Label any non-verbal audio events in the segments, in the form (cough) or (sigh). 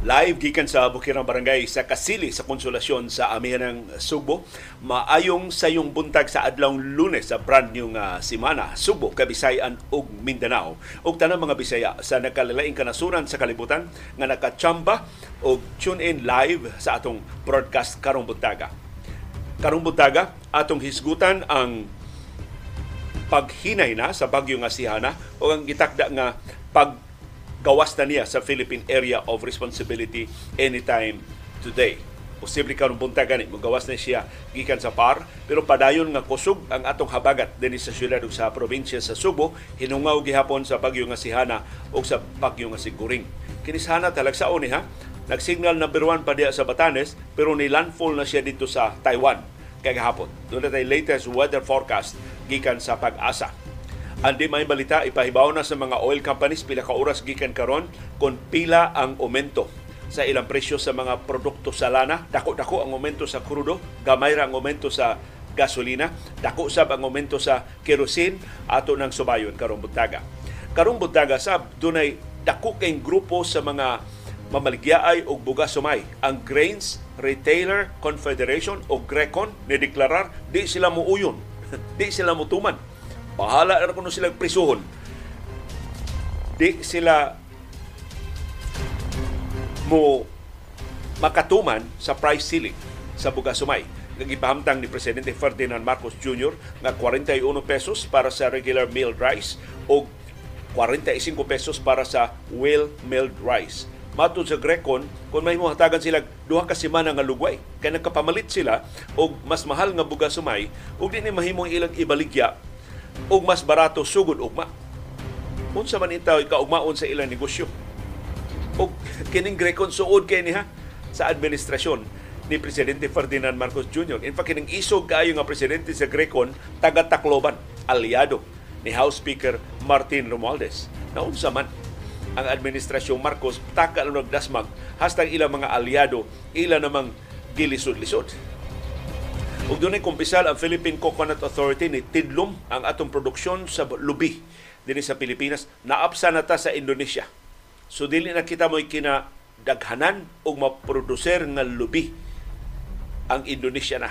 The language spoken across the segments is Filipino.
Live gikan sa Bukirang Barangay sa Kasili sa Konsolasyon sa Amihanang Subo. Maayong sayong buntag sa adlawng Lunes sa brand new nga simana. Subo, Kabisayan ug Mindanao. Ug tanang mga Bisaya sa nakalalaing kanasuran sa kalibutan nga nakachamba og tune in live sa atong broadcast karong buntaga. Karong buntaga atong hisgutan ang paghinay na sa bagyo nga Sihana o ang gitakda nga pag gawas na niya sa Philippine Area of Responsibility anytime today. Posible karon bunta gani gawas na siya gikan sa PAR pero padayon nga kusog ang atong habagat dinhi sa syudad sa probinsya sa Subo hinungaw gihapon sa bagyo nga Sihana ug sa bagyo nga Siguring. Kini sana talagsaon ni ha nagsignal number 1 pa diya sa Batanes pero ni landfall na siya dito sa Taiwan kagahapon. Doon na latest weather forecast gikan sa pag-asa Andi may balita ipahibaw na sa mga oil companies pila ka oras gikan karon kung pila ang aumento sa ilang presyo sa mga produkto sa lana. Dako-dako ang aumento sa krudo, gamay ra ang aumento sa gasolina, dako sab ang aumento sa kerosene ato ng subayon karong buntaga. Karong buntaga sab dunay dako kay grupo sa mga mamaligyaay og bugas sumay. Ang Grains Retailer Confederation o GRECON ni deklarar di sila muuyon, (laughs) di sila mutuman Bahala na kuno silang prisuhon. Di sila mo makatuman sa price ceiling sa bugas sumay. Nagipahamtang ni Presidente Ferdinand Marcos Jr. nga 41 pesos para sa regular milled rice o 45 pesos para sa well milled rice. Matod sa Grecon, kung may hatagan sila duha ka semana nga lugway, kaya nagkapamalit sila og mas mahal nga bugas sumay ug di ni mahimong ilang ibaligya og mas barato sugod ugma. Unsa man itaw kaugmaon sa ilang negosyo. Og kining grekon suod kay niha sa administrasyon ni Presidente Ferdinand Marcos Jr. In fact, kining isog kaayo nga presidente sa Grecon, taga Tacloban, aliado ni House Speaker Martin Romualdez. Naunsa man ang administrasyon Marcos taka nagdasmag hastang ilang mga aliado ila namang gilisod-lisod Ug dunay kumpisal ang Philippine Coconut Authority ni tidlom ang atong produksyon sa lubi dinhi sa Pilipinas. Naapsa na ta sa Indonesia. So dili na kita mo'y kina daghanan og maproducer nga lubi ang Indonesia na.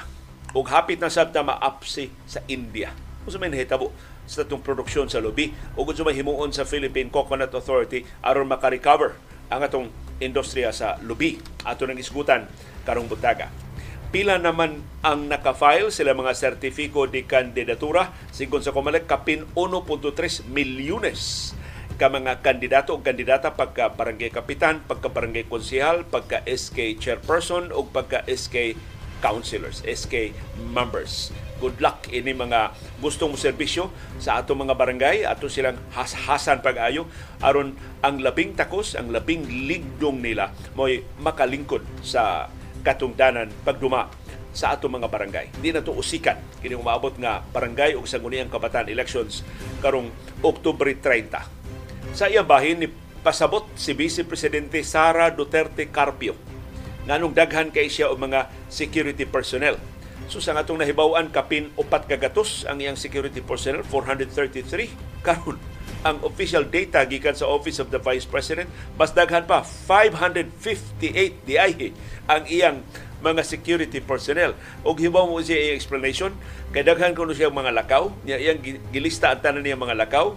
Ug hapit na sabta maapsi sa India. Kung sa may nahitabo sa itong produksyon sa lubi kung may himuon sa Philippine Coconut Authority aron makarecover ang atong industriya sa lubi ato nang isgutan karong buntaga pila naman ang nakafile sila mga sertifiko di kandidatura. Sigon sa Comelec kapin 1.3 milyones ka mga kandidato o kandidata pagka barangay kapitan, pagka barangay konsehal, pagka SK chairperson o pagka SK councilors, SK members. Good luck ini mga gustong serbisyo sa ato mga barangay, ato silang has-hasan pag-ayo. Aron ang labing takos, ang labing ligdong nila mo'y makalingkod sa katungdanan pagduma sa ato mga barangay. Hindi na to usikan kini umaabot nga barangay ug sangguniang kabataan elections karong Oktubre 30. Sa iyang bahin ni pasabot si Vice Presidente Sara Duterte Carpio nganong daghan kay siya og mga security personnel. So sa atong nahibaw-an kapin upat kagatos ang iyang security personnel 433 (laughs) karon ang official data gikan sa Office of the Vice President mas daghan pa 558 DIE ang iyang mga security personnel. Og hibaw mo siya iyang explanation, kay daghan kuno siya mga lakaw, niya iyang gilista ang tanan niya mga lakaw.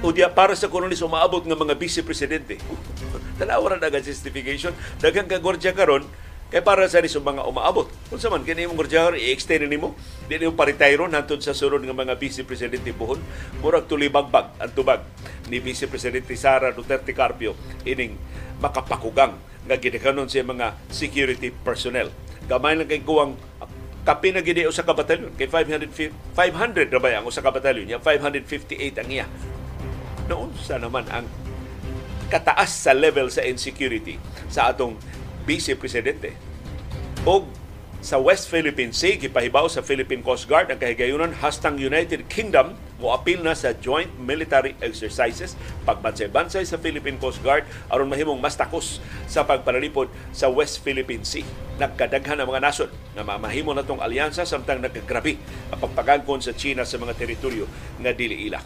O diya para sa kuno ni umaabot nga mga vice presidente. (laughs) Tanawa ra justification, daghan ka gordya karon kay para sa niso mga umaabot. Kung man, kini mong gordyahan, i-extend nimo. Di mo paritayro nantod sa sunod nga mga Vice Presidente buhon. Murag tulibagbag ang tubag ni Vice Presidente Sara Duterte Carpio ining makapakugang nga ginikanon siya mga security personnel. Gamay lang kay kuwang kapi na gidi usa ka batalyon kay 500 500 ra ba ang usa ka batalyon ya 558 ang iya noon sa naman ang kataas sa level sa insecurity sa atong Vice Presidente. O sa West Philippine Sea, gipahibaw sa Philippine Coast Guard ang kahigayunan hastang United Kingdom mo apil na sa joint military exercises pagbansay-bansay sa Philippine Coast Guard aron mahimong mas takos sa pagpalalipod sa West Philippine Sea. Nagkadaghan ang mga nasod na mamahimo na tong alyansa samtang nagkagrabi ang pagpagangkon sa China sa mga teritoryo nga dili ila.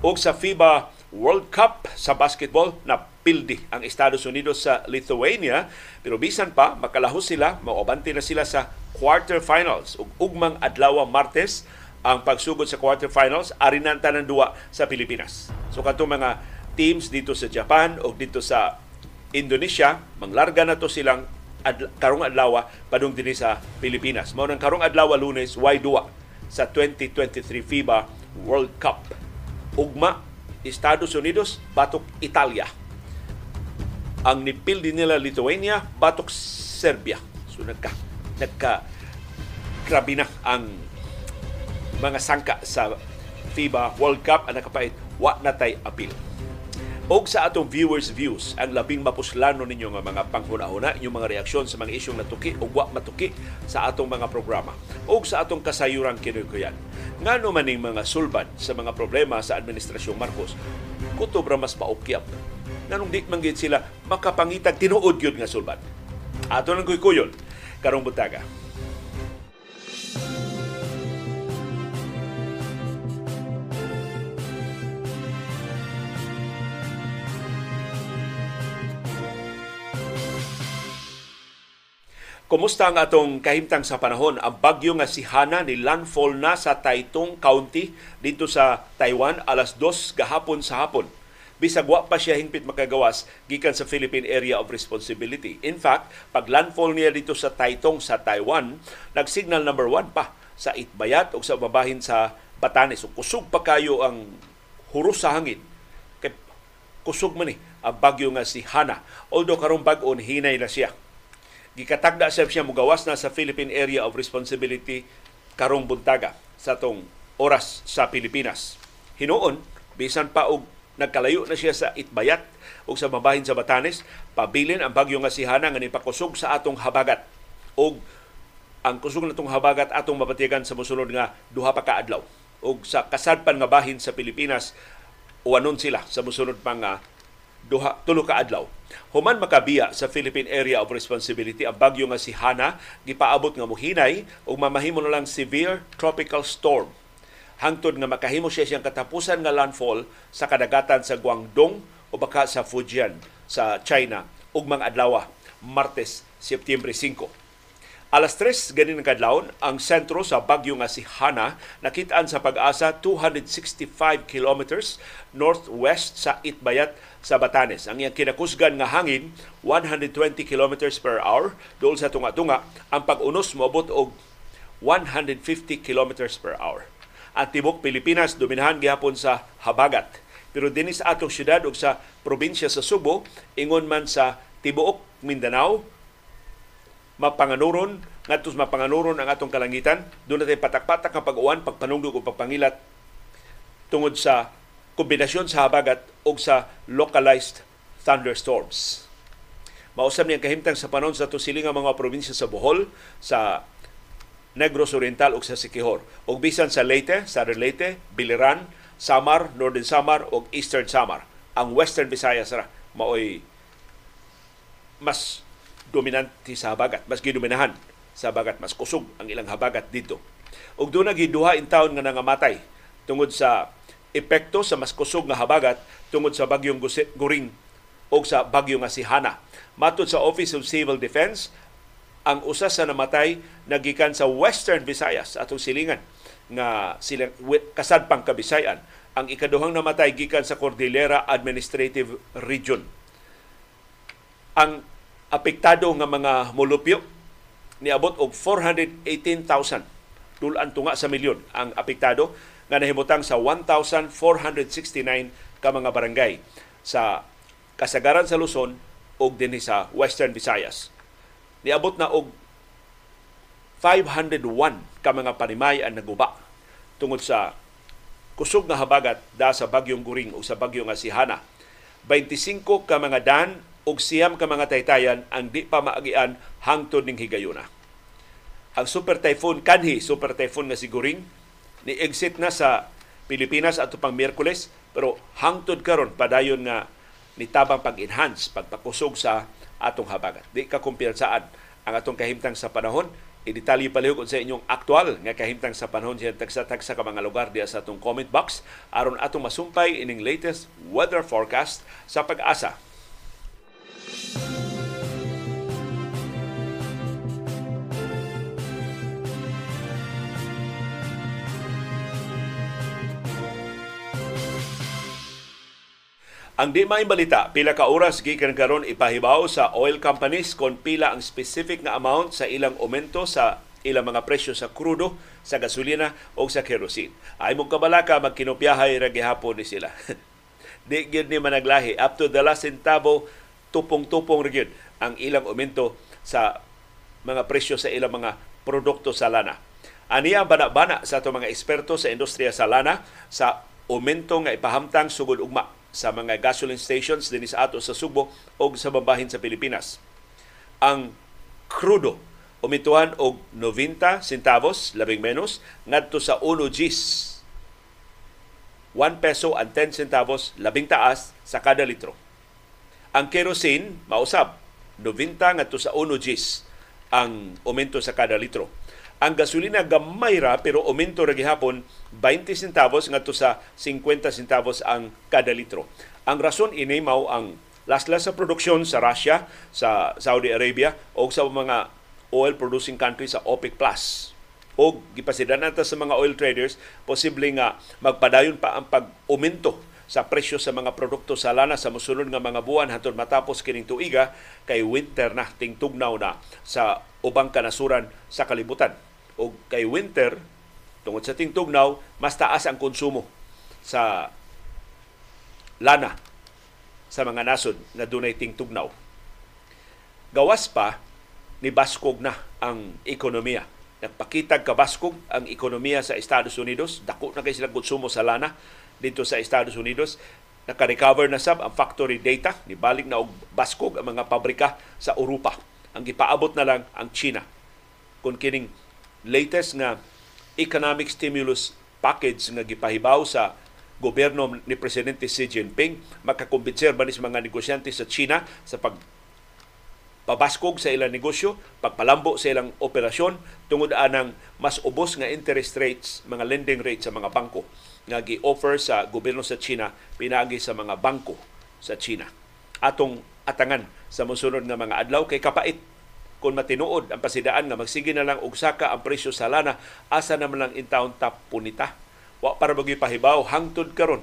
O sa FIBA World Cup sa basketball na pildi ang Estados Unidos sa Lithuania pero bisan pa makalahos sila maobante na sila sa quarterfinals. Ug ugmang adlaw Martes ang pagsugod sa quarterfinals arinan tanan duwa sa Pilipinas. So kadto mga teams dito sa Japan o dito sa Indonesia manglarga na to silang adla, karong adlaw padung dinhi sa Pilipinas. Mao nang karong adlaw Lunes why duwa sa 2023 FIBA World Cup. Ugma Estados Unidos batok Italia ang nipil din nila Lithuania batok Serbia. So nagka nagka grabe na ang mga sangka sa FIBA World Cup ang nakapait wa natay apil. Og sa atong viewers views ang labing mapuslano ninyo nga mga panghuna-huna inyong mga reaksyon sa mga isyong natuki o wa matuki sa atong mga programa og sa atong kasayuran kinukuyan. Ngano man ning mga sulban sa mga problema sa administrasyong Marcos kutob ra mas paukyap nganong di man sila makapangitag tinuod gyud nga sulban. Ato nang kuykuyon karong butaga. Kumusta ang atong kahimtang sa panahon? Ang bagyo nga si Hana ni landfall na sa Taitung County dito sa Taiwan alas 2 gahapon sa hapon bisag wa pa siya hingpit makagawas gikan sa Philippine Area of Responsibility. In fact, pag landfall niya dito sa Taitung sa Taiwan, nag-signal number one pa sa Itbayat o sa babahin sa Batanes. So, kusog pa kayo ang huros sa hangin. Kay kusog man ni ang bagyo nga si Hana. Although karong bag-on, hinay na siya. Gikatagda siya siya mugawas na sa Philippine Area of Responsibility karong buntaga sa tong oras sa Pilipinas. Hinuon, bisan pa og Nagkalayo na siya sa Itbayat o sa mabahin sa Batanes. Pabilin ang bagyo nga si Hana nga nipakusog sa atong habagat. O ang kusog na itong habagat atong mapatigan sa musunod nga duha pa ka adlaw. O sa kasadpan nga bahin sa Pilipinas, uwanon sila sa musunod pang duha tulo ka adlaw. Human makabiya sa Philippine Area of Responsibility ang bagyo nga si Hana gipaabot nga muhinay ug mamahimo na lang severe tropical storm hangtod nga makahimo siya siyang katapusan nga landfall sa kadagatan sa Guangdong o baka sa Fujian sa China ug mga adlaw Martes, September 5. Alas 3 ganin nga kadlawon ang sentro sa bagyo nga si Hana nakitaan sa pag-asa 265 kilometers northwest sa Itbayat sa Batanes. Ang iyang kinakusgan nga hangin 120 kilometers per hour dool sa tunga-tunga ang pag-unos moabot og 150 kilometers per hour ang tibok Pilipinas dominahan gihapon sa habagat. Pero dinhi sa atong syudad ug sa probinsya sa Subo, ingon man sa tibuok Mindanao, mapanganuron ngadto mapanganuron ang atong kalangitan doon natin patak-patak nga pag-uwan pagpanungdog o pagpangilat tungod sa kombinasyon sa habagat o sa localized thunderstorms. Mausap niyang kahimtang sa panon sa tusiling mga probinsya sa Bohol, sa Negros Oriental ug sa Sikihor. Ug bisan sa Leyte, Southern Leyte, Biliran, Samar, Northern Samar ug Eastern Samar. Ang Western Visayas ra maoy mas dominante sa habagat, mas gidominahan sa habagat, mas kusog ang ilang habagat dito. Ug doon nagiduha in taon nga nangamatay tungod sa epekto sa mas kusog nga habagat tungod sa bagyong guring o sa bagyo nga si Hana. Matod sa Office of Civil Defense, ang usa sa namatay nagikan sa Western Visayas atong silingan nga sila kasad pang kabisayan. Ang ikaduhang namatay gikan sa Cordillera Administrative Region. Ang apektado nga mga molupyo niabot og 418,000 tulan tunga sa milyon ang apektado nga nahimutang sa 1,469 ka mga barangay sa kasagaran sa Luzon ug dinhi sa Western Visayas niabot na og 501 ka mga panimay ang naguba tungod sa kusog nga habagat da sa bagyong guring o sa bagyo nga si Hana. 25 ka mga dan ug siyam ka mga taytayan ang di pa maagian hangtod ning higayuna. Ang super typhoon kanhi super typhoon nga si Guring ni exit na sa Pilipinas ato pang Miyerkules pero hangtod karon padayon nga nitabang pag-enhance pagpakusog sa atong habagat. Di ka kumpiyansaan ang atong kahimtang sa panahon. I-detalye palihog sa inyong aktual nga kahimtang sa panahon sa tagsa-tagsa ka mga lugar diya sa atong comment box aron atong masumpay ining latest weather forecast sa pag-asa Ang di may balita, pila ka oras gikan karon ipahibaw sa oil companies kon pila ang specific nga amount sa ilang aumento sa ilang mga presyo sa krudo, sa gasolina o sa kerosene. Ay mong kabalaka magkinopyahay ra gihapon ni sila. (laughs) di gyud ni managlahi up to the last centavo tupong-tupong ra ang ilang aumento sa mga presyo sa ilang mga produkto sa lana. Aniya bana-bana sa ato mga eksperto sa industriya sa lana sa aumento nga ipahamtang sugod ugma sa mga gasoline stations din sa ato sa Subo o sa babahin sa Pilipinas. Ang crudo umituhan og 90 centavos, labing menos, ngadto sa 1 Gs. 1 peso and 10 centavos, labing taas sa kada litro. Ang kerosene, mausab, 90 ngadto sa 1 Gs ang aumento sa kada litro. Ang gasolina gamay ra pero aumento ra gihapon 20 centavos ngadto sa 50 centavos ang kada litro. Ang rason ini mao ang laslas sa produksyon sa Russia, sa Saudi Arabia o sa mga oil producing countries sa OPEC Plus. O gipasidan nata sa mga oil traders, posible nga magpadayon pa ang pag-aumento sa presyo sa mga produkto sa lana sa mosunod nga mga buwan hatod matapos kining tuiga kay winter na tingtugnaw na sa ubang kanasuran sa kalibutan. O kay winter, tungod sa tingtugnaw, mas taas ang konsumo sa lana sa mga nasod na dunay tingtugnaw. Gawas pa, ni Baskog na ang ekonomiya. Nagpakitag kabaskog ang ekonomiya sa Estados Unidos. Dako na kay silang konsumo sa lana dito sa Estados Unidos. Naka-recover na sab ang factory data. Nibalik na og baskog ang mga pabrika sa Europa ang gipaabot na lang ang China. Kung kining latest nga economic stimulus package nga gipahibaw sa gobyerno ni Presidente Xi Jinping, makakumbinser ba ni mga negosyante sa China sa pag pabaskog sa ilang negosyo, pagpalambo sa ilang operasyon tungod anang mas ubos nga interest rates, mga lending rates sa mga bangko nga gi-offer sa gobyerno sa China pinagi sa mga bangko sa China. Atong atangan sa mosunod nga mga adlaw kay kapait kung matinuod ang pasidaan nga magsige na lang og saka ang presyo sa lana asa naman lang intawon tap punita. Wa para bagi pahibaw hangtod karon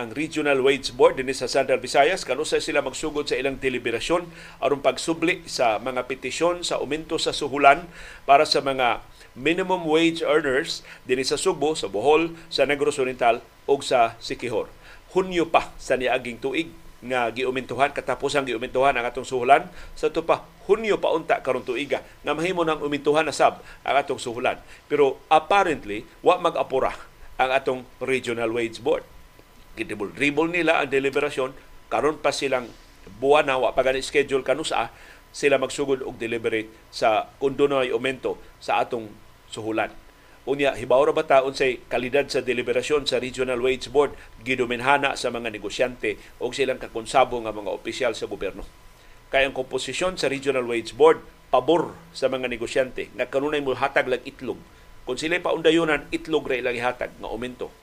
ang Regional Wage Board dinhi sa Central Visayas. Kanusay sila magsugod sa ilang deliberasyon aron pagsubli sa mga petisyon sa aumento sa suhulan para sa mga minimum wage earners dinhi sa Subo, sa Bohol, sa Negros Oriental ug sa Sikihor. Hunyo pa sa niaging tuig nga giumentuhan katapos ang giumentuhan ang atong suhulan. Sa to pa Hunyo pa unta karon tuiga nga mahimo nang umintuhan na sab ang atong suhulan. Pero apparently wa mag-apura ang atong regional wage board. Gidibol nila ang deliberasyon karon pa silang buwan na wa pa schedule kanusa sila magsugod og deliberate sa kung ay aumento sa atong suhulan Unya, hibaw ra ba ta unsay kalidad sa deliberasyon sa Regional Wage Board giduminhana sa mga negosyante o silang kakonsabo nga mga opisyal sa gobyerno. Kaya ang komposisyon sa Regional Wage Board pabor sa mga negosyante nga kanunay mo hatag lang itlog. Kung sila paundayunan, itlog ra ilang ihatag nga aumento.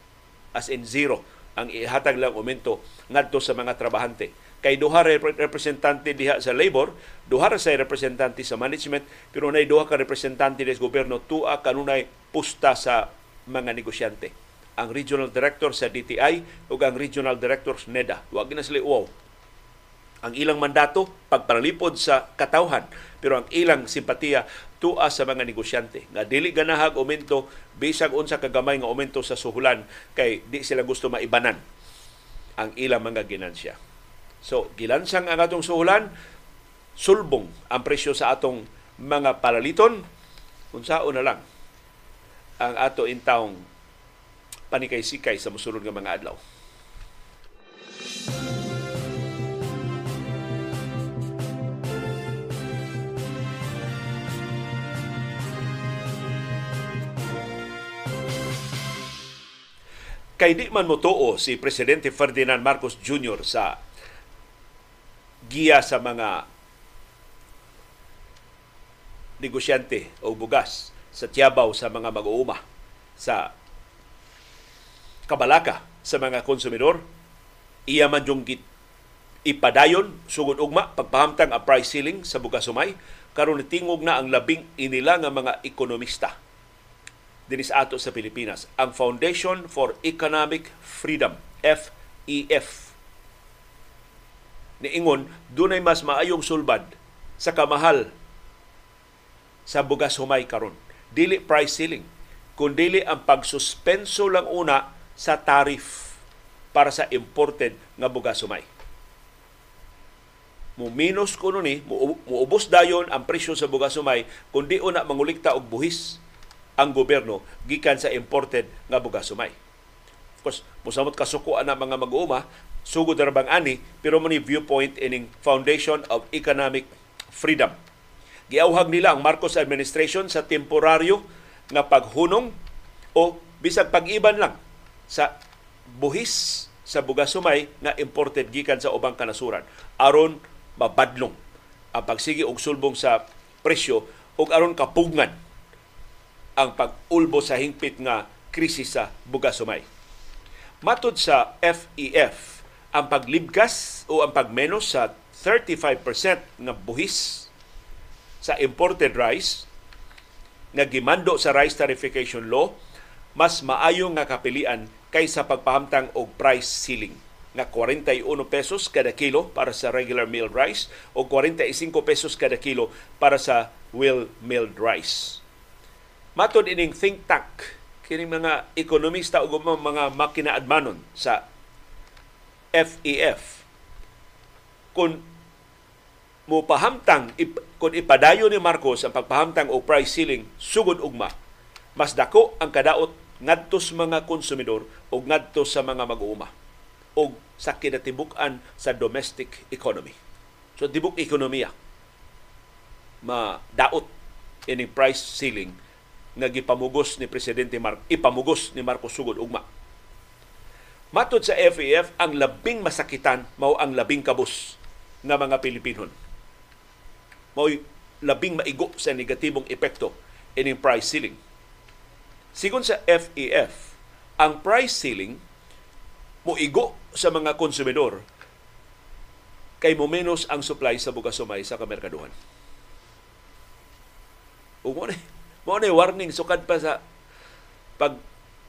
As in zero ang ihatag lang aumento ngadto sa mga trabahante kay duha representante diha sa labor, duha ra sa representante sa management, pero nay duha ka representante sa gobyerno tuwa kanunay pusta sa mga negosyante. Ang regional director sa DTI ug ang regional director sa NEDA. Wa na sila uwaw. Ang ilang mandato pagpalipod sa katawhan, pero ang ilang simpatiya tua sa mga negosyante nga dili ganahag aumento bisag unsa kagamay nga aumento sa suhulan kay di sila gusto maibanan ang ilang mga ginansya. So, gilansang ang atong suhulan, sulbong ang presyo sa atong mga palaliton, unsaon na lang ang ato intawong panikay-sikay sa musulod nga mga adlaw. Kay di man mo si Presidente Ferdinand Marcos Jr. sa giya sa mga negosyante o bugas sa tiyabaw sa mga mag-uuma sa kabalaka sa mga konsumidor iya man yung git ipadayon sugod ugma pagpahamtang ang price ceiling sa bugas sumay karon tingog na ang labing inila nga mga ekonomista dinis ato sa Pilipinas. Ang Foundation for Economic Freedom FEF niingon dunay mas maayong sulbad sa kamahal sa bugas humay karon dili price ceiling kundi ang pagsuspenso lang una sa tariff para sa imported nga bugas humay mo minus kuno ni muubos dayon ang presyo sa bugas sumay kundi una mangulikta og buhis ang gobyerno gikan sa imported nga bugas sumay. Of course, musamot kasuko ana mga mag-uuma sugod ra bang ani pero mo ni viewpoint ining Foundation of Economic Freedom. Giawhag nila ang Marcos administration sa temporaryo nga paghunong o bisag pag-iban lang sa buhis sa bugas sumay nga imported gikan sa ubang kanasuran aron mabadlong ang pagsigi og sulbong sa presyo ug aron kapugngan ang pag-ulbo sa hingpit nga krisis sa bugas sumay. Matod sa FEF, e ang paglibgas o ang pagmenos sa 35% nga buhis sa imported rice nga gimando sa rice tarification law mas maayo nga kapilian kaysa pagpahamtang og price ceiling nga 41 pesos kada kilo para sa regular milled rice o 45 pesos kada kilo para sa well milled rice. Matod ining think tank kini mga ekonomista ug mga makina-admanon sa FEF e kung mo pahamtang kung ipadayon ni Marcos ang pagpahamtang o price ceiling sugod ugma mas dako ang kadaot ngadto sa mga konsumidor o ngadto sa mga mag-uuma o sa kinatibuk-an sa domestic economy. So tibuk ekonomiya ma daot ini price ceiling nga gipamugos ni presidente Mar ipamugos ni Marcos sugod ugma. Matod sa FAF, ang labing masakitan mao ang labing kabus nga mga Pilipinon. Mao labing maigo sa negatibong epekto ining price ceiling. Sigon sa FAF, ang price ceiling muigo sa mga konsumidor kay mo menos ang supply sa bugas sumay sa kamerkaduhan. Ug mo ni warning sukad pa sa pag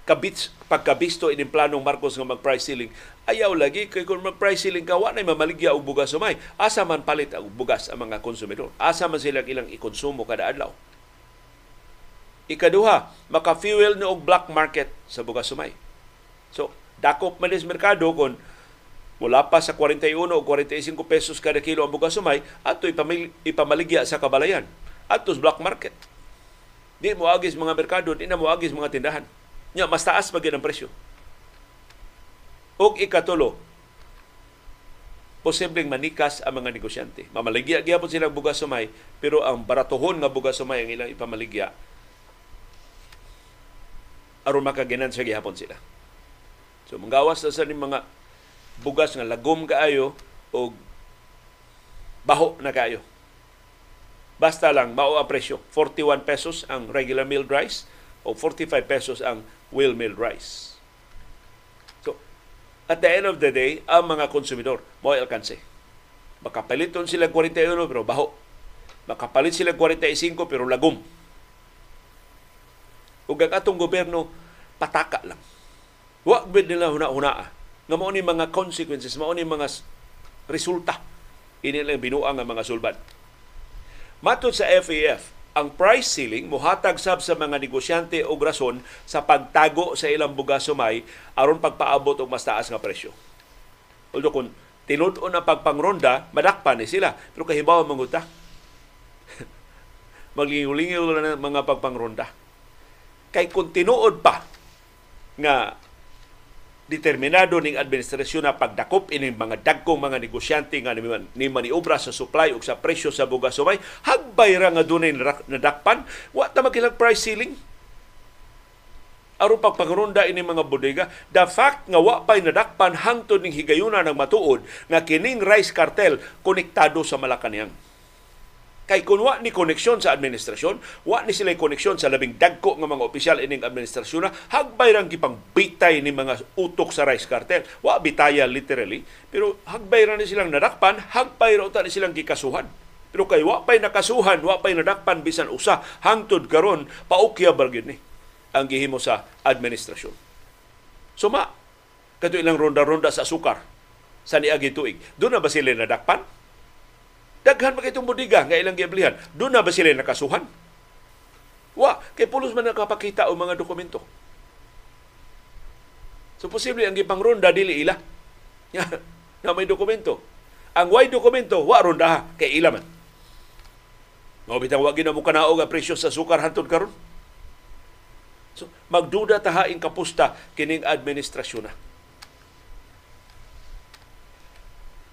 kabits pagkabisto ining planong Marcos nga mag-price ceiling. Ayaw lagi kay kung mag-price ceiling ka wa mamaligya og bugas sumay asa man palit ang bugas ang mga konsumidor? Asa man sila ilang ikonsumo kada adlaw? Ikaduha maka-fuel ni og black market sa bugas sumay so dakop man merkado kon mula pa sa 41 o 45 pesos kada kilo ang bugas sumay ato ipamaligya sa kabalayan. Ato black market. Di mo agis mga merkado di na mo agis mga tindahan nya mas taas pa ang presyo og ikatulo posibleng manikas ang mga negosyante. Mamaligya gyapon sila bugas sumay, pero ang baratohon nga bugas sumay ang ilang ipamaligya aron makaginan sa gihapon sila. So manggawas na sa mga bugas nga lagom kaayo o baho na kaayo. Basta lang mao ang presyo. 41 pesos ang regular milled rice o 45 pesos ang well milled rice. So, at the end of the day, ang mga konsumidor mo alkanse. Makapaliton sila 41 pero baho. Makapalit sila 45 pero lagom. Ug ang atong gobyerno pataka lang Wa gid nila huna-huna. Nga mao ni mga consequences, mao ni mga resulta ini lang binuang ang mga sulbad. Matod sa FAF, ang price ceiling muhatag sab sa mga negosyante og rason sa pagtago sa ilang bugas sumay aron pagpaabot og mas taas nga presyo. Although kung tinud-on ang pagpangronda, madakpan ni sila. Pero kahibaw manguta. (laughs) Maglingaw-lingaw na mga pagpangronda. Kay kung tinuod pa nga determinado ning administrasyon na pagdakop ini mga dagkong mga negosyante nga ni maniobra sa supply ug sa presyo sa bugas sumay hagbay ra nga dunay nadakpan wa ta makilang price ceiling. Aron pagpangrunda ini mga bodega the fact nga wa pay nadakpan hangtod ning higayuna ng matuod nga kining rice cartel konektado sa Malacañang Kay kung wa ni koneksyon sa administrasyon, wa ni sila koneksyon sa labing dagko nga mga opisyal ining administrasyon na hagbay rang gipang bitay ni mga utok sa rice cartel. Wa bitaya literally, pero hagbay ra ni silang nadakpan, hagbay ra ni silang gikasuhan. Pero kay wa pay nakasuhan, wa pay nadakpan bisan usa hangtod karon paukya bargid ni ang gihimo sa administrasyon. Suma, kato ilang ronda-ronda sa sukar sa niagi tuig. Doon na ba sila nadakpan? Daghan pa itong budiga nga ilang giablihan. Doon na ba sila nakasuhan? Wa, kay pulos man nakapakita o mga dokumento. So posible ang gipang ronda dili ila. (laughs) na may dokumento. Ang way dokumento, wa ronda ha, kay ila man. Mao bitang wa gina mo kanaog ang presyo sa sukar hantod karon. So magduda ta haing kapusta kining administrasyon na.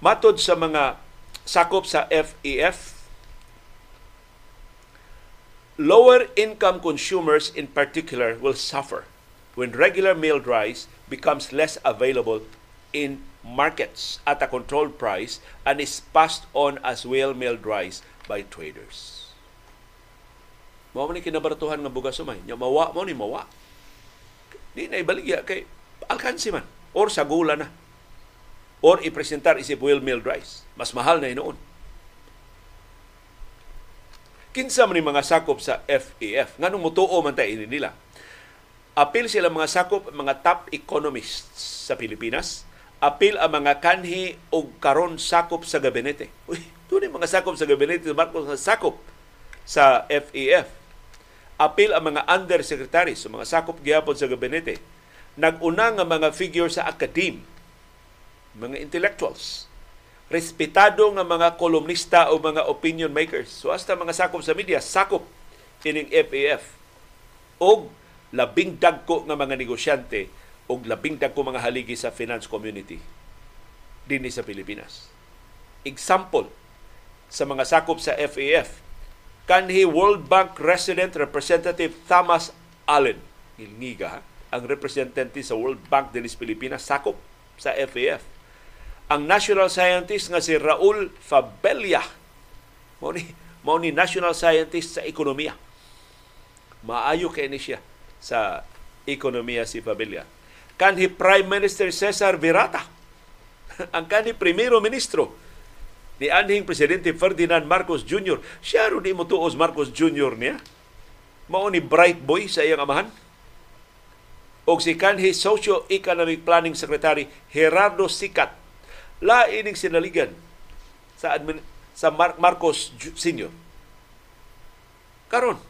Matod sa mga sakop sa FEF, lower income consumers in particular will suffer when regular milled rice becomes less available in markets at a controlled price and is passed on as well milled rice by traders. Mao man ni kinabaratuhan nga bugas sumay, nya mawa mo ni mawa. Di na ibaligya kay alkansi man or sa gula na or ipresentar isip well milled rice. Mas mahal na inoon. Kinsa man mga sakop sa FAF, nganong mutuo man ta ini nila. Apil sila mga sakop, mga top economists sa Pilipinas. Apil ang mga kanhi o karon sakop sa gabinete. Uy, tunay mga sakop sa gabinete Marcos sa sakop sa FAF. Apil ang mga undersecretaries, mga sakop gihapon sa gabinete. Nag-una nga mga figure sa academe mga intellectuals, respetado nga mga kolumnista o mga opinion makers. So hasta mga sakop sa media, sakop ining FAF o labing dagko nga mga negosyante o labing dagko mga haligi sa finance community dinhi sa Pilipinas. Example sa mga sakop sa FAF kanhi World Bank resident representative Thomas Allen Ilngiga ang representante sa World Bank dinhi sa Pilipinas sakop sa FAF ang national scientist nga si Raul Fabella. Mao ni, mao ni national scientist sa ekonomiya. Maayo kay ni siya sa ekonomiya si Fabella. Kanhi Prime Minister Cesar Virata. (laughs) ang kanhi primero ministro ni anhing presidente Ferdinand Marcos Jr. Siya ro di mo tuos Marcos Jr. niya. Mao ni bright boy sa iyang amahan. O si kanhi Socio-Economic Planning Secretary Gerardo Sicat lain ning sinaligan sa admin, sa Mar- Marcos Senior. Karon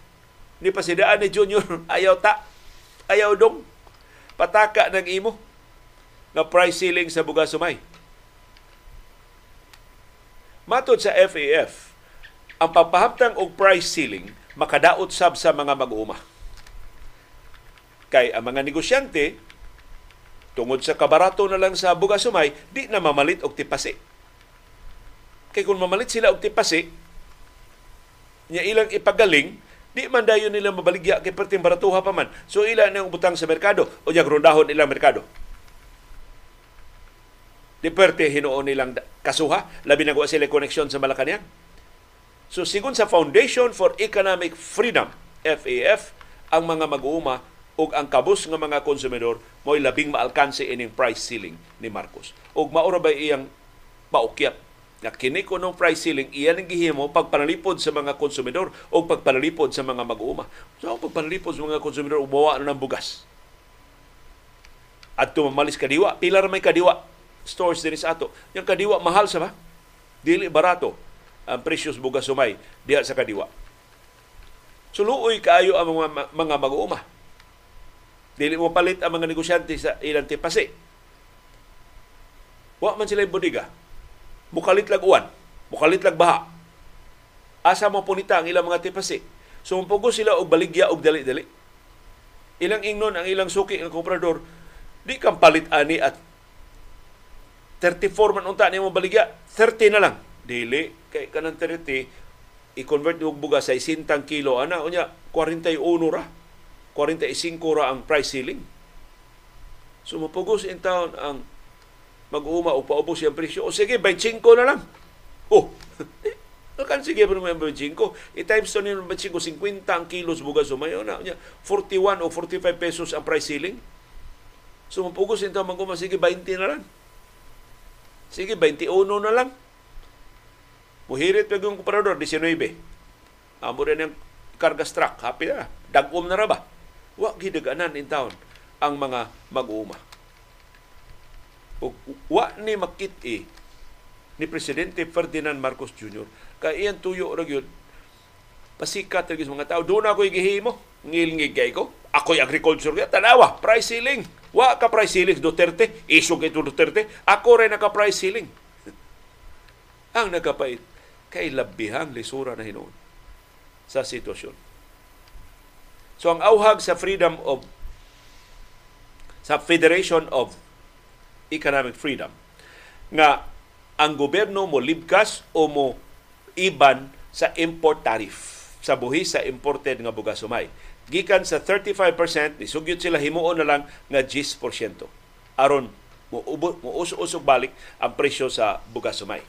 ni pasidaan ni Junior (laughs) ayaw ta ayaw dong pataka ng imo nga price ceiling sa bugas sumay. Matod sa FAF, ang pagpahamtang og price ceiling makadaot sab sa mga mag-uuma. Kay ang mga negosyante tungod sa kabarato na lang sa bugas sumay, di na mamalit og tipasi. Kay kung mamalit sila og tipasi, niya ilang ipagaling, di man dayon nila mabaligya kay perting baratuha pa man. So ila nang butang sa merkado o yung rondahon ilang merkado. Di perte hinuon nilang kasuha, labi na sila koneksyon sa Malacanang. So sigun sa Foundation for Economic Freedom, FAF, ang mga mag-uuma ug ang kabus nga mga konsumidor mo'y labing maalkanse ining price ceiling ni Marcos. Ug maura ba iyang paukyat nga kini nung price ceiling iyan ang gihimo pagpanalipod sa mga konsumidor o pagpanalipod sa mga mag-uuma. So pagpanalipod sa mga konsumidor umawa na ng bugas. At tumamalis kadiwa, pila may kadiwa stores din sa ato. Yung kadiwa mahal sa ba? Dili barato ang presyos bugas sumay diha sa kadiwa. Suluoy kaayo ang mga, mga mag-uuma Dili mo palit ang mga negosyante sa ilang tipasi. Wa man sila bodiga. Mukalit lag uwan. Mukalit lag baha. Asa mo punita ang ilang mga tipasi. So mumpugo sila og baligya og dali-dali. Ilang ingnon ang ilang suki ng komprador, di kang palit ani at 34 man unta nimo baligya, 30 na lang. Dili kay kanang 30 i-convert og bugas sa 60 kilo ana unya 41 ra 45 ra ang price ceiling. So mapugos in town ang mag-uma o paubos yung presyo. O sige, 25 na lang. Oh, (laughs) Alkan sige pa naman 25. I-times to nila 25, 50 ang kilos bugas sumayo na. 41 o 45 pesos ang price ceiling. So mapugos ito magkuma, sige 20 na lang. Sige, 21 na lang. Muhirit pa yung kumparador, 19. Amo rin yung karga truck, happy na. Dagom na ra ba? Wa gidaganan in town ang mga mag-uuma. Wa ni makit eh, ni Presidente Ferdinand Marcos Jr. Kaya iyan tuyo ra gyud pasikat ra mga tao. Doon ako igihimo. Ngilngigay ko. Ako'y agriculture kaya tanawa, price ceiling. Wa ka price ceiling Duterte, isog ito Duterte. Ako rin naka price ceiling. Ang nagkapait kay labihang lisura na hinuon sa sitwasyon. So ang auhag sa freedom of sa Federation of Economic Freedom nga ang gobyerno mo libkas o mo iban sa import tariff sa buhis sa imported nga bugas sumay. Gikan sa 35%, isugyot sila himuon na lang nga 10%. Aron mo usog balik ang presyo sa bugas sumay.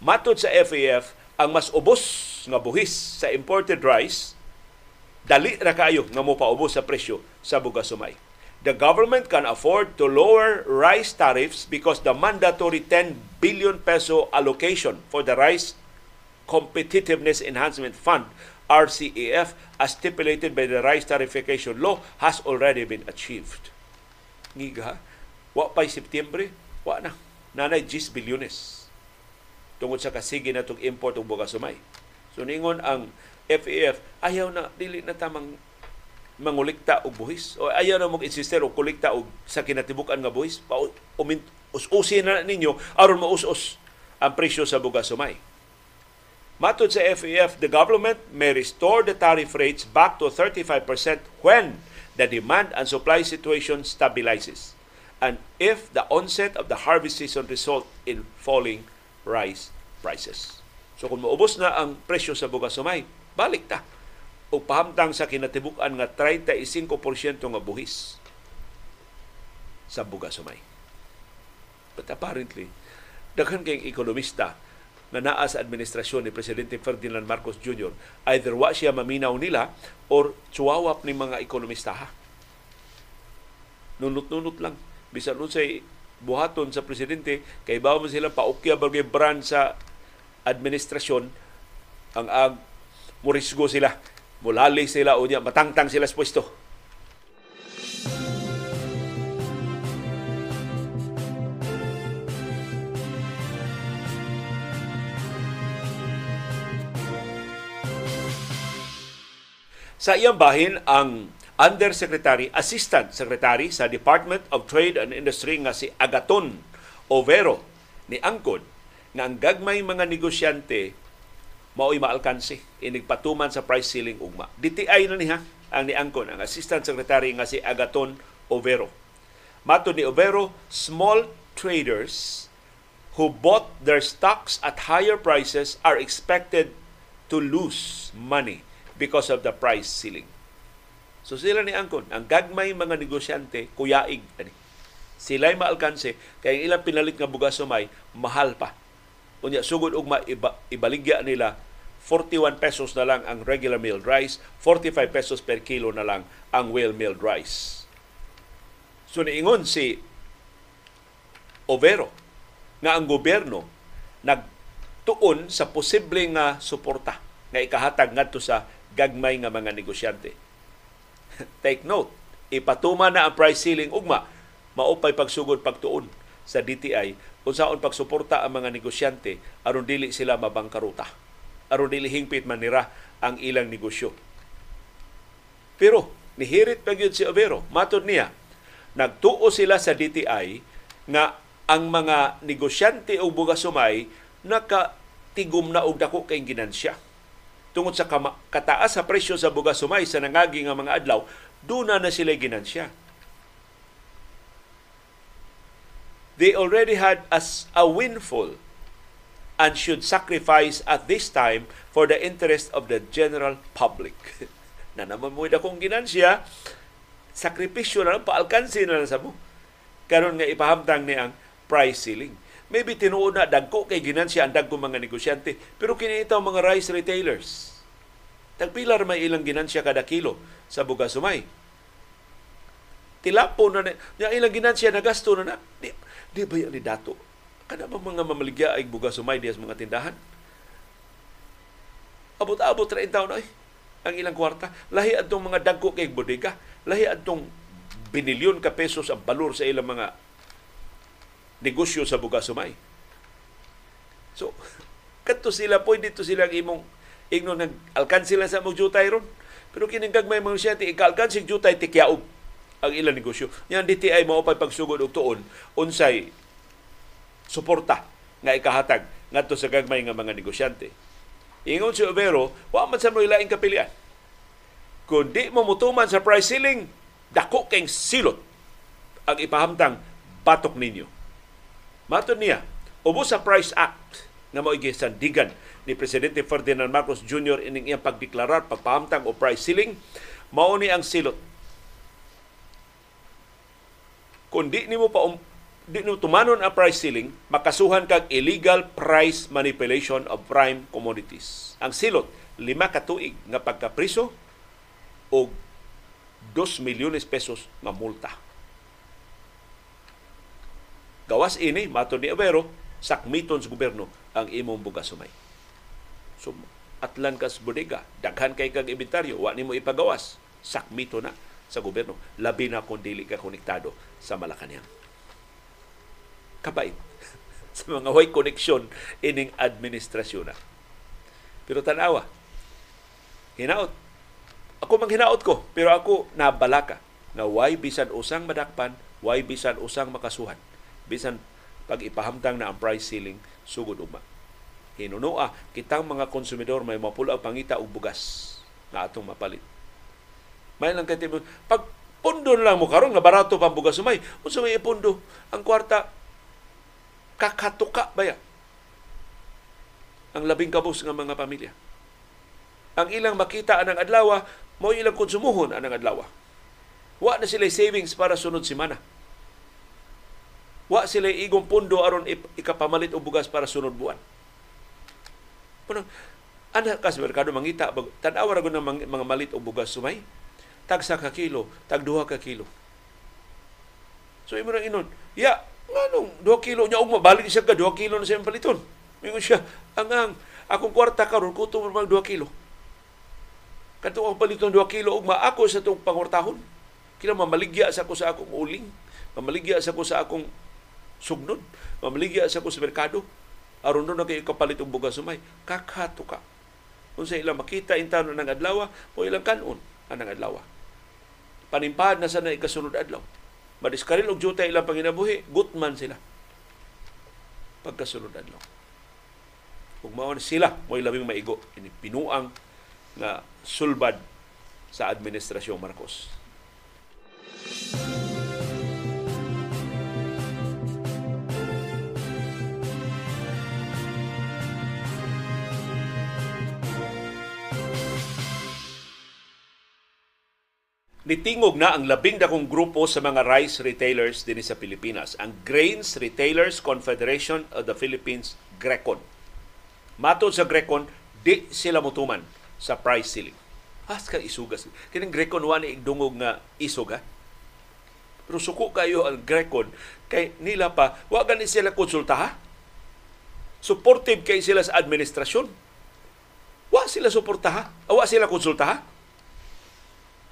Matod sa FAF, ang mas ubos nga buhis sa imported rice dali ra kayo nga mo paubos sa presyo sa bugas sumay. The government can afford to lower rice tariffs because the mandatory 10 billion peso allocation for the Rice Competitiveness Enhancement Fund RCEF as stipulated by the rice tariffication law has already been achieved. Ngiga, wa pa'y Septembre, wa na. Nanay 10 bilyones. Tungod sa kasigi na itong import ng bugas sumay. So ningon ang FAF, ayaw na, dili na tamang mangulikta og buhis o ayaw na mong insister og kolekta og sa kinatibukan nga buhis pa us-usin na ninyo aron maus-us ang presyo sa bugas sumay. Matod sa FAF, the government may restore the tariff rates back to 35% when the demand and supply situation stabilizes and if the onset of the harvest season result in falling rice prices. So kung maubos na ang presyo sa bugas sumay, balik ta o pahamtang sa kinatibuk-an nga 35% nga buhis sa bugas sumay. But apparently, daghan kayong ekonomista na naa sa administrasyon ni Presidente Ferdinand Marcos Jr. Either wa siya maminaw nila or tsuwawap ni mga ekonomista ha. Nunot-nunot lang. Bisan nun say buhaton sa presidente, kay bawa mo sila paukya bagay brand sa administrasyon, ang ag murisgo sila Mulali sila o niya, matangtang sila sa pwesto. Sa iyang bahin, ang Undersecretary, Assistant Secretary sa Department of Trade and Industry nga si Agaton Overo ni Angkod nga ang gagmay mga negosyante mao'y maalkansi inigpatuman sa price ceiling ugma. DTI na niha ang niangkon ang Assistant Secretary nga si Agaton Overo. Mato ni Overo, small traders who bought their stocks at higher prices are expected to lose money because of the price ceiling. So sila ni angkon, ang gagmay mga negosyante kuyaig ani. Sila'y maalkanse kay ilang pinalit nga bugas sumay mahal pa Unya sugod ugma iba, ibaligya nila 41 pesos na lang ang regular milled rice, 45 pesos per kilo na lang ang well milled rice. So niingon si Overo nga ang gobyerno nagtuon sa posible nga suporta nga ikahatag ngadto sa gagmay nga mga negosyante. (laughs) Take note, ipatuma na ang price ceiling ugma maupay pagsugod pagtuon sa DTI unsaon pagsuporta ang mga negosyante aron dili sila mabangkaruta. Aron dili hingpit man nira ang ilang negosyo. Pero nihirit pa gyud si Overo. Matod niya nagtuo sila sa DTI nga ang mga negosyante o bugasumay nakatigom na og dako kay ginansya. Tungod sa kataas sa presyo sa bugasumay sa nangagi nga mga adlaw duna na sila ginansya they already had as a windfall and should sacrifice at this time for the interest of the general public. (laughs) na naman mo akong ginansya, sakripisyo na lang, paalkansi na lang sa mo. Karon nga ipahamtang ni ang price ceiling. maybe tinuod na dagko kay ginansya ang dagko mga negosyante pero kini itaw mga rice retailers tagpila ra may ilang ginansya kada kilo sa bugas sumay tilapo na na ilang ginansya na gasto na na di ba yan ni dato? Kada ba mga mamaligya ay bugas sumay diya sa mga tindahan? Abot-abot ra taon na eh ang ilang kwarta. Lahi adtong mga dagko kay bodega. Lahi adtong binilyon ka pesos ang balor sa ilang mga negosyo sa bugas sumay. So (laughs) kadto sila pwede to sila imong ingno nag alkansi lang sa mong jutay ron. Pero kining gagmay mga siya ti ikalkansi jutay ti kyaog ang ilang negosyo. Yan DTI mao pa pagsugod og tuon unsay suporta nga ikahatag ngadto sa gagmay nga mga negosyante. Ingon si Obero, wa man sa mo ilaing kapilian. Kung di mo mutuman sa price ceiling, dako kay silot ang ipahamtang batok ninyo. Maton niya, ubos sa Price Act nga mao gisandigan ni Presidente Ferdinand Marcos Jr. ining iyang pagdeklarar pagpahamtang o price ceiling, mao ni ang silot kung di nimo pa um, di nimo tumanon ang price ceiling, makasuhan kag illegal price manipulation of prime commodities. Ang silot, lima ka tuig nga pagkapriso o 2 milyones pesos nga multa. Gawas ini, mato ni Avero, sakmiton sa gobyerno ang imong bugas sumay. So, atlan kas bodega, daghan kay kag inventaryo, wa nimo ipagawas, sakmito na sa gobyerno. Labi na kung dili ka konektado sa Malacanang. Kabait (laughs) sa mga way koneksyon ining administrasyon na. Pero tanawa, hinaot. Ako mang hinaot ko, pero ako nabalaka na why bisan usang madakpan, why bisan usang makasuhan. Bisan pag ipahamtang na ang price ceiling, sugod ugma. Hinunua, kitang mga konsumidor may mapula pangita og bugas na atong mapalit may lang kay pag pundo lang mo karon nga barato pang bugas sumay. Unsa may pundo? Ang kwarta kakatuka ba ya? Ang labing kabus nga mga pamilya. Ang ilang makita anang adlaw, mo ilang konsumuhon anang adlaw. Wa na sila savings para sunod semana. Wa sila igong pundo aron ikapamalit og bugas para sunod buwan. Punang, anak ka sa merkado mangita, tanawa ra ng mga malit og bugas sumay tag sa ka kilo, tag duha ka kilo. So imo nang inon, ya, nganong duha kilo nya ug mabalik siya ka duha kilo na siya paliton. Mingon siya, angang akong kwarta karon kuto mo mag duha kilo. Kadto ang paliton duha kilo ug ako sa tong pangortahon. Kila mamaligya sa ko sa akong uling, mamaligya sa ko sa akong sugnod, mamaligya sa ko sa merkado. Aron na kayo kapalit og bugas sumay. Kakato ka. Kung sa ilang makita intano ng adlaw, o ilang kanon anang adlaw panimpad na sa na ikasunod adlaw. Madiskaril og juta ilang panginabuhi, gutman sila. Pagkasunod adlaw. Ug mao sila mo'y labing maigo ini pinuang nga sulbad sa administrasyon Marcos. Nitingog na ang labing dakong grupo sa mga rice retailers din sa Pilipinas, ang Grains Retailers Confederation of the Philippines, GRECON. Matod sa GRECON, di sila mutuman sa price ceiling. Has ka isugas. Kining GRECON wani igdungog nga isog ha? Pero suko kayo ang GRECON kay nila pa, wa gani sila konsulta ha? Supportive kay sila sa administrasyon. Wa sila suporta ha? Wa sila konsulta ha?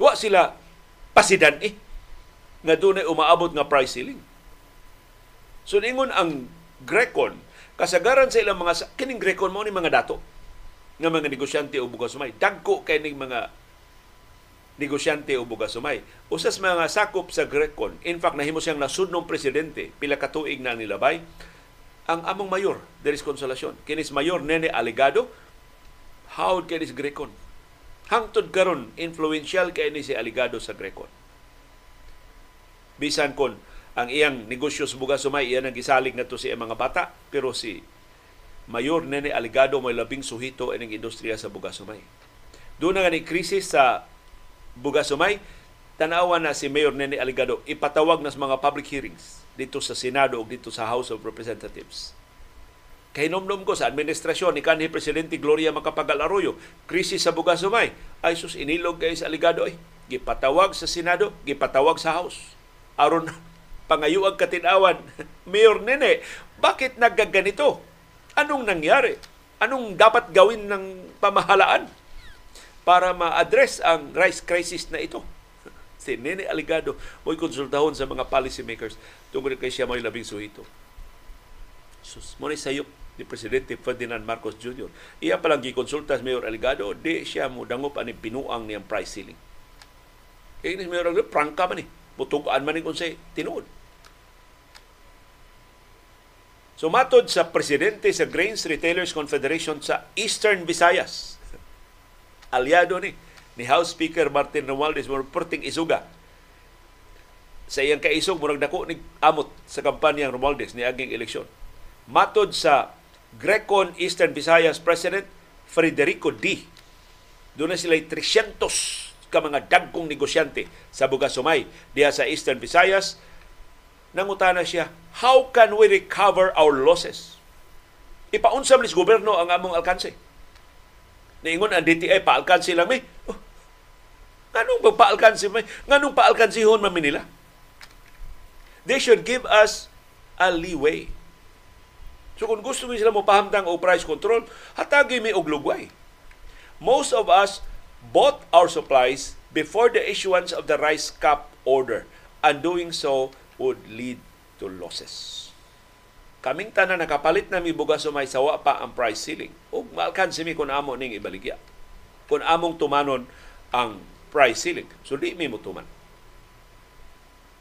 Wa sila pasidan eh nga doon umaabot nga price ceiling. So ningon ang Grecon, kasagaran sa ilang mga kining Grecon mo ni mga dato nga mga negosyante o bugas sumay. Dagko kay ning mga negosyante o bugas sumay. Usas mga sakop sa Grecon, in fact nahimo siyang nasudnong presidente pila ka tuig na nilabay ang among mayor Deris Consolacion. Kinis mayor Nene Alegado, howd kinis Grecon hangtod karon influential kay ni si Aligado sa Grecon. Bisan kon ang iyang negosyo sa bugas sumay iyan ang gisalig ngadto si mga bata pero si Mayor Nene Aligado may labing suhito ining industriya sa bugas sumay. Doon na ni krisis sa bugas sumay, tanawa na si Mayor Nene Aligado ipatawag na sa mga public hearings dito sa Senado o dito sa House of Representatives. Kay nomnom ko sa administrasyon ni kanhi Presidente Gloria Macapagal Arroyo, krisis sa bugas sumay. Ay sus inilog kay sa aligado ay gipatawag sa Senado, gipatawag sa House. Aron (laughs) pangayuang katinawan, (laughs) Mayor Nene, bakit naggaganito? Anong nangyari? Anong dapat gawin ng pamahalaan para ma-address ang rice crisis na ito? (laughs) Si Nene Aligado mo'y konsultahon sa mga policy makers tungkol kay siya mo'y labing suhito. Sus, mo sayop ni Presidente Ferdinand Marcos Jr. Iya palang gikonsulta sa Mayor Aligado, di siya mo dangop ani pinuang niyang price ceiling. Kaya ni Mayor Aligado, prangka man ni. Butugaan man ni kung say tinuod. So matod sa presidente sa Grains Retailers Confederation sa Eastern Visayas, aliado ni ni House Speaker Martin Romualdez mo perting isuga sa iyang kaisog murag dako ni amot sa kampanya ng Romualdez ni aging eleksyon. Matod sa Grecon Eastern Visayas President Federico D. Doon na sila 300 ka mga dagkong negosyante sa Bugasumay diha sa Eastern Visayas nangutana siya, how can we recover our losses? Ipaunsa man gobyerno ang among alkanse. Niingon ang DTI, paalkansi lang may. Oh, nganong ba paalkansi may? Nganong paalkansihon man nila? They should give us a leeway. So kung gusto mo sila mo pahamtang o price control, hatagi mi og lugway. Most of us bought our supplies before the issuance of the rice cap order and doing so would lead to losses. Kaming tanan nakapalit na mi bugas may sawa pa ang price ceiling. Ug maalkansi mi kun amo ning ibaligya. Kun among tumanon ang price ceiling. So di mi mo tuman.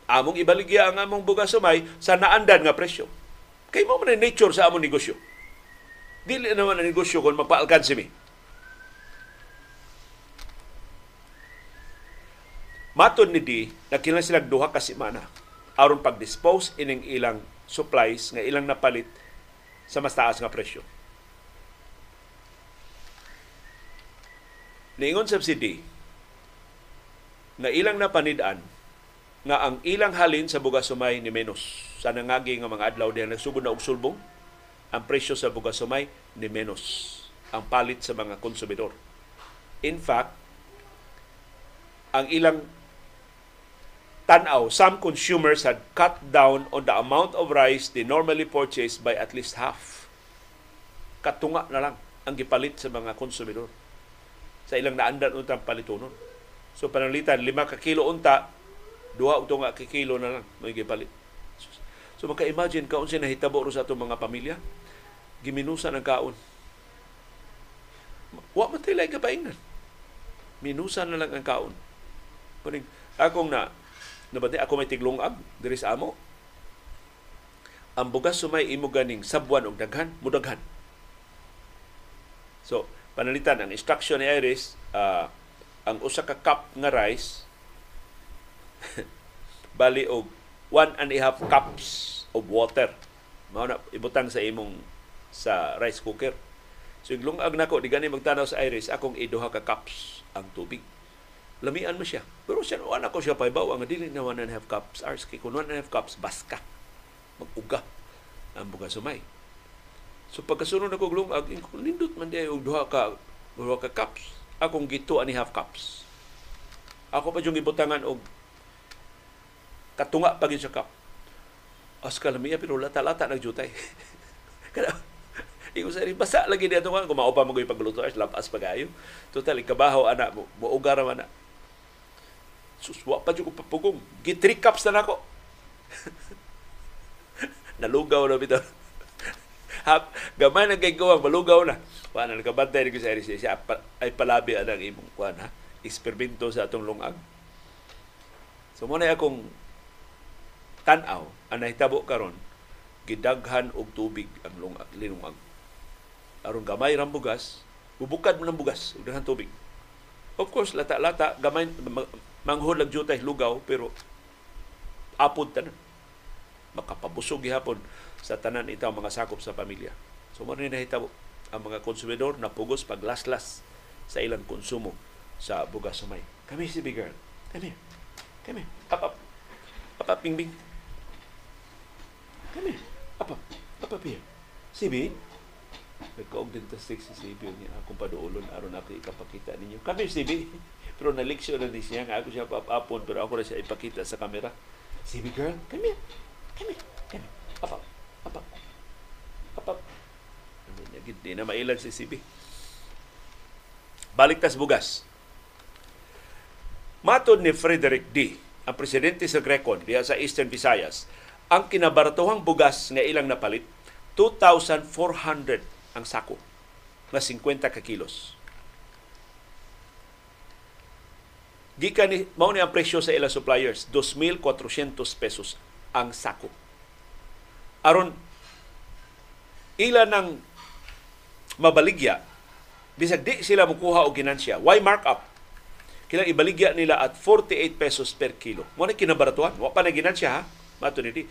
Among ibaligya ang among bugas sumay sa naandan nga presyo. Kay mo man nature sa among negosyo. Dili naman ang negosyo kung magpaalkansi mi. Matod ni Di, nakilang sila duha ka semana aron pag-dispose ining ilang supplies nga ilang napalit sa mas taas nga presyo. Niingon subsidy nga ilang napanidaan nga ang ilang halin sa bugas sumay ni menos. Sa nangagi nga mga adlaw diha nagsugod na og sulbong, ang presyo sa bugas sumay ni menos ang palit sa mga konsumidor. In fact, ang ilang tanaw, some consumers had cut down on the amount of rice they normally purchase by at least half. Katunga na lang ang gipalit sa mga konsumidor. Sa ilang naandan untang palitonon. So panalitan, lima ka kilo unta, duha og tunga ka kilo na lang may gipalit. So maka-imagine kaon siya nahitabo ro sa atong mga pamilya. Giminusa ng kaon. Wa man tayo kapaingnan. Minusa na lang ang kaon. Kuning akong na Nabati ako may tiglungag diri sa amo. Ang bugas sumay imo ganing sabwan og daghan, mudaghan. So, panalitan ang instruction ni Iris, uh, ang usa ka cup nga rice (laughs) bali og one and a half cups of water. Mao na ibutang sa imong sa rice cooker. So, iglungag nako di gani magtanaw sa Iris, akong iduha ka cups ang tubig lamian mo siya. Pero siya, wala ko siya paibaw, ang dili na one and a half cups hours. Kaya kung one and a half cups, baska. Mag-uga ang buga sumay. So pagkasunod ako glungag, nindot man diay og duha ka duha ka cups. Akong gito ani half cups. Ako pa yung ibutangan og katunga pag (laughs) sa cup. As kalamiya pero lata-lata nagjutay. Kada Iko sa basa lagi diya tunga kumao pa magoy pagluto as lapas pagayo. Total ikabaho ana mo ugar man na Suswa pa dyan ko papugong. Gi three cups na nako. (laughs) Nalugaw na bitaw. (laughs) Hap, gamay na kay kuwang, malugaw na. Wala na nakabantay ni ko sa RCC. Ay palabi ang imong kuwan ha. Eksperimento sa atong lungag. So muna akong tanaw, ang nahitabo karon gidaghan og tubig ang linungag. Aron gamay ram bugas, bubukad mo ng bugas, ug daghan tubig. Of course, lata-lata, gamay, manghod lang jutay lugaw pero apod tanan. Makapabusog gihapon sa tanan itaw mga sakop sa pamilya. So mo ni nahitabo? Ang mga konsumidor na pugos paglaslas sa ilang konsumo sa bugas sumay kami si big girl. Kami kami up up up up bing bing Kami. Apa? Apa piya? Sibi? Nagkaog din tastig si Sibi niya akong paduulon aron ako ikapakita ninyo. Kami (laughs) Sibi. Pero naliksyo na din siya ako siya papapon pero ako na siya ipakita sa kamera. Sibi girl, kami. Kami. Kami. Apa? Apa? Apa? Hindi na mailan si Sibi. Balik tas bugas. Matod ni Frederick D., ang presidente sa Grecon diya sa Eastern Visayas, ang kinabaratuhang bugas nga ilang napalit, 2,400 ang sako na 50 ka kilos. Gikan ni mao ni ang presyo sa ilang suppliers, 2,400 pesos ang sako. Aron ila ng mabaligya bisag di sila mukuha og ginansya. Why markup? Kailang ibaligya nila at 48 pesos per kilo. Mo na kinabaratuhan. Wa pa na ginansya ha. Mato ni di.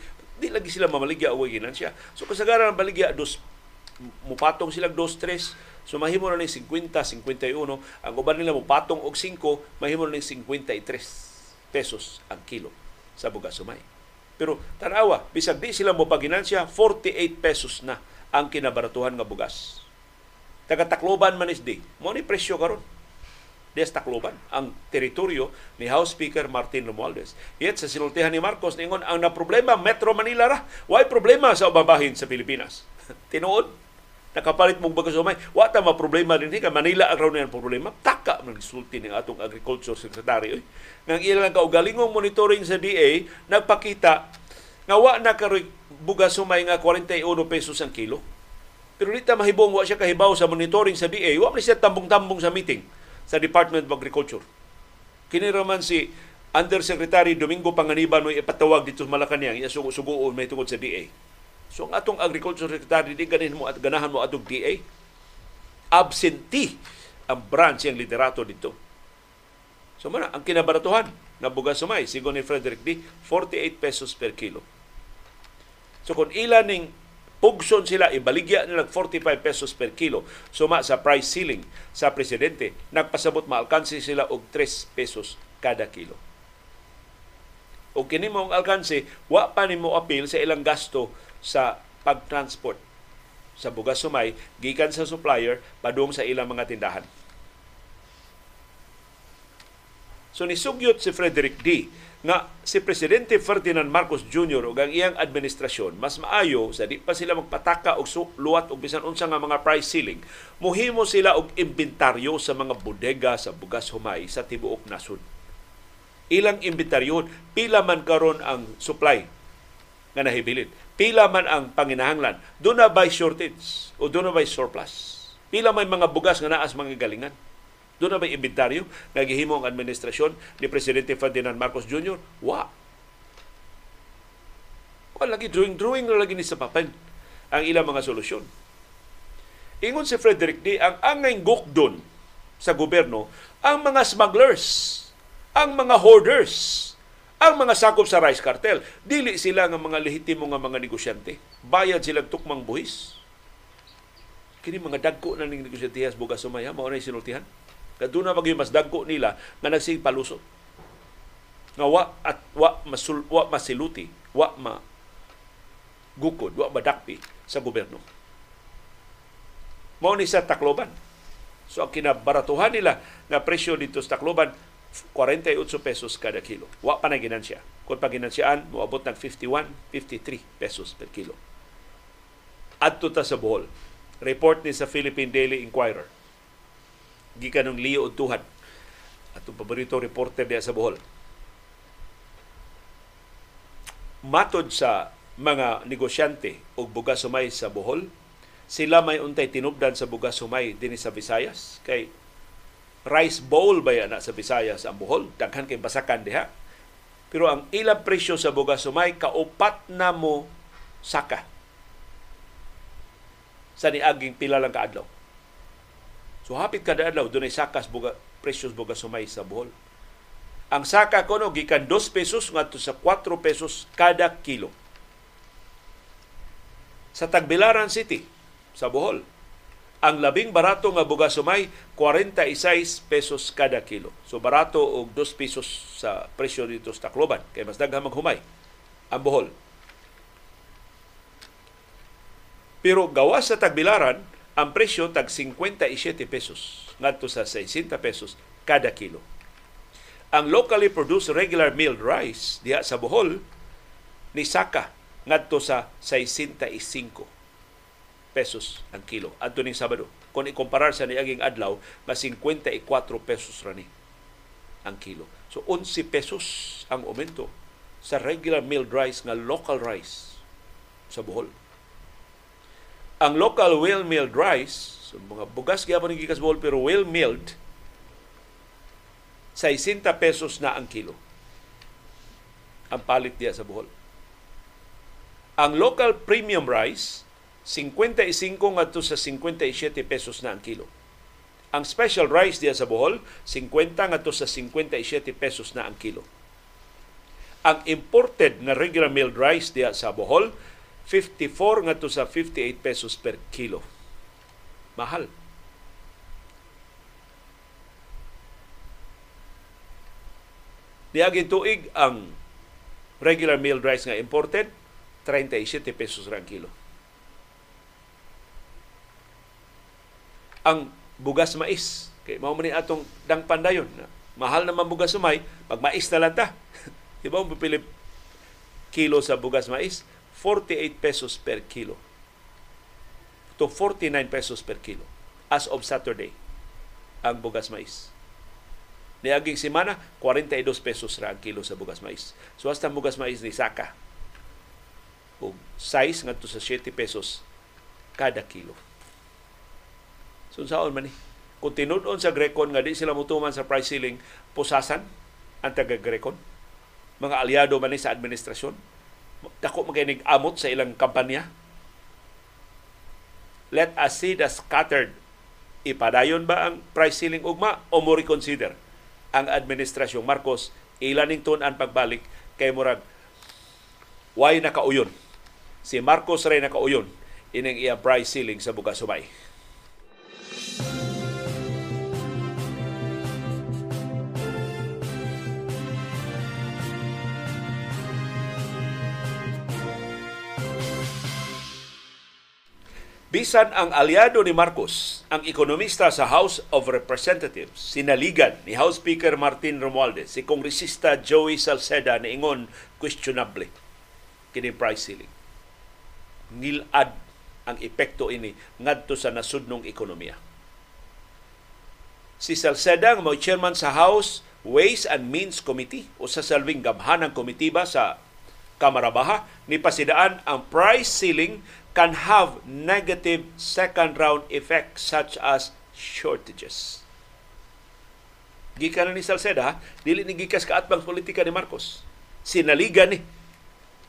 Lagi sila mamaligya o ginansya. So kasagaran ang baligya dos mupatong silang 2-3 So mahimo na ng 50, 51. Ang uban nila mupatong og 5, mahimo na ng 53 pesos ang kilo sa bugas sumay. Pero tanawa, bisag di sila mo paginansya, 48 pesos na ang kinabaratuhan nga bugas. Taga Tacloban man is di. Mo ni presyo karon. Des Tacloban ang teritoryo ni House Speaker Martin Romualdez. Yet sa sinultihan ni Marcos ningon ang na problema Metro Manila ra. Why problema sa ubang bahin sa Pilipinas? Tinuod nakapalit mong bagas umay. Wa ta ma problema din ka Manila ang raw na problema. Taka man sulti ng atong agriculture secretary. Eh. Nang ilang kaugalingong monitoring sa DA nagpakita nga wa na karoy bugas sumay nga 41 pesos ang kilo. Pero dito mahibong wa siya kahibaw sa monitoring sa DA. Wa man siya tambong-tambong sa meeting sa Department of Agriculture. Kini raman si Undersecretary Domingo Panganiban mo ipatawag dito sa Malacanang, iya sugo-sugoon may tungod sa DA So ang atong agriculture secretary di ganin mo at ganahan mo atong DA absentee ang branch ang liderato dito. So man ang kinabaratuhan na bugas sumay sigon ni Frederick D 48 pesos per kilo. So kung ilan ning pugson sila ibaligya nila 45 pesos per kilo suma sa price ceiling sa presidente nagpasabot maalkansi sila og 3 pesos kada kilo. O kini mo ang alkanse, wa pa nimo appeal sa ilang gasto sa pagtransport sa bugas sumay gikan sa supplier padung sa ilang mga tindahan. So nisugyot si Frederick D nga si Presidente Ferdinand Marcos Jr. ug ang iyang administrasyon mas maayo sa di pa sila magpataka og luwat og bisan unsa nga mga price ceiling muhimo sila og inventaryo sa mga bodega sa bugas humay sa tibuok nasod. Ilang inventaryo pila man karon ang supply nga nahibilin pila man ang panginahanglan, doon na by shortage o doon na by surplus. Pila may mga bugas nga naas mga galingan. Doon na may inventaryo nga gihimo ang administrasyon ni Presidente Ferdinand Marcos Jr. Wa. Wa lagi drawing drawing na lagi ni sa papel ang ilang mga solusyon. Ingon si Frederick D. ang angay gukdon sa gobyerno ang mga smugglers, ang mga hoarders, ang mga sakop sa rice cartel, dili sila nga mga lehitimo nga mga negosyante. Bayad sila tukmang buhis. Kini mga dagko na ning negosyante bugas sumaya, mao na sinultihan. Kaduna magay mas dagko nila nga nagsipalusot. Nga wa at wa masul, wa masiluti, wa ma gukod, wa madakpi sa gobyerno. Mao ni sa Tacloban. So ang kinabaratuhan nila nga presyo dito sa Tacloban 48 pesos kada kilo. Wa pa na ginansya. Kung pag ginansyaan, moabot ng 51, 53 pesos per kilo. Adto ta sa Bohol. Report ni sa Philippine Daily Inquirer. Gikan ng Leo Utuhan. Atong paborito reporter diya sa Bohol. Matod sa mga negosyante o bugas sumay sa Bohol, sila may untay tinubdan sa bugas sumay din sa Visayas kay rice bowl ba yan sa Visayas ang Bohol. Daghan kay basakan diha. Pero ang ilang presyo sa bugas sumay, kaupat na mo saka sa niaging pila lang kaadlaw. So hapit kada adlaw dunay sakas buga presyos bugas sumay sa Bohol. Ang saka kuno gikan 2 pesos ngadto sa 4 pesos kada kilo. Sa Tagbilaran City sa Bohol, ang labing barato nga bugas sumay 46 pesos kada kilo. So barato og 2 pesos sa presyo dito sa Tacloban kay mas daghang maghumay ang Bohol. Pero gawas sa tagbilaran, ang presyo tag 57 pesos ngadto sa 60 pesos kada kilo. Ang locally produced regular milled rice diha sa Bohol ni Saka ngadto sa 65 pesos ang kilo adto ning Sabado. Kung ikumparar sa niaging adlaw, mas 54 pesos ra ni ang kilo. So 11 pesos ang aumento sa regular milled rice nga local rice sa Bohol ang local well milled rice, so mga bugas gyapon ni gikas bowl pero well milled 60 pesos na ang kilo. Ang palit diya sa Bohol. Ang local premium rice 55 ngadto sa 57 pesos na ang kilo. Ang special rice diya sa Bohol 50 ngadto sa 57 pesos na ang kilo. Ang imported na regular milled rice diya sa Bohol 54 nga to sa 58 pesos per kilo. Mahal. Niaging tuig ang regular milled rice nga imported 37 pesos ra kilo. Ang bugas mais kay mao man atong dang pandayon mahal naman bugas sumay pag mais na lang ta. (laughs) Di ba mo kilo sa bugas mais 48 pesos per kilo to 49 pesos per kilo as of Saturday ang bugas mais. Niaging semana, 42 pesos ra ang kilo sa bugas mais. So hasta bugas mais ni Saka. O size ngadto sa 7 pesos kada kilo. So saon man ni? Kung tinud-on sa Grecon nga di sila mutuman sa price ceiling, pusasan ang taga-Grecon. Mga aliado man ni sa administrasyon dako maganig amot sa ilang kampanya. Let us see the scattered. Ipadayon ba ang price ceiling ugma o mo reconsider ang administrasyong Marcos ilaning an pagbalik kay murag why nakauyon. Si Marcos ray nakauyon ining iya price ceiling sa bugas subay. Bisan ang aliado ni Marcos, ang ekonomista sa House of Representatives, sinaligan ni House Speaker Martin Romualdez, si Kongresista Joey Salceda na ingon questionable kini price ceiling. Nilad ang epekto ini ngadto sa nasudnong ekonomiya. Si Salceda nga chairman sa House Ways and Means Committee o sa salving gamhanang komitiba sa Kamara Baha ni ang price ceiling can have negative second round effects such as shortages. Gikan ni Salceda, dili ni gikas kaatbang politika ni Marcos. Sinaligan ni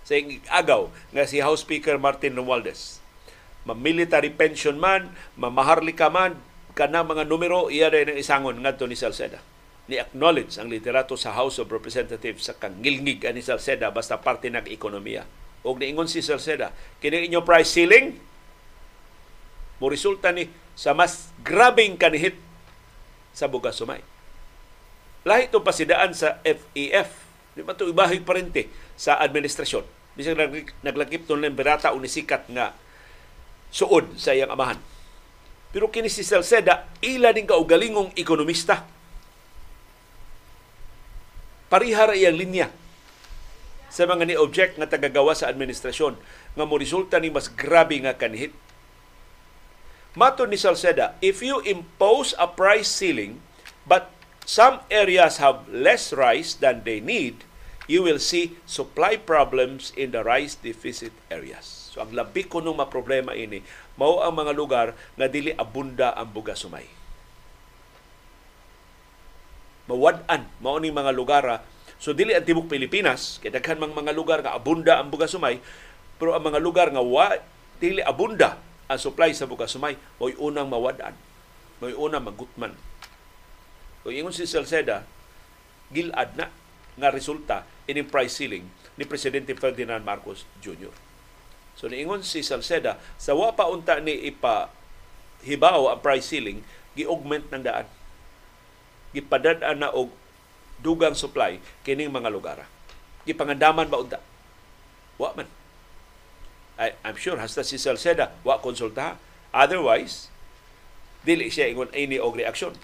sa agaw nga si House Speaker Martin Romualdez. Ma-military pension man, mamaharlika man, kana mga numero, iya rin ang isangon ngadto ni Salceda. Ni-acknowledge ang literato sa House of Representatives sa kangilngig ani Salceda basta parte ng ekonomiya og niingon si Salceda, kini inyo price ceiling mo resulta ni sa mas grabing kanihit sa bugas sumay. Lahi itong pasidaan sa FEF. Di ba ito ibahig parente sa administrasyon. Bisang naglakip itong lemberata o nisikat nga suod sa iyang amahan. Pero kini si Salceda, ila din kaugalingong ekonomista. Parihara iyang linya sa mga ni-object nga tagagawa sa administrasyon nga mo resulta ni mas grabe nga kanhit. Mato ni Salceda, if you impose a price ceiling but some areas have less rice than they need, you will see supply problems in the rice deficit areas. So ang labi ko nung maproblema ini, mao ang mga lugar nga dili abunda ang buga sumay. Mawad-an mao ni mga lugar So dili ang tibok Pilipinas, kay daghan mang mga lugar nga abunda ang bugas sumay, pero ang mga lugar nga wa dili abunda ang supply sa bugas sumay, mo'y unang mawadan. Mo'y unang magutman. Kung ingon si Salceda, gilad na nga resulta ining price ceiling ni Presidente Ferdinand Marcos Jr. So niingon si Salceda, sa wa pa unta ni ipa hibaw ang price ceiling, gi-augment ng daan. Gipadad-an na og dugang supply kining mga lugar. Gipangandaman ba unta? Wa man. I, I'm sure hasta si Salceda wa konsulta. Otherwise, dili siya ingon ini og reaksyon.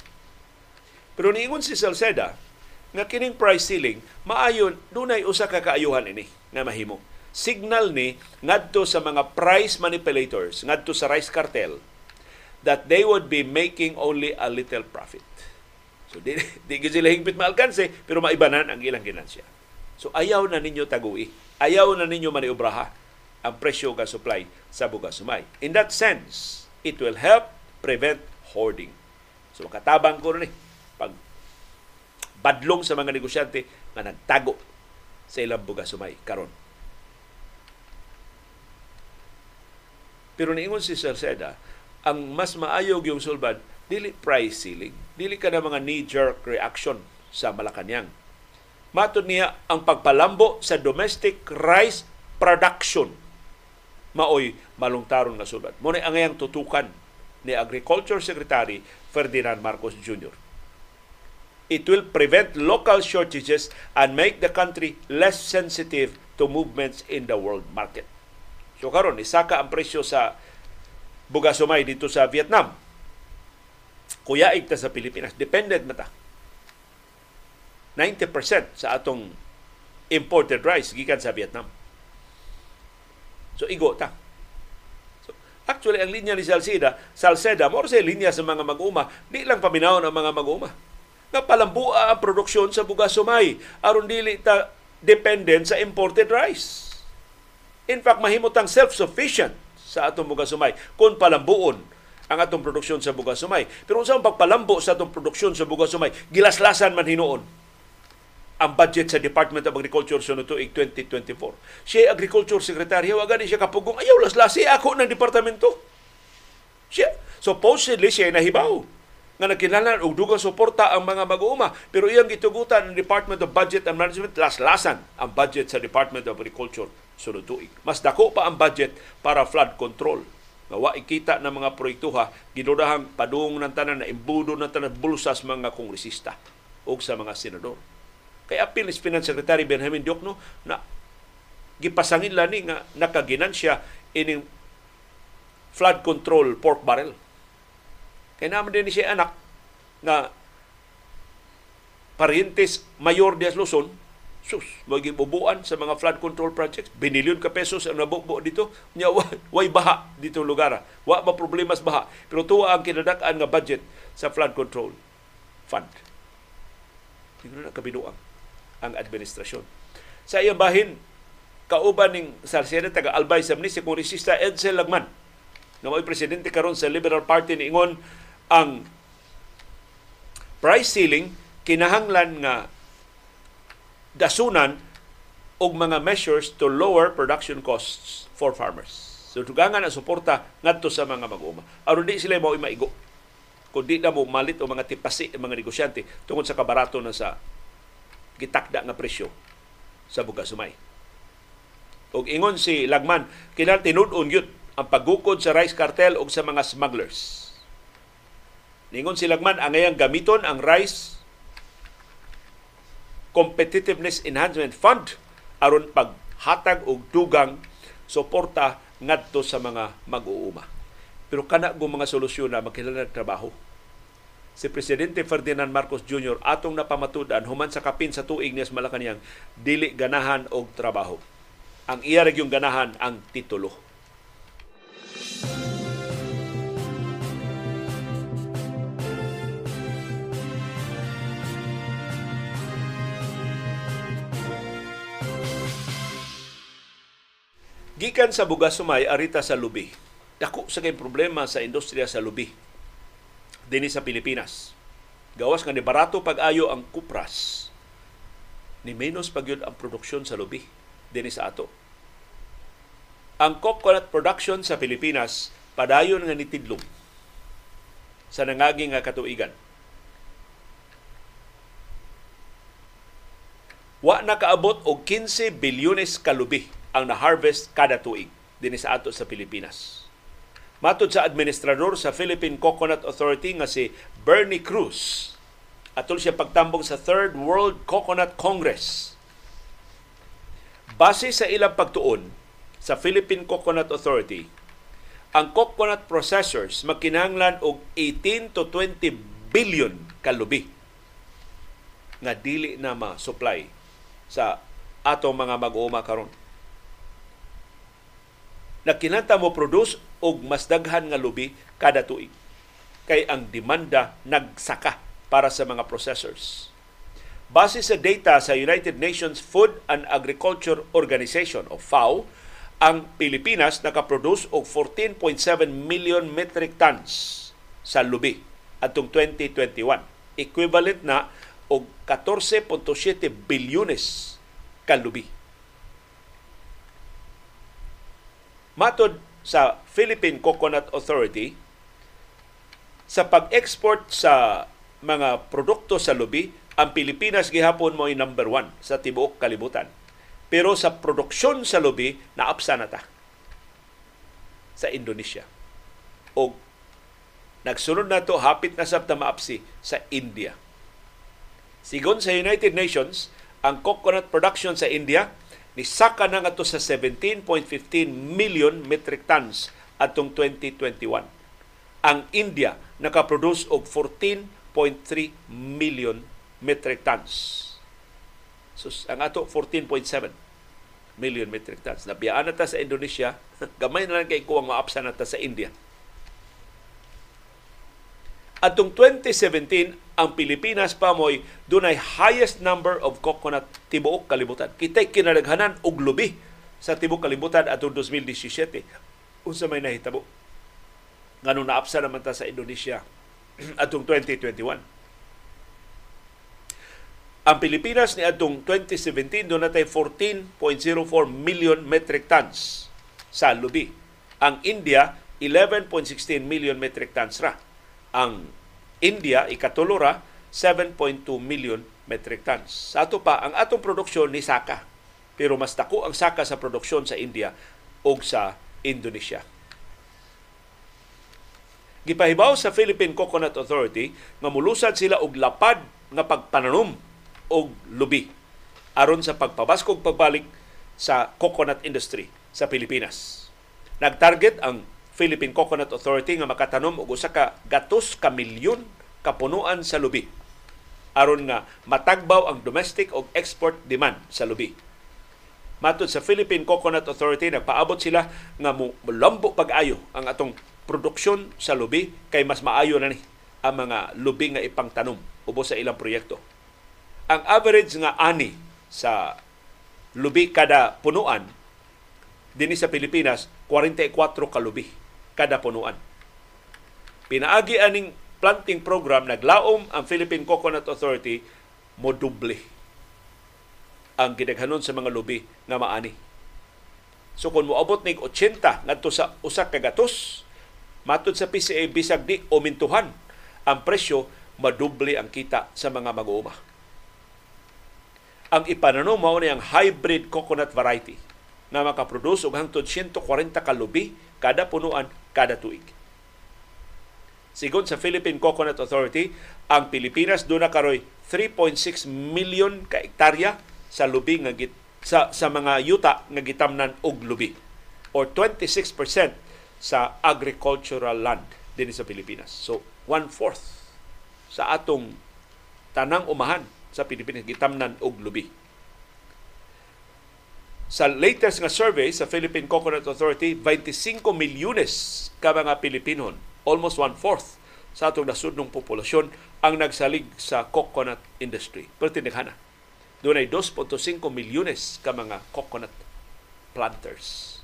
Pero niingon si Salceda nga kining price ceiling maayon dunay usa ka kaayuhan ini nga mahimo. Signal ni ngadto sa mga price manipulators, ngadto sa rice cartel that they would be making only a little profit. So di, (laughs) di sila higpit maalkanse pero maibanan ang ilang ginansya. So ayaw na ninyo tagui. Ayaw na ninyo maniobraha ang presyo ng supply sa bugas sumay. In that sense, it will help prevent hoarding. So katabang ko ni pag badlong sa mga negosyante nga nagtago sa ilang bugas sumay karon. Pero niingon si Sir Seda, ang mas maayog yung sulbad, dili price ceiling. Dili ka na mga knee-jerk reaction sa Malacanang Matod niya ang pagpalambo sa domestic rice production maoy malungtaron nga sulat. Mo ang ayang tutukan ni Agriculture Secretary Ferdinand Marcos Jr. It will prevent local shortages and make the country less sensitive to movements in the world market. So karon isaka ang presyo sa bugasumay dito sa Vietnam. Kuya ta sa Pilipinas. Dependent mata 90% sa atong imported rice gikan sa Vietnam. So igo ta. So, actually ang linya ni Salceda, Salceda mo sa linya sa mga mag-uma, di lang paminaw ang mga mag-uma. Nga palambua ang produksyon sa bugas sumay aron dili ta dependent sa imported rice. In fact, mahimutang self-sufficient sa atong bugas sumay kung palambuon ang atong produksyon sa bugas sumay. Pero unsa ang pagpalambo sa atong produksyon sa bugas sumay, gilaslasan man hinuon ang budget sa Department of Agriculture sa tuig 2024. Siya Agriculture Secretary, wagan siya kapugong, ayaw laslasi ako ng departamento. Siya, supposedly siya nahibaw nga nagkinahanglan og dugang suporta ang mga mag-uuma pero iyang gitugutan ng Department of Budget and Management laslasan ang budget sa Department of Agriculture sunod tuig. Mas dako pa ang budget para flood control. Nga wa ikita ng mga proyektuha ginudahang padung ng tanan na imbudo ng tanan bulsas mga kongresista o sa mga senador. Kay apil ni Finance Secretary Benjamin Diokno na gipasangin lang ni nga nakaginansya ining flood control pork barrel. Kay naman din siya anak nga parientes mayor de Luzon, sus, magibubuan sa mga flood control projects. Binilyon ka pesos ang nabubo dito. Nya, way baha dito lugar. Wa ma problemas baha. Pero tuwa ang kinadak-an nga budget sa flood control fund. Tingnan na kabinuang ang administrasyon. Sa iyang bahin, kauban ning Salceda taga Albay Samni si Kongresista Edsel Lagman na may presidente karon sa Liberal Party ni Ingon ang price ceiling kinahanglan nga dasunan og mga measures to lower production costs for farmers. So dugangan ang suporta ngadto sa mga mag-uma. Aron di sila mo maigo. Kung di na mo malit o mga tipasi ang mga negosyante tungod sa kabarato na sa gitakda nga presyo sa bugas sumay. Og ingon si Lagman, kinal tinud-on gyud ang paggukod sa rice cartel og sa mga smugglers. Ningon si Lagman, ang gamiton ang rice Competitiveness Enhancement Fund aron paghatag og dugang suporta ngadto sa mga mag-uuma. Pero kana go mga solusyon na magkailangan trabaho si Presidente Ferdinand Marcos Jr. atong napamatudan human sa kapin sa tuig niya sa Malacanang dili ganahan og trabaho. Ang iya yung ganahan ang titulo. Gikan sa bugas sumay arita sa lubi. Dako sa kay problema sa industriya sa lubi dinhi sa Pilipinas. Gawas nga ni barato pag-ayo ang kupras ni menos pagyud ang produksyon sa lubi dinhi sa ato. Ang coconut production sa Pilipinas padayon nga nitidlong sa nangagi nga katuigan. Wa na kaabot og 15 bilyones kalubi ang na-harvest kada tuig dinhi sa ato sa Pilipinas. Matod sa administrador sa Philippine Coconut Authority nga si Bernie Cruz, atol siya pagtambong sa Third World Coconut Congress. Base sa ilang pagtuon, sa Philippine Coconut Authority, ang coconut processors magkinahanglan og 18 to 20 billion kalubi nga dili na ma-supply sa atong mga mag-uuma karon. Nagkinanta mo produce og mas daghan nga lubi kada tuig kay ang demanda nagsaka para sa mga processors. Base sa data sa United Nations Food and Agriculture Organization o FAO, ang Pilipinas nakaproduce og 14.7 million metric tons sa lubi atong 2021. Equivalent na og 14.7 bilyones ka lubi. Matod sa Philippine Coconut Authority, sa pag-export sa mga produkto sa lubi, ang Pilipinas gihapon mo ay number one sa tibuok kalibutan. Pero sa produksyon sa lubi, naapsa na ta sa Indonesia. O nagsunod na to hapit na sab ta maapsi sa India. Sigon sa United Nations, ang coconut production sa India nisaka na nga sa 17.15 million metric tons atong 2021. Ang India nakaproduce og 14.3 million metric tons. So, ang ato 14.7 million metric tons. Nabiyaan na ta sa Indonesia, (laughs) gamay na lang kay kuwang maapsa na ta sa India. Atong 2017, ang Pilipinas pa mo'y dunay highest number of coconut tibuok kalibutan. Kita'y kinalaghanan og lubi sa tibuok kalibutan atong 2017. Unsa may nahitabo? Ngano naapsa naman ta sa Indonesia (clears throat) atong 2021. Ang Pilipinas ni atong 2017 doon natay 14.04 million metric tons sa lubi. Ang India 11.16 million metric tons ra. Ang India ikatulo ra 7.2 million metric tons. Sa ato pa ang atong produksyon ni saka. Pero mas dako ang saka sa produksyon sa India o sa Indonesia. Gipahibaw sa Philippine Coconut Authority nga mulusad sila og lapad nga pagpananom og lubi aron sa pagpabaskog pagbalik sa coconut industry sa Pilipinas. Nagtarget ang Philippine Coconut Authority nga makatanom og usa ka gatos ka milyon kapunuan sa lubi. Aron nga matagbaw ang domestic o export demand sa lubi. Matod sa Philippine Coconut Authority, nagpaabot sila nga mulambo pag-ayo ang atong produksyon sa lubi kay mas maayo na ni ang mga lubi nga ipangtanom ubos sa ilang proyekto. Ang average nga ani sa lubi kada punuan dinhi sa Pilipinas 44 ka lubi kada punuan. Pinaagi aning planting program naglaom ang Philippine Coconut Authority mo duble ang gidaghanon sa mga lubi nga maani. So kung moabot nig 80 ngadto sa usa ka gatos, matud sa PCA bisag di umintuhan ang presyo maduble ang kita sa mga mag-uuma ang ipananom mao ni ang hybrid coconut variety na makaproduce og hangtod 140 kalubi kada punuan kada tuig. Sigon sa Philippine Coconut Authority, ang Pilipinas do na karoy 3.6 million ka hektarya sa lubi nga git, sa sa mga yuta nga gitamnan og lubi or 26% sa agricultural land din sa Pilipinas. So, one-fourth sa atong tanang umahan sa Pilipinas gitamnan og lubi. Sa latest nga survey sa Philippine Coconut Authority, 25 milyones ka mga Pilipinon, almost one-fourth sa atong nasudnong populasyon ang nagsalig sa coconut industry. Pero tinighana. Doon ay 2.5 milyones ka mga coconut planters.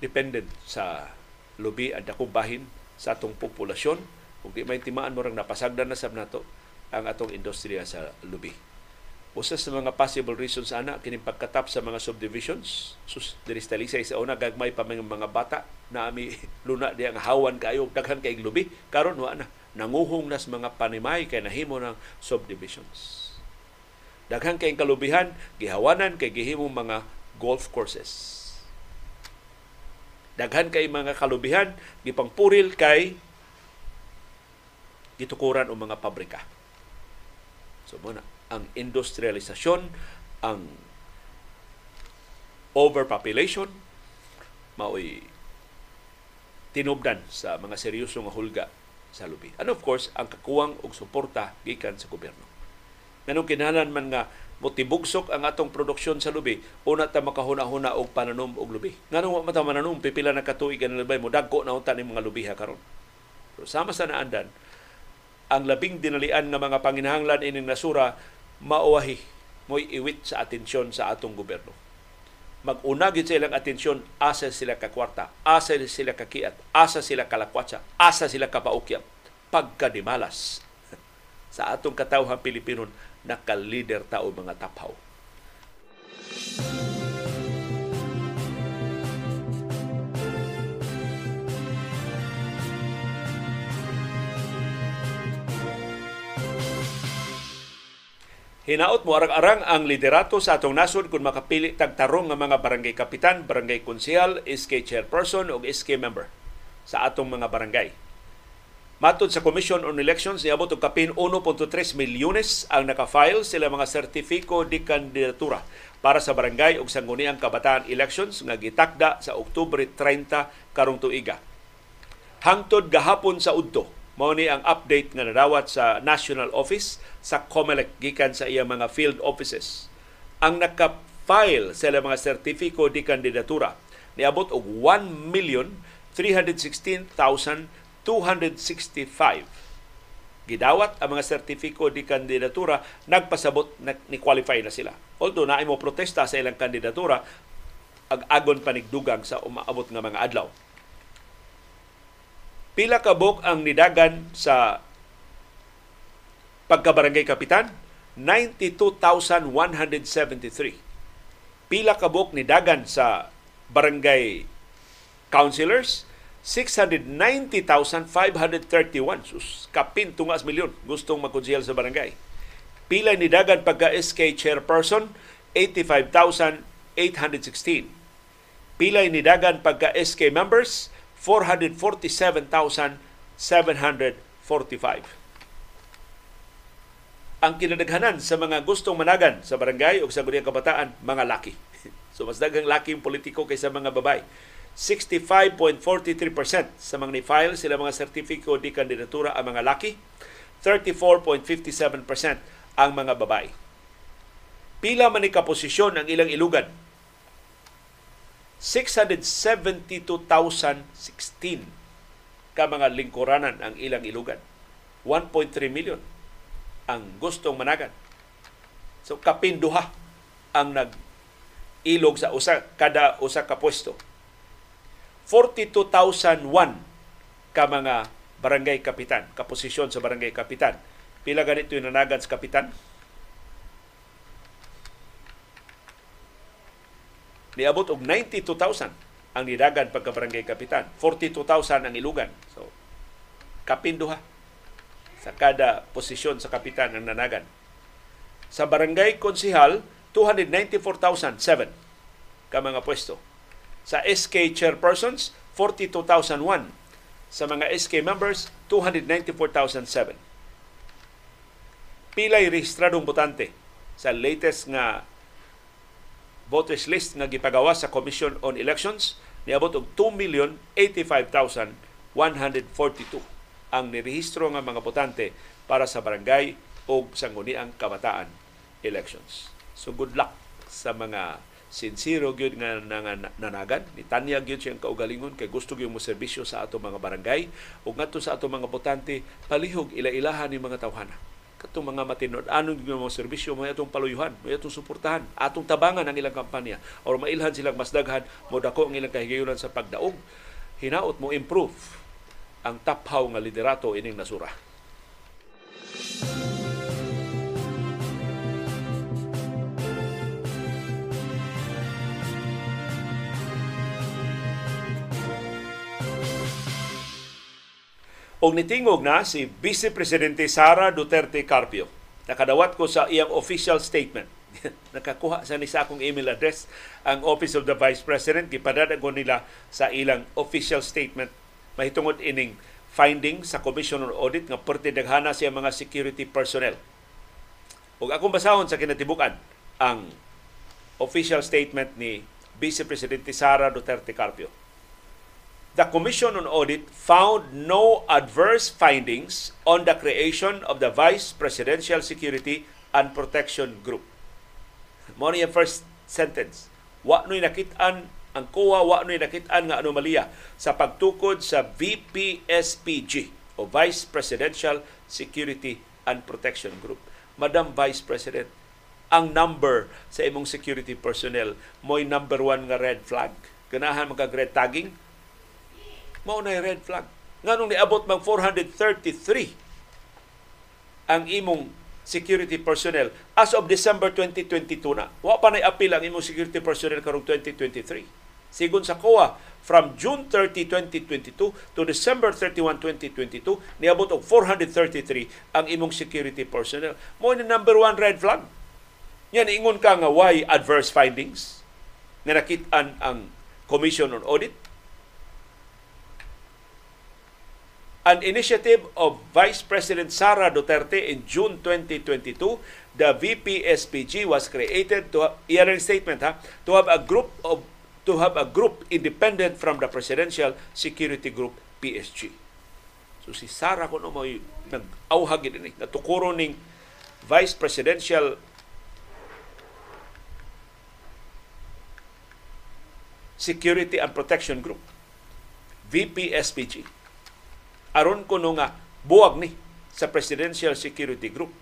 Dependent sa lubi at dakong bahin sa atong populasyon kung di may timaan mo rang napasagdan na sab nato ang atong industriya sa lubi. Usa sa mga possible reasons ana kini pagkatap sa mga subdivisions. Sus diri sa Talisay sa una gagmay pa mga, mga bata na ami (laughs) luna di ang hawan kayo daghan kay lubi karon wa na nanguhong nas mga panimay kay nahimo ng subdivisions. Daghan kay kalubihan gihawanan kay gihimo mga golf courses. Daghan kay mga kalubihan gipangpuril kay gitukuran o mga pabrika. So muna, ang industrialisasyon, ang overpopulation, mao'y tinubdan sa mga seryoso nga hulga sa lubi. And of course, ang kakuwang og suporta gikan sa gobyerno. Nganong kinahanglan man nga motibugsok ang atong produksyon sa lubi, una ta makahuna-huna og pananom og lubi. Nganong mata mananom pipila na katuig ang labay mo dagko na unta ni mga lubiha karon. Pero sama sa naandan, ang labing dinalian nga mga panginahanglan ining nasura mauwahi mo'y iwit sa atensyon sa atong gobyerno mag-una sa ilang atensyon asa sila ka kwarta, asa sila ka kiat, asa sila kalakwatsa, asa sila kapaukyap pagkadimalas (laughs) sa atong katawhang Pilipinon nakalider tao mga taphaw. Hinaot mo arang-arang ang liderato sa atong nasod kung makapili tagtarong nga mga barangay kapitan, barangay konsehal, SK chairperson o SK member sa atong mga barangay. Matod sa Commission on Elections, niabot og kapin 1.3 milyones ang naka-file sila mga sertifiko di kandidatura para sa barangay ug sangguniang kabataan elections nga gitakda sa Oktubre 30 karong tuiga. Hangtod gahapon sa udto, mao ni ang update nga nadawat sa National Office sa COMELEC gikan sa iyang mga field offices. Ang naka-file sa mga sertifiko di kandidatura niabot og 1 million 316,265. Gidawat ang mga sertifiko di kandidatura, nagpasabot na ni qualify na sila. Although na mo protesta sa ilang kandidatura, ag-agon panigdugang sa umaabot nga mga adlaw. Pila ka bok ang nidagan sa pagkabarangay kapitan? 92,173. Pila ka bok nidagan sa barangay councilors? 690,531. Sus, kapin tungas milyon gustong magkonsehal sa barangay. Pila nidagan pagka SK chairperson? 85,816. Pila nidagan pagka SK members? 447,745. Ang kinadaghanan sa mga gustong managan sa barangay o sa gudiyang kabataan, mga laki. (laughs) So mas daghang laki politiko kaysa mga babay. 65.43% sa mga ni-file sila mga sertifiko di kandidatura ang mga laki, 34.57% ang mga babay. Pila man ni kaposisyon ang ilang ilugan 672,016 ka mga lingkuranan ang ilang ilugan. 1.3 million ang gustong managan. So kapinduha ang nag ilog sa usa kada usa ka pwesto. 42,001 ka mga barangay kapitan, kaposisyon sa barangay kapitan. Pila ganito yung nanagan sa kapitan? Niabot og 92,000 ang nidagan pagka barangay kapitan. 42,000 ang ilugan. So, kapinduha sa kada posisyon sa kapitan ang nanagan. Sa barangay konsihal, 294,007 ka mga pwesto. Sa SK chairpersons, 42,001. Sa mga SK members, 294,007. Pilay rehistradong botante sa latest nga voters list nga gipagawa sa Commission on Elections niabot og 2,085,142 ang nirehistro nga mga botante para sa barangay o sangguniang kabataan elections. So good luck sa mga sincero gyud nga nanagan. Ni Tanya gyud siyang kaugalingon kay gusto gyud mo serbisyo sa ato mga barangay. Ug ngadto sa ato mga botante palihog ila-ilahan ni mga tawhana katong mga matinod anong yung mga serbisyo may atong paluyuhan may atong suportahan atong tabangan ang ilang kampanya. Or mailhan silang mas daghan mo dako ang ilang kahigayunan sa pagdaog. Hinaot mo improve ang taphaw nga liderato ining nasura Og nitingog na si Vice Presidente Sara Duterte Carpio. Nakadawat ko sa iyang official statement. (laughs) Nakakuha sa ni sa akong email address ang Office of the Vice President. Gipadada ko nila sa ilang official statement. Mahitungod ining finding sa Commission on Audit nga perti daghana siya mga security personnel. Ug akong basahon sa kinatibukan ang official statement ni Vice Presidente Sara Duterte Carpio. The Commission on Audit found no adverse findings on the creation of the Vice Presidential Security and Protection Group. Mo yung first sentence. Wa no'y nakitaan ang COA wa no'y nakitaan nga anomalya sa pagtukod sa VPSPG o Vice Presidential Security and Protection Group. Madam Vice President, ang number sa imong security personnel mo'y number one nga red flag. Ganahan magka red tagging, mao na red flag. Nganong niabot mag 433 ang imong security personnel as of December 2022 na. Wa pa na appeal ang imong security personnel karong 2023. Sigon sa COA, from June 30, 2022 to December 31, 2022, niabot og 433 ang imong security personnel. Mo ni number one red flag. Yan, ingon ka nga why adverse findings nga nakitaan ang Commission on Audit an initiative of Vice President Sara Duterte in June 2022, the VPSPG was created to have, statement ha, to have a group of to have a group independent from the Presidential Security Group PSG. So si Sara kuno mo nag-auhag din natukuro ning Vice Presidential Security and Protection Group VPSPG aron kuno nga buwag ni sa Presidential Security Group.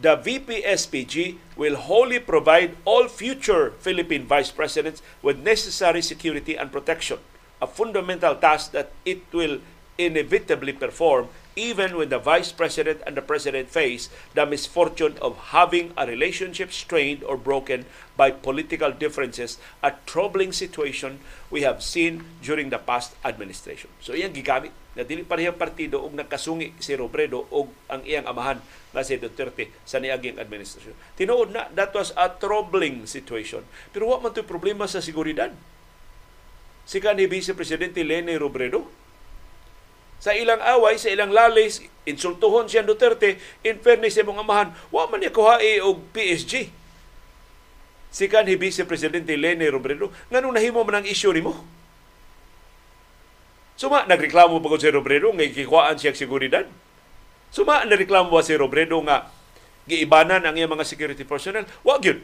The VPSPG will wholly provide all future Philippine vice presidents with necessary security and protection, a fundamental task that it will inevitably perform even when the vice president and the president face the misfortune of having a relationship strained or broken by political differences, a troubling situation we have seen during the past administration. So iyang gigamit na dili parehang partido og nagkasungi si Robredo og ang iyang amahan nga si Duterte sa niaging administrasyon. Tinuod na that was a troubling situation. Pero wa man to problema sa seguridad. Si kanhi Vice Presidente Lene Robredo sa ilang away, sa ilang lalis, insultuhon siya Duterte, in fairness sa mga amahan, wa man niya kuhai og PSG. Si kanhi Vice Presidente Lene Robredo, nganong nahimo man ang isyu nimo? Suma, nagreklamo ba si Robredo nga ikikuhaan siya seguridad? Suma, nagreklamo ba si Robredo nga giibanan ang iyang mga security personnel? Wag yun.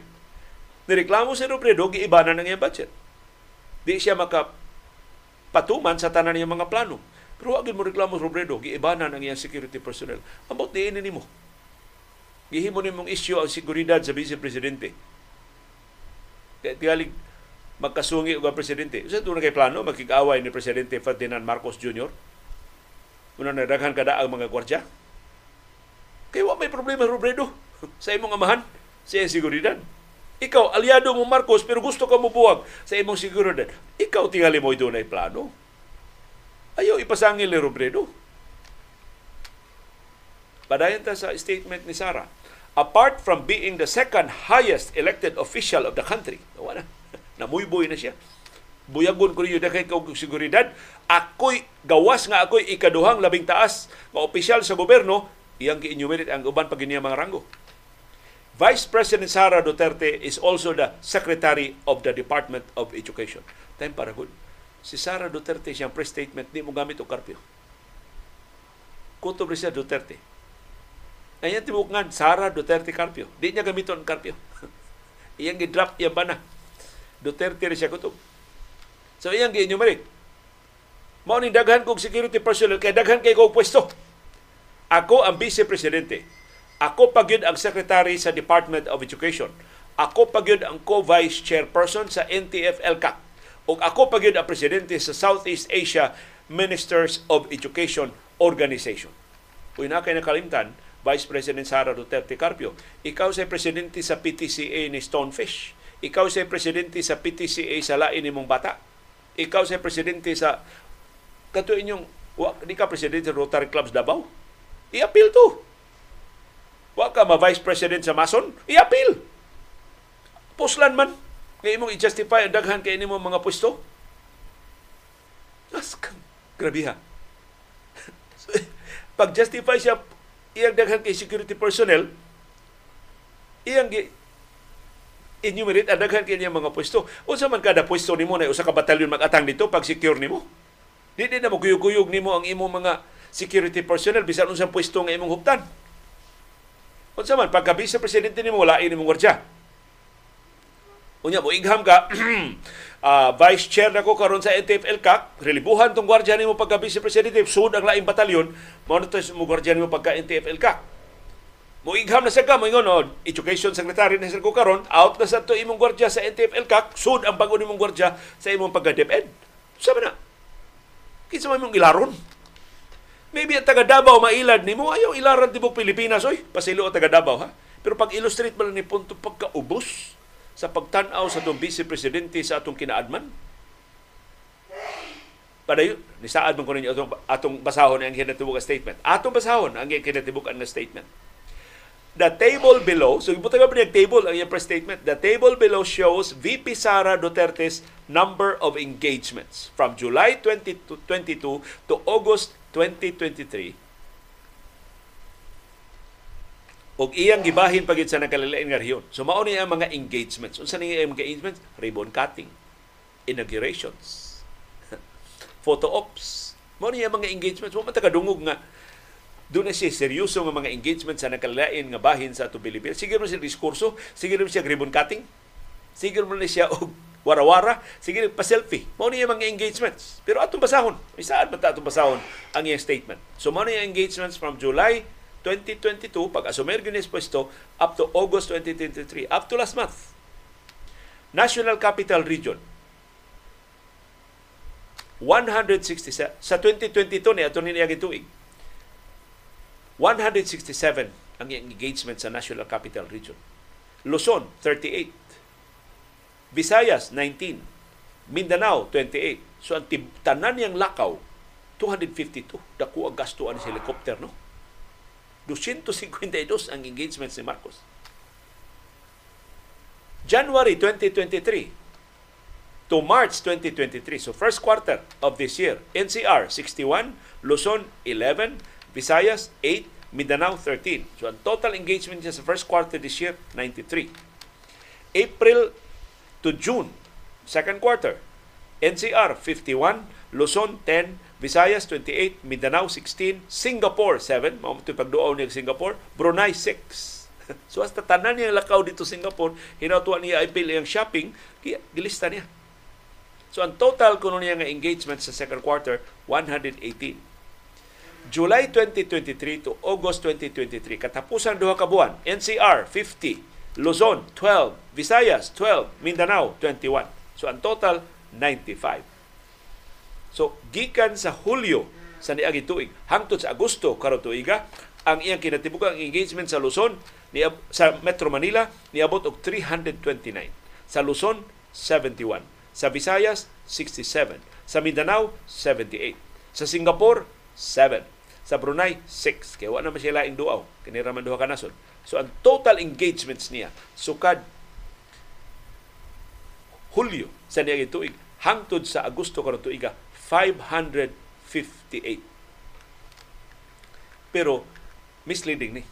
Nireklamo si Robredo, giibanan ang iyang budget. Di siya maka patuman sa tanan niyang mga plano. Pero wag mo reklamo Robredo, giibanan ang iyang security personnel. Ambot di ini nimo. Gihimo nimong issue ang seguridad sa Vice Presidente. Tiyalig magkasungi og presidente. Sa tunay kay plano makig-away ni presidente Ferdinand Marcos Jr. Una na daghan kada ang mga gwardiya. Kay wa may problema Robredo (laughs) sa imong amahan sa iyang seguridad. Ikaw, aliado mo Marcos, pero gusto ka mo buwag sa imong seguridad. Ikaw tingali mo doon ay plano. Ayaw ipasangil ni Robredo. Padayon ta sa statement ni Sara. Apart from being the second highest elected official of the country, wala, (laughs) namuyboy na siya. Buyagon ko ninyo kay kog seguridad. Ako'y gawas nga ako'y ikaduhang labing taas nga opisyal sa gobyerno, iyang gi-enumerate ang uban pag mga ranggo. Vice President Sara Duterte is also the Secretary of the Department of Education. Time para good si Sara Duterte siyang press statement di mo gamit og karpyo. Kutob siya Duterte. Ayan tibukan Sara Duterte Carpio. Di niya gamiton Carpio. (laughs) iyang gi-drop iya ba na. Duterte rin siya kutob. So iyang gi-enumerate. Mao ni daghan kog security personnel kay daghan kay kog pwesto. Ako ang vice presidente. Ako pagyud ang secretary sa Department of Education. Ako pagyud ang co-vice chairperson sa NTF-LCAC ug ako pa ang presidente sa Southeast Asia Ministers of Education Organization. Kung na kay nakalimtan, Vice President Sara Duterte Carpio, ikaw sa presidente sa PTCA ni Stonefish. Ikaw sa presidente sa PTCA sa lain nimong bata. Ikaw sa presidente sa kato inyong wa di ka presidente sa Rotary Clubs Davao. I-appeal to. Wa ka ma vice president sa Mason, i-appeal. Puslan man nga imong i-justify ang daghan kay nimo mga pwesto? As grabe ha. (laughs) Pag justify siya iyang daghan kay security personnel, iyang gi enumerate ang daghan kanya mga pwesto. Unsa man kada pwesto nimo na usa ka batalyon mag-atang dito pag secure nimo. Di di na mo kuyog-kuyog nimo ang imong mga security personnel bisan unsang pwesto nga imong huptan. Unsa man pagka vice presidente nimo wala imong gwardya. Unya mo igham ka uh, (clears throat) vice chair nako karon sa NTFL CAC, relibuhan tong gwardya nimo pagka vice presidente, sud ang laing batalyon, mao na mo gwardya nimo pagka NTFL CAC. Mo igham na sa ka mo ingon oh, education secretary na ko karon, out na sa to imong gwardya sa NTFL CAC, sud ang bago nimong gwardya sa imong pagka DepEd. Sabi na, kinsa man mong ilaron? Maybe ang taga Davao mailad nimo ayaw ilaran tibok Pilipinas oy, pasilo taga Davao ha. Pero pag illustrate man ni punto pagkaubos sa pagtan-aw sa atong vice presidente sa atong kinaadman, padayon ni saad man ko ninyo atong, atong basahon ang kinatibuk statement. Atong basahon ang kinatibuk nga statement. The table below, so ibutang ba niya table ang press statement. The table below shows VP Sara Duterte's number of engagements from July 2022 to August 2023 og iyang gibahin pagit sa nakalilain nga rehiyon. So mao ni ang mga engagements. Unsa ni ang engagements? Ribbon cutting, inaugurations, (laughs) photo ops. Mao ni ang mga engagements. Wa man kadungog nga doon na seryoso nga mga engagement sa nakalilain nga bahin sa atong Pilipinas. Sige mo siya diskurso, sige mo siya ribbon cutting, sige mo na siya og wara-wara, sige pa-selfie. Mao niya mga engagements. Pero atong basahon, saan ba atong basahon ang iyang statement? So mao niya engagements from July 2022 pag asumer ginis pwesto up to August 2023 up to last month. National Capital Region 167 sa 2022 ni ato ni niya tuig 167 ang engagement sa National Capital Region. Luzon 38 Visayas 19, Mindanao 28. So ang tanan niyang lakaw 252 dako ang gastuan sa helicopter no. 252 ang engagement ni Marcos. January 2023 to March 2023, so first quarter of this year, NCR 61, Luzon 11, Visayas 8, Mindanao 13. So ang total engagement niya sa first quarter this year, 93. April to June, second quarter, NCR 51, Luzon 10, Visayas 28, Mindanao 16, Singapore 7, mao ito pagduaw niya Singapore, Brunei 6. (laughs) so hasta tanan niya lakaw dito Singapore, hinatuan niya IPL yung shopping, kaya gilista niya. So ang total kuno niya nga engagement sa second quarter 118. July 2023 to August 2023, katapusan duha ka buwan, NCR 50, Luzon, 12. Visayas, 12. Mindanao, 21. So, ang total, 95. So, gikan sa Hulyo sa niagi tuig hangtod sa Agosto karon tuiga ang iyang kinatibukang engagement sa Luzon ni sa Metro Manila niabot og 329 sa Luzon 71 sa Visayas 67 sa Mindanao 78 sa Singapore 7 sa Brunei 6 kay wa na man sila laing duaw? Kini ra man duha ka nasod. So ang total engagements niya sukad Hulyo sa niya tuig hangtod sa Agosto karon tuiga 558. Pero misleading ni.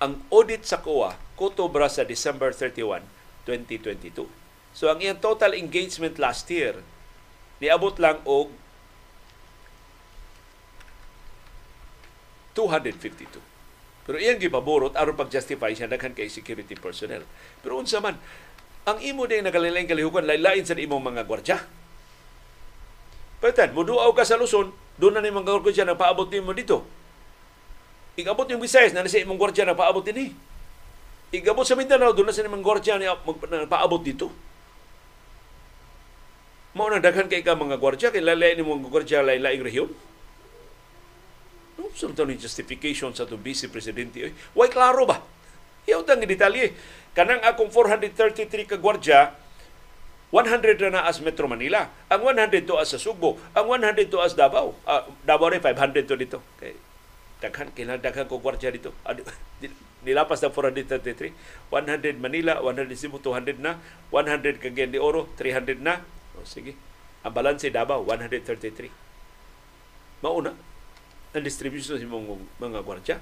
Ang audit sa COA kotobra sa December 31, 2022. So ang iyang total engagement last year niabot lang og 252. Pero iyang gipaborot aron pag-justify siya daghan kay security personnel. Pero unsa man, ang imo din nagalilain kalihukan lain-lain sa imong mga gwardya. Patan, muduaw ka sa Luzon, doon na ni mga gwardya na paabot nimo dito. Igabot yung Visayas na nasa imong gwardya na paabot din eh. Igabot sa Mindanao, doon na sa imong gwardya na paabot dito. Mao na daghan kay ka mga gwardya kay lain ni mga gwardya lain-laing rehiyon. No, sunod ni justification sa to vice presidente. Why klaro ba? Iyaw tang detalye. Kanang akong 433 ka gwardiya, 100 na as Metro Manila. Ang 100 to as sa Subo. Ang 100 to as Davao. Uh, Davao rin, 500 to dito. Okay. Daghan, kinadaghan ko gwardiya dito. Nilapas na 433. 100 Manila, 100 Cebu, 200 na. 100 Cagayan de Oro, 300 na. O, sige. Ang balanse Davao, 133. Mauna ang distribution sa mga, mga gwardya.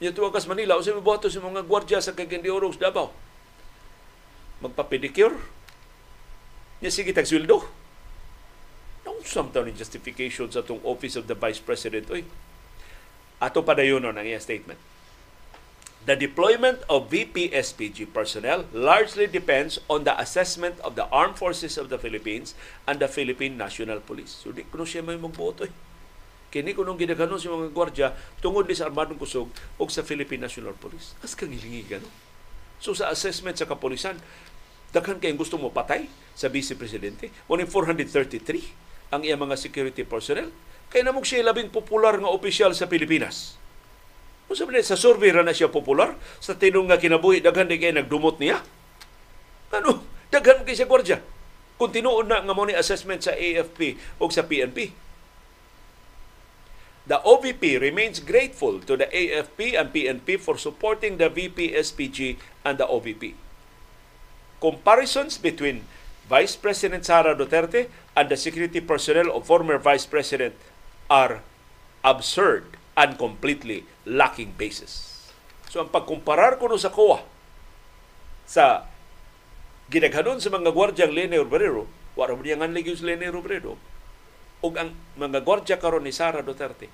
Niya tuwag kas Manila, o sa boto sa mga gwardya sa Cagayan de Oro, Davao. magpa-pedicure. Nya sige tag sweldo. Nung samtaw ni justification sa tong Office of the Vice President. Oy, ato pa dayon ang iya statement. The deployment of VP-SPG personnel largely depends on the assessment of the armed forces of the Philippines and the Philippine National Police. So di kuno siya may magboto eh. Kini kunong gidaghanon sa mga gwardya tungod ni sa Armadong Kusog o sa Philippine National Police. Kas kang hilingi gano. So sa assessment sa kapulisan, daghan kayong gusto mo patay sa Vice Presidente. Mo 433 ang iya mga security personnel. Kaya namog siya labing popular nga opisyal sa Pilipinas. Kung sabi sa survey na siya popular, sa tinong nga kinabuhi, daghan di kay nagdumot niya. Ano? Daghan kay siya gwardya. Kung tinuod na nga mo ni assessment sa AFP o sa PNP. The OVP remains grateful to the AFP and PNP for supporting the VP, SPG, and the OVP. Comparisons between Vice President Sara Duterte and the security personnel of former Vice President are absurd and completely lacking basis. So ang pagkumparar ko no sa COA sa ginaghanon sa mga gwardyang Lene Obrero, wala mo niyang anlig yung Lene Obrero, ug ang mga gwardya karon ni Sara Duterte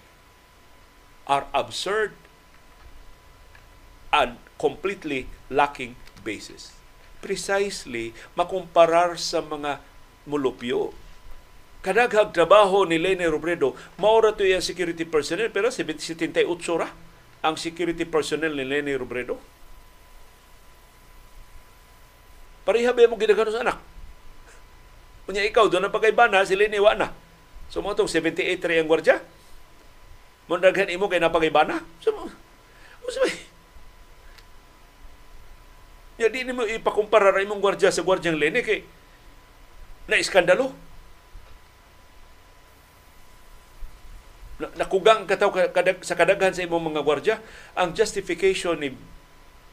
are absurd and completely lacking basis. Precisely, makumparar sa mga mulupyo. Kadaghag trabaho ni Lene Robredo, maura to yung security personnel, pero 78 ra ang security personnel ni Lene Robredo. Pareha ba mo ginagano sa anak? Kunya ikaw, doon ang pagkaibana, si Lene wa na. So mo itong 78 rin ang gwardya. Mo daghan imo kay napagibana. So. Ya di nimo ipakumpara ra imong gwardiya sa gwardyang Lene kay na iskandalo. Na, nakugang kataw kadag, sa kadaghan sa imong mga gwardya ang justification ni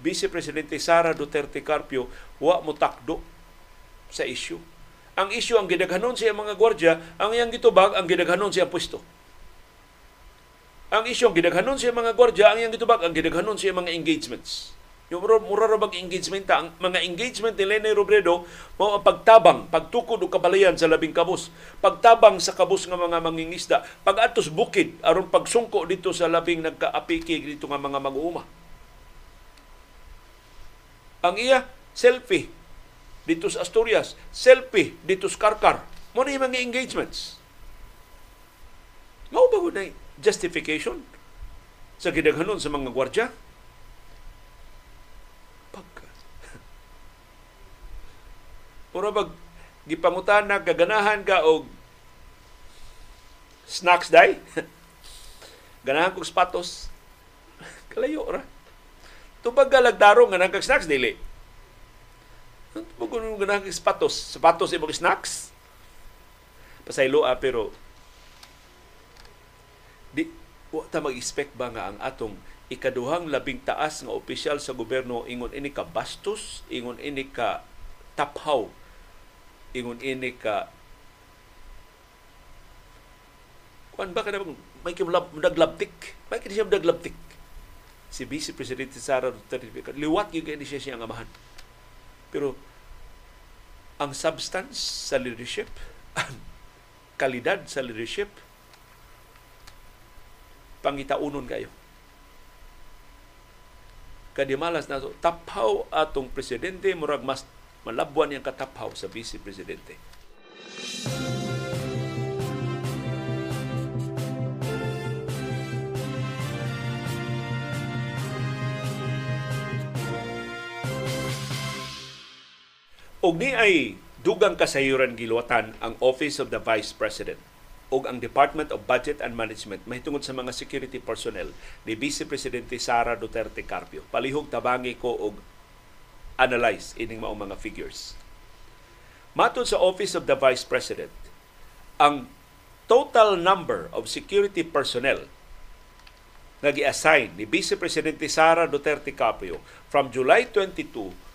Vice Presidente Sara Duterte Carpio wa mo takdo sa issue. Ang issue ang gidaghanon siya mga gwardya, ang iyang gitubag ang gidaghanon siya pwesto. Ang isyong gidaghanon siya mga gwardya, ang iyang gitubag, ang gidaghanon siya mga engagements. Yung mura, mura bag engagement ta, ang mga engagement ni Lene Robredo mao ang pagtabang, pagtukod og kabalayan sa labing kabus, pagtabang sa kabus nga mga mangingisda, pag-atos bukid aron pagsungko dito sa labing nagkaapiki dito nga mga mag-uuma. Ang iya selfie dito sa Asturias, selfie dito sa Karkar. Mo na mga engagements. Mao ba na justification sa gidaghanon sa mga gwardya. Pag Puro bag gipangutan na kaganahan ka og snacks day. (laughs) Ganahan kog sapatos. (laughs) Kalayo ra. Tubag galagdaro nga nagkag snacks dili. Tubag ko ganahan kog sapatos. Sapatos imong snacks. Pasaylo ah, pero di wa ta mag-expect ba nga ang atong ikaduhang labing taas nga opisyal sa gobyerno ingon ini ka bastos, ingon ini ka taphaw, ingon ini ka kuan ba ka na may kimdaglabtik, may kini siya mdaglabtik. Si Vice Presidente Sara Duterte, liwat yung kaya siya siya ang amahan. Pero ang substance sa leadership, ang kalidad sa leadership, pangitaunon kayo. Kadimalas na to, taphaw atong presidente, murag mas malabwan yung kataphaw sa vice presidente. Og ni ay dugang kasayuran giluwatan ang Office of the Vice President o ang Department of Budget and Management mahitungod sa mga security personnel ni Vice Presidente Sara Duterte Carpio. Palihog tabangi ko og analyze ining mao mga figures. Matod sa Office of the Vice President, ang total number of security personnel nga gi-assign ni Vice Presidente Sara Duterte Carpio from July 22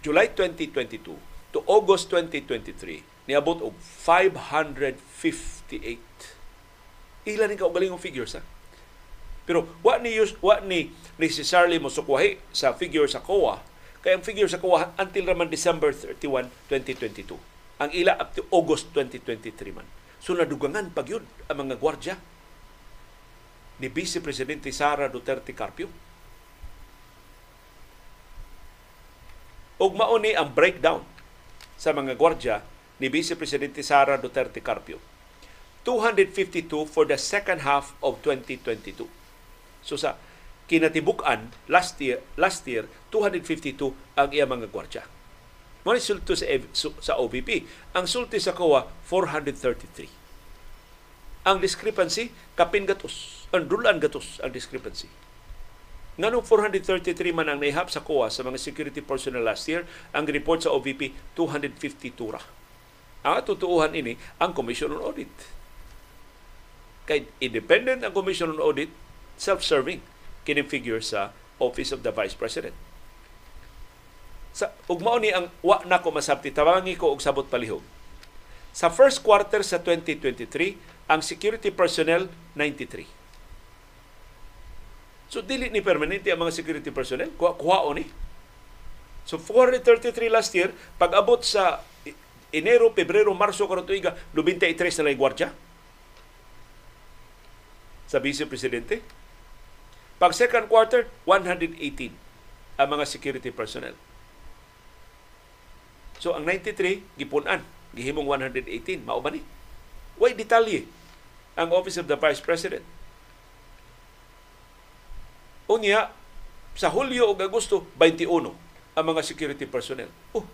July 2022 to August 2023 niabot og 558. Ila ni kaugalingong figures ha. Pero wa ni wa ni necessarily mo sa figure sa COA Kaya ang figure sa kuha until raman December 31, 2022. Ang ila up to August 2023 man. So nadugangan pag yun ang mga gwardya ni Vice Presidente Sara Duterte Carpio. Ug mao ni ang breakdown sa mga gwardya ni Vice Presidente Sara Duterte Carpio. 252 for the second half of 2022. So sa kinatibukan last year last year 252 ang iya mga gwardya. Mo ni sulto sa sa OVP. Ang sulti sa COA 433. Ang discrepancy kapin gatos. Ang dulan gatos ang discrepancy. Nganong 433 man ang naihap sa COA sa mga security personnel last year, ang report sa OVP 252 ra. Ang atutuuhan ini ang Commission on Audit. Kay independent ang Commission on Audit, self-serving kini figure sa Office of the Vice President. Sa ugmao ni ang wa na ko masabti tawangi ko og sabot palihog. Sa first quarter sa 2023, ang security personnel 93. So dili ni permanente ang mga security personnel, kuha kuhaon ni. So 433 last year, pag abot sa Enero, Pebrero, Marso karon tuiga, 93 na lang gwardiya. Sa Vice Presidente. Pag second quarter, 118 ang mga security personnel. So ang 93 gipunan, gihimong 118, mao ba ni? Way detalye ang Office of the Vice President. Unya, sa Hulyo o Agosto, 21 ang mga security personnel. Oh.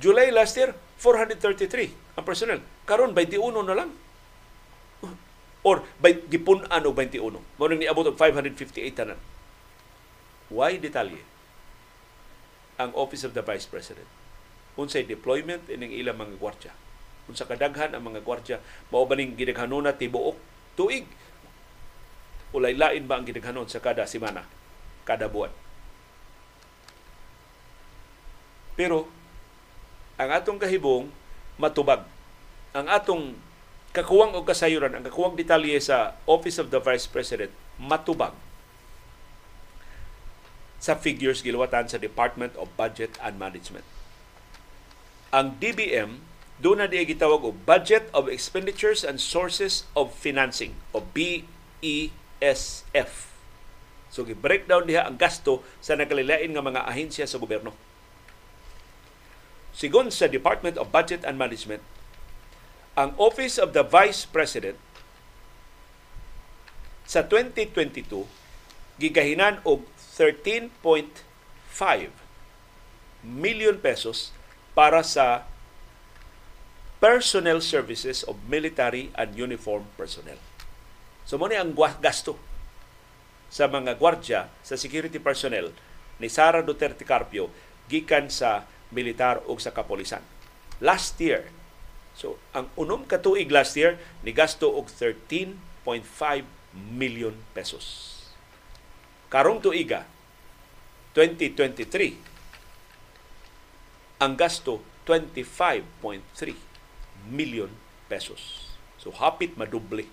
July last year, 433 ang personnel. Karon 21 na lang. Or by, gipunan o 21. Mo nang niabot og 558 tanan. Why detalye? Ang Office of the Vice President. Unsay deployment ining ilang mga gwardya. Unsa kadaghan ang mga gwardya mao ba ning gidaghanona tibuok tuig ulay lain ba ang gidaghanon sa kada semana, kada buwan. Pero ang atong kahibong matubag. Ang atong kakuwang o kasayuran, ang kakuwang detalye sa Office of the Vice President matubag sa figures gilawatan sa Department of Budget and Management. Ang DBM doon na di gitawag og Budget of Expenditures and Sources of Financing o BE SF. So gi-breakdown diha ang gasto sa nagkalilain nga mga ahensya sa gobyerno. Sigon sa Department of Budget and Management, ang Office of the Vice President sa 2022 gigahinan og 13.5 million pesos para sa personnel services of military and uniform personnel. So mo ang gasto sa mga gwardya sa security personnel ni Sara Duterte Carpio gikan sa militar o sa kapolisan. Last year, so ang unom ka tuig last year ni gasto og 13.5 million pesos. Karong tuiga 2023 ang gasto 25.3 million pesos. So hapit maduble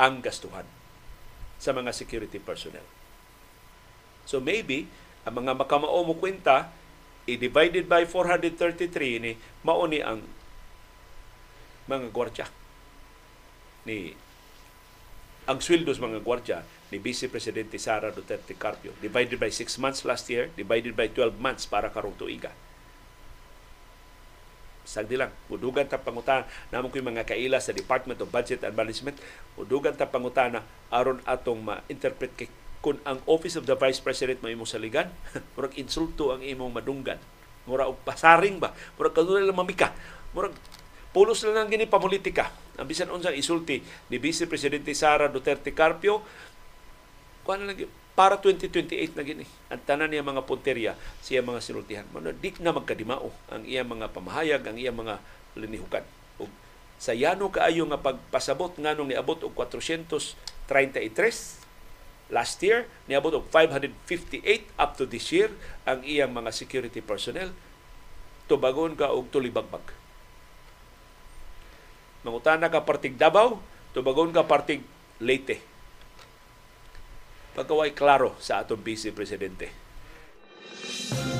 ang gastuhan sa mga security personnel. So maybe, ang mga makamao mo kwenta, i-divided by 433 ni mao ni ang mga gwardya ni ang sweldos mga gwardya ni Vice Presidente Sara Duterte Carpio divided by 6 months last year divided by 12 months para karong tuiga. Sagdi lang mudugan ta pangutana namon koy mga kaila sa Department of Budget and Management mudugan ta pangutana aron atong ma-interpret kay kung ang Office of the Vice President may imong saligan (laughs) murag insulto ang imong madunggan. Murag og pasaring ba? Murag kanunay lang mamika. Murag pulos na lang gini pamulitika ang bisan unsang isulti ni Vice Presidente Sara Duterte Carpio kuan lang para 2028 na gini. Ang tanan niya mga punterya siya mga sinultihan. Mano di na magkadimao ang iya mga pamahayag, ang iya mga linihukan. Ug sa yano kaayo nga pagpasabot nganong niabot og 433 last year niabot og 558 up to this year ang iyang mga security personnel tubagon ka og tulibagbag. Mangutana ka partig Davao, tubagon ka partig Leyte. Pagkaway klaro sa atong vice presidente. Thank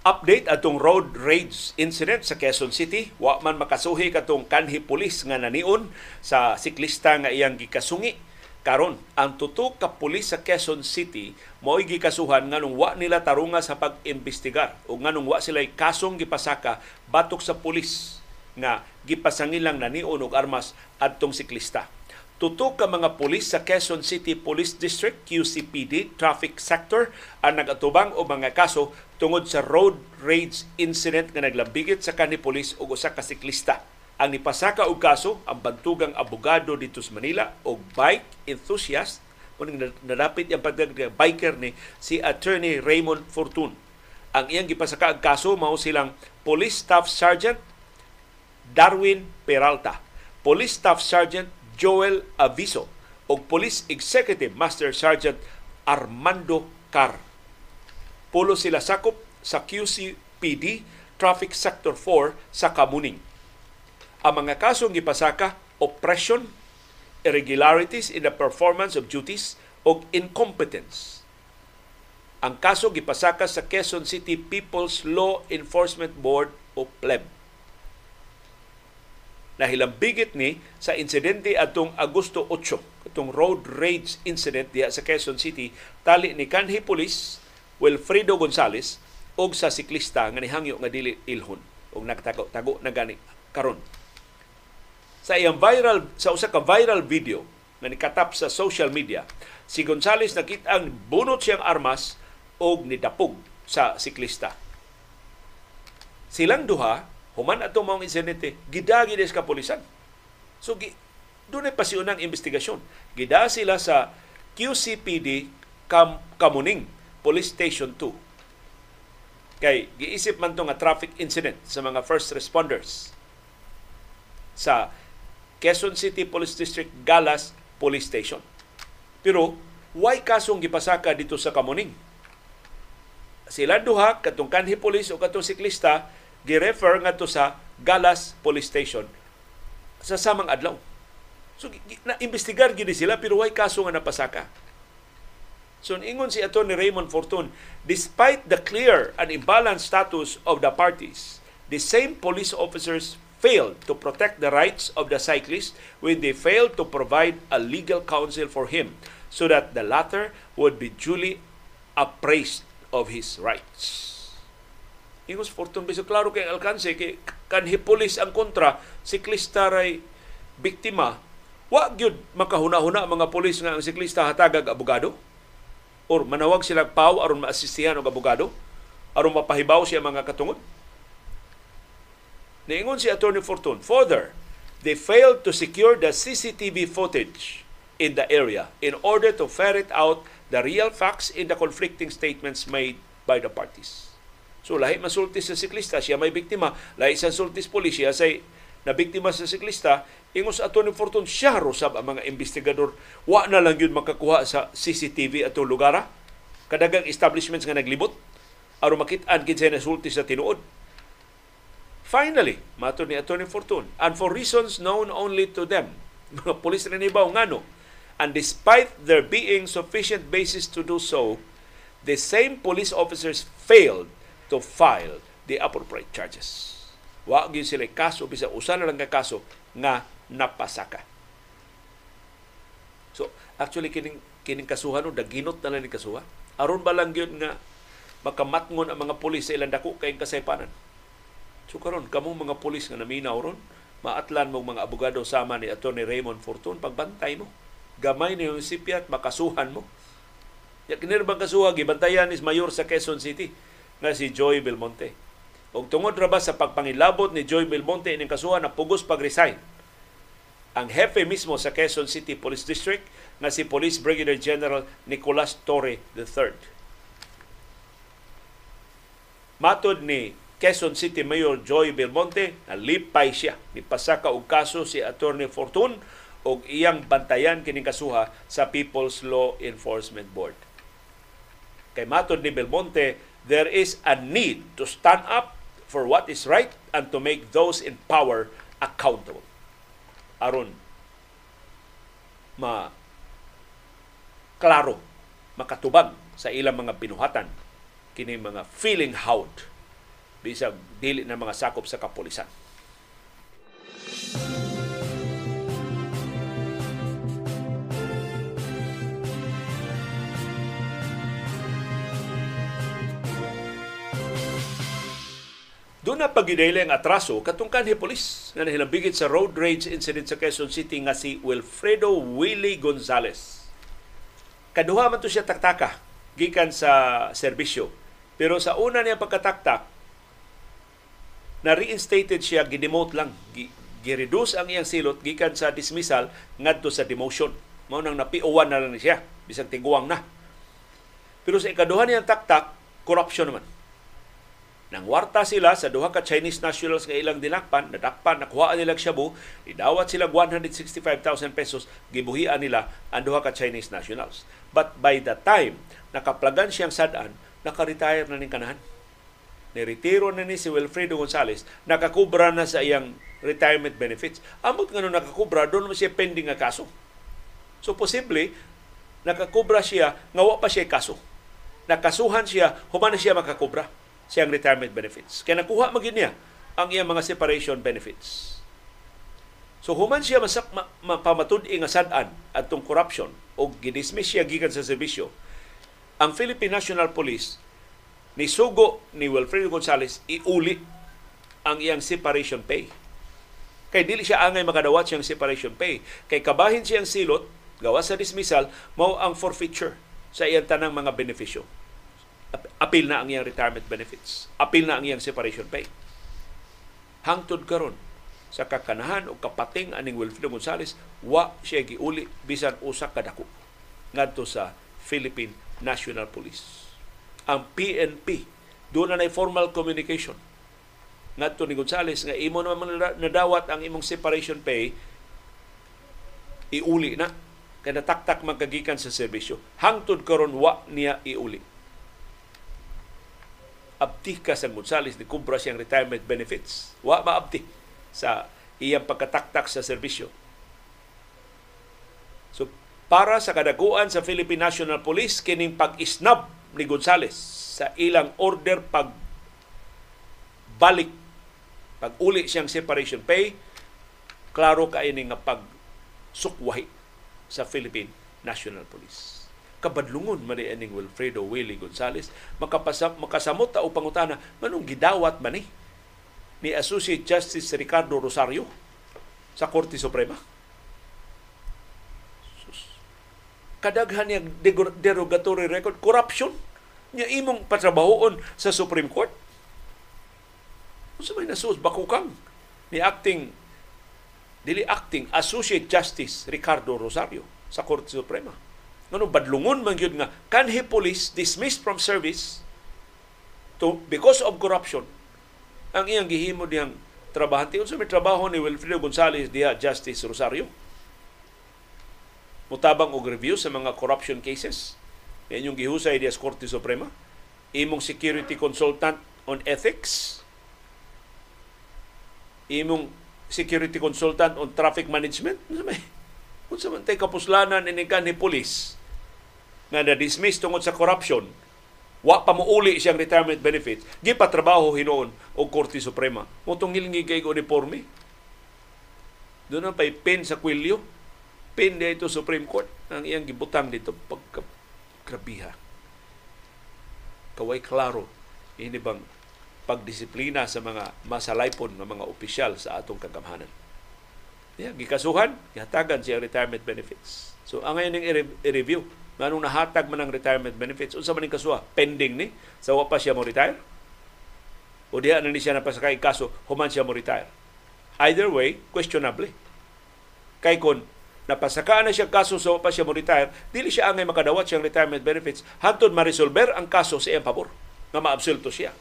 Update atong road rage incident sa Quezon City. Wa man makasuhi katong kanhi pulis nga nanion sa siklista nga iyang gikasungi. Karon, ang tutok ka pulis sa Quezon City mo'y gikasuhan nganong wa nila tarunga sa pag-imbestigar o nganong wa sila kasong gipasaka batok sa pulis nga gipasangilang nanion og armas adtong siklista. Tutok ka mga pulis sa Quezon City Police District, QCPD, Traffic Sector, ang nagatubang o mga kaso tungod sa road rage incident nga naglambigit sa kani pulis o usa ka siklista. Ang nipasaka og kaso ang bantugang abogado dito sa Manila o bike enthusiast kuning nadapit ang pagdag biker ni si attorney Raymond Fortun. Ang iyang gipasaka og kaso mao silang Police Staff Sergeant Darwin Peralta, Police Staff Sergeant Joel Aviso o Police Executive Master Sergeant Armando Car. Pulo sila sakop sa QCPD Traffic Sector 4 sa Kamuning. Ang mga kasong gipasaka, oppression, irregularities in the performance of duties o incompetence. Ang kaso gipasaka sa Quezon City People's Law Enforcement Board o PLEB nahilambigit ni sa insidente atong Agosto 8, itong road rage incident diha sa Quezon City, tali ni kanhi pulis Wilfredo Gonzales og sa siklista nga nihangyo nga dili ilhon og nagtago-tago na gani karon. Sa iyang viral sa usa ka viral video nga nikatap sa social media, si Gonzales nakita ang bunot siyang armas og nidapog sa siklista. Silang duha Human ato mong insidente, gidagi des kapulisan. So, gi, doon ay pasiunang investigasyon. Gida sila sa QCPD Kam, Kamuning, Police Station 2. Kay, giisip man to nga traffic incident sa mga first responders sa Quezon City Police District Galas Police Station. Pero, why kasong gipasaka dito sa Kamuning? Sila duha, katong kanhi police o katong siklista, gi-refer ngadto sa Galas Police Station sa samang adlaw. So na-investigar gid sila pero way kaso nga napasaka. So ingon si Attorney Raymond Fortun, despite the clear and imbalanced status of the parties, the same police officers failed to protect the rights of the cyclist when they failed to provide a legal counsel for him so that the latter would be duly appraised of his rights. Ingos Fortune Biso klaro kay alkanse kay kanhi pulis ang kontra siklista ray biktima. Wa gyud makahuna-huna mga pulis nga ang siklista hatagag abogado? Or manawag sila paw aron maasistihan og abogado? Aron mapahibaw siya mga katungod? Niingon si Attorney Fortune, further, they failed to secure the CCTV footage in the area in order to ferret out the real facts in the conflicting statements made by the parties. So lahi masultis sa siklista, siya may biktima, lahi sa sultis siya say na biktima sa siklista, ingos ato ni Fortune siya rosab ang mga investigador. Wa na lang yun makakuha sa CCTV ato lugara. Kadagang establishments nga naglibot aron makit-an kinsay na sultis sa tinuod. Finally, mato ni Attorney Fortune, and for reasons known only to them, (laughs) mga polis rin ibaw ngano, and despite there being sufficient basis to do so, the same police officers failed to file the appropriate charges. Wa gyud sila kaso bisa usa na lang ka kaso nga napasaka. So actually kining kining kasuhan no daginot na lang ni kasuha. Aron ba lang gyud nga makamatngon ang mga pulis sa ilang dako kay kasaypanan. So karon kamong mga pulis nga naminaw ron, maatlan mo mga abogado sama ni Attorney Raymond Fortun pagbantay mo. Gamay ni yung sipyat makasuhan mo. Ya kinir bang kasuha gibantayan is mayor sa Quezon City nga si Joy Belmonte. Og tungod ra ba sa pagpangilabot ni Joy Belmonte ining kasuhan na pugos pag-resign. Ang hepe mismo sa Quezon City Police District nga si Police Brigadier General Nicolas Torre III. Matod ni Quezon City Mayor Joy Belmonte, nalipay siya. Nipasaka og kaso si Attorney Fortun og iyang bantayan kining kasuha sa People's Law Enforcement Board. Kay matod ni Belmonte, there is a need to stand up for what is right and to make those in power accountable. Aron ma klaro makatubag sa ilang mga binuhatan kini mga feeling howd bisag dili na mga sakop sa kapulisan. Doon na pagidayla ang atraso katong kanhi polis nga nahilambigit sa road rage incident sa Quezon City nga si Wilfredo Willie Gonzales. Kaduha man to siya taktaka gikan sa serbisyo. Pero sa una niya pagkataktak, na reinstated siya gidemote lang gi-reduce ang iyang silot gikan sa dismissal ngadto sa demotion mao nang napiuwan na lang siya bisag tiguang na pero sa ikaduha niyang taktak corruption naman nang warta sila sa duha ka Chinese nationals nga ilang dinakpan, nadakpan, nakuha nila shabu, idawat sila 165,000 pesos, gibuhian nila ang duha ka Chinese nationals. But by the time nakaplagan siyang sadan, naka-retire na ning kanahan niretiro na ni si Wilfredo Gonzales, nakakubra na sa iyang retirement benefits. Amot nga no nakakubra, doon mo siya pending nga kaso. So posible, nakakubra siya, ngawa pa siya kaso. Nakasuhan siya, human na siya makakubra siyang retirement benefits. Kaya nakuha magin niya ang iyang mga separation benefits. So human siya masak ma, mapamatudi nga sad-an atong corruption o gidismiss siya gikan sa serbisyo, ang Philippine National Police ni sugo ni Wilfredo Gonzales iuli ang iyang separation pay. Kay dili siya angay makadawat siyang separation pay. Kay kabahin siyang silot, gawa sa dismissal, mao ang forfeiture sa iyang tanang mga benepisyo. Apil na ang iyang retirement benefits. Apil na ang iyang separation pay. Hangtod karon sa kakanahan o kapating aning Wilfredo Gonzales, wa siya giuli bisan usa ka dako ngadto sa Philippine National Police ang PNP. Doon na formal communication. Ngadto ni Gonzales nga imo naman nadawat ang imong separation pay iuli na kay nataktak magkagikan sa serbisyo. Hangtod karon wa niya iuli. Abti ka sa Gonzales ni kubra siyang retirement benefits. Wa maabti sa iyang pagkataktak sa serbisyo. So para sa kadaguan sa Philippine National Police kining pag-isnab ni Gonzales sa ilang order pag balik pag uli siyang separation pay klaro kay ni nga pag sukwahi sa Philippine National Police kabadlungon man ni Wilfredo Willie Gonzales makapasam makasamot ta pangutana manong gidawat man ni? Ni Associate Justice Ricardo Rosario sa Korte Suprema. Kadaghan niyang derogatory record, corruption niya imong patrabahoon sa Supreme Court. Kung sa may nasus, bakukang. Ni acting dili acting Associate Justice Ricardo Rosario sa Korte Suprema. Ngano badlungon man gyud nga kanhi police dismissed from service to because of corruption ang iyang gihimo diyang trabahante unsa may trabaho ni Wilfredo Gonzales diha Justice Rosario mutabang og review sa mga corruption cases. Yan yung gihusay diya sa Korte Suprema. Imong security consultant on ethics. Imong security consultant on traffic management. Ano may? Kung sa man kapuslanan ini ni police nga na-dismiss tungod sa corruption, wa pa mo uli siyang retirement benefit, gipatrabaho hinoon og Korte Suprema. Mutong hilngi kay uniforme. Doon ang pay pin sa kwilyo Pinde ito Supreme Court ang iyang gibutang dito pagka grabiha. Kaway klaro ini bang pagdisiplina sa mga masalaypon ng mga opisyal sa atong kagamhanan. Yeah, gikasuhan, gihatagan siya retirement benefits. So ang ngayon ning i-review, manong nahatag man ang retirement benefits, unsa man ning kasuha? Pending ni, sa so, pa siya mo retire? O diha na ni siya napasakay kaso, human siya mo retire. Either way, questionable. Kay kon napasakaan na siya kaso so pa siya mo retire, dili siya angay makadawat siyang retirement benefits hantod ma-resolver ang kaso sa iyang pabor nga maabsulto siya.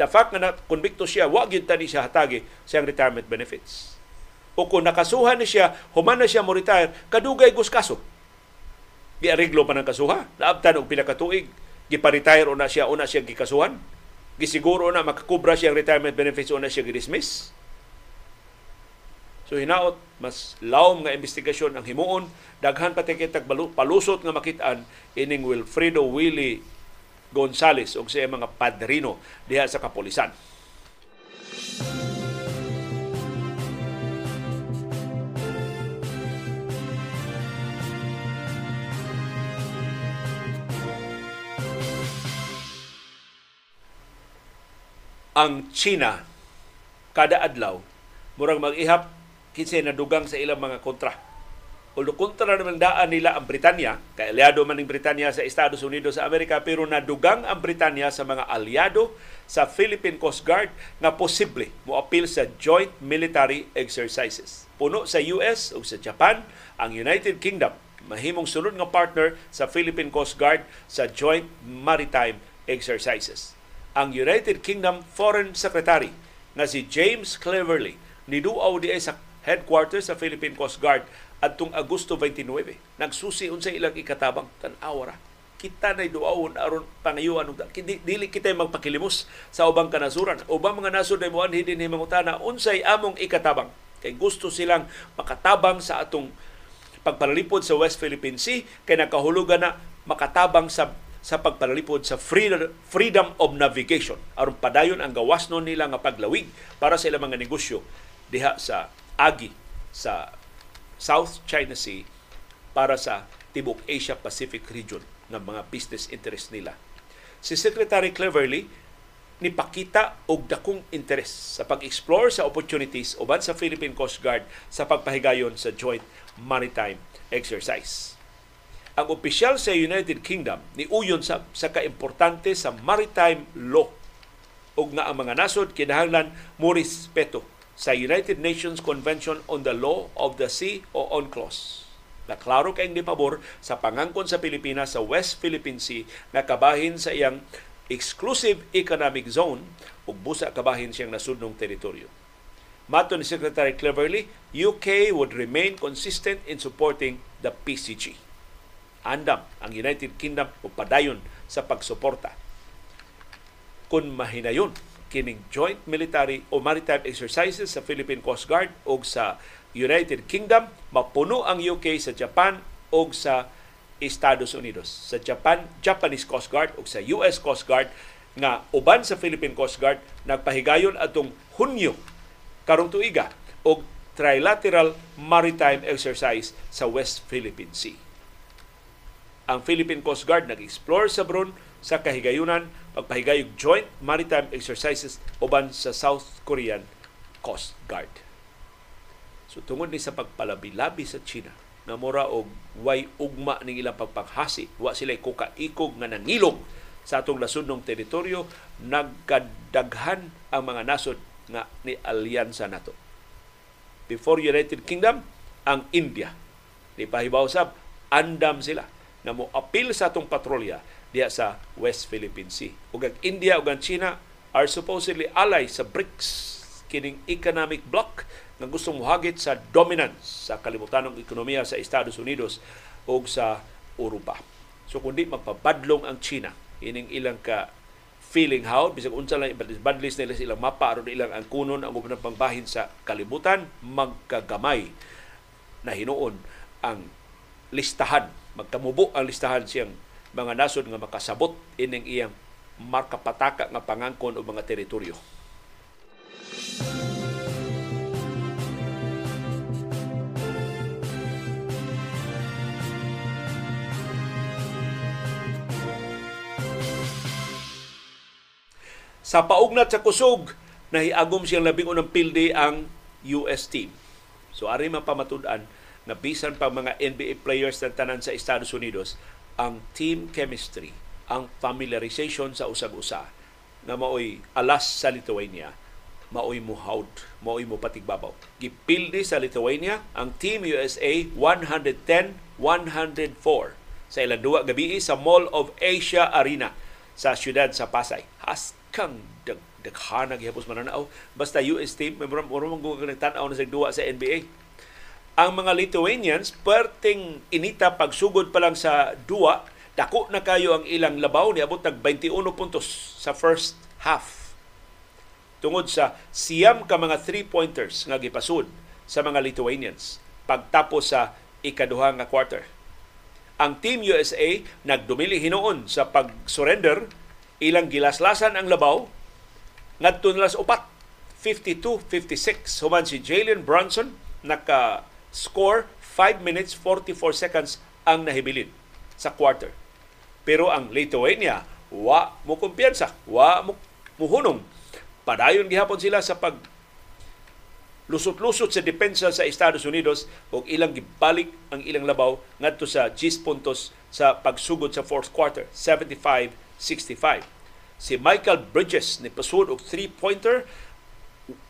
The fact nga na konbikto siya, wa gyud tani siya hatagi siyang retirement benefits. O kung nakasuhan ni siya, human na siya mo retire, kadugay gus kaso. Giariglo pa ng kasuha, naabtan og pila ka tuig, gipa-retire una siya, una siya gikasuhan. Gisiguro na makakubra siyang retirement benefits una siya gidismiss So hinaot mas lawom nga investigasyon ang himuon daghan pati kitag palusot nga makitaan ining Wilfredo Willie Gonzales og siya mga padrino diha sa kapulisan. Ang China kada adlaw murag mag-ihap kinsay nadugang sa ilang mga kontra. Although kontra naman daan nila ang Britanya, kay aliado man ng Britanya sa Estados Unidos sa Amerika, pero nadugang ang Britanya sa mga aliado sa Philippine Coast Guard nga posible mo appeal sa joint military exercises. Puno sa US o sa Japan, ang United Kingdom mahimong sunod nga partner sa Philippine Coast Guard sa joint maritime exercises. Ang United Kingdom Foreign Secretary nga si James Cleverly niduaw di sa headquarters sa Philippine Coast Guard adtong Agosto 29. Nagsusi unsay ilang ikatabang tan-aw ra. Kita na duawon aron pangayuan dili kita magpakilimos sa ubang kanasuran. Ubang mga nasod ay moan hidin ni mangutana unsay among ikatabang kay gusto silang makatabang sa atong pagpalipod sa West Philippine Sea kay nakahulugan na makatabang sa sa pagpalipod sa freedom, of navigation aron padayon ang gawasnon nila nga paglawig para sa ilang mga negosyo diha sa agi sa South China Sea para sa tibok Asia Pacific region ng mga business interest nila. Si Secretary Cleverly nipakita og dakong interes sa pag-explore sa opportunities uban sa Philippine Coast Guard sa pagpahigayon sa joint maritime exercise. Ang opisyal sa United Kingdom ni uyon sa sa kaimportante sa maritime law ug nga ang mga nasod kinahanglan mo respeto sa United Nations Convention on the Law of the Sea o UNCLOS. Naklaro kay di pabor sa pangangkon sa Pilipinas sa West Philippine Sea na kabahin sa iyang exclusive economic zone ug busa kabahin siyang nasudnong teritoryo. Mato ni Secretary Cleverly, UK would remain consistent in supporting the PCG. Andam ang United Kingdom o padayon sa pagsuporta. Kung mahinayon kining joint military o maritime exercises sa Philippine Coast Guard o sa United Kingdom, mapuno ang UK sa Japan o sa Estados Unidos. Sa Japan, Japanese Coast Guard o sa US Coast Guard nga uban sa Philippine Coast Guard nagpahigayon atong Hunyo karong tuiga og trilateral maritime exercise sa West Philippine Sea. Ang Philippine Coast Guard nag-explore sa Brun sa kahigayunan pagpahigayog joint maritime exercises uban sa South Korean Coast Guard. So tungod ni sa pagpalabi-labi sa China na mura og way ugma ning ilang pagpanghasi, wa sila kuka-ikog nga nangilog sa atong lasudnong teritoryo, nagkadaghan ang mga nasod nga ni alyansa nato. Before United Kingdom, ang India. Di pahibaw sab, andam sila na mo appeal sa atong patrolya diya sa West Philippine Sea. Ug ang India ug ang China are supposedly ally sa BRICS kining economic bloc nga gustong muhagit sa dominance sa kalibutanong ekonomiya sa Estados Unidos ug sa Europa. So kundi magpabadlong ang China ining ilang ka feeling how bisag unsa lang badlis nila sa ilang mapa aron ilang ang kunon ang ubang pangbahin sa kalibutan magkagamay na hinuon ang listahan magkamubo ang listahan siyang mga nasod nga makasabot ining iyang marka pataka nga pangangkon o mga teritoryo. Sa paugnat sa kusog, nahiagom siyang labing unang pilde ang US team. So ari mapamatud-an na bisan pa mga NBA players ng tanan sa Estados Unidos, ang team chemistry, ang familiarization sa usag-usa na maoy alas sa Lithuania, maoy muhawd, maoy mo patigbabaw. Gipildi sa Lithuania ang Team USA 110-104 sa ilang duwa gabi sa Mall of Asia Arena sa siyudad sa Pasay. Haskang dag daghanag gihapos mananaw basta US team may murang murang nagtan-aw na sa duwa sa NBA ang mga Lithuanians perting inita pagsugod pa lang sa duwa dako na kayo ang ilang labaw ni abot nag 21 puntos sa first half tungod sa siyam ka mga three-pointers nga gipasud sa mga Lithuanians pagtapos sa ikaduha nga quarter. Ang Team USA nagdumili hinuon sa pag-surrender ilang gilaslasan ang labaw ngadto sa upat 52-56 human si Jalen Brunson naka score 5 minutes 44 seconds ang nahibilin sa quarter. Pero ang Lithuania, wa mo kumpiyansa, wa mo muhunong Padayon gihapon sila sa pag lusot-lusot sa depensa sa Estados Unidos ug ilang gibalik ang ilang labaw ngadto sa 10 puntos sa pagsugod sa fourth quarter 75-65 si Michael Bridges ni pasud og three-pointer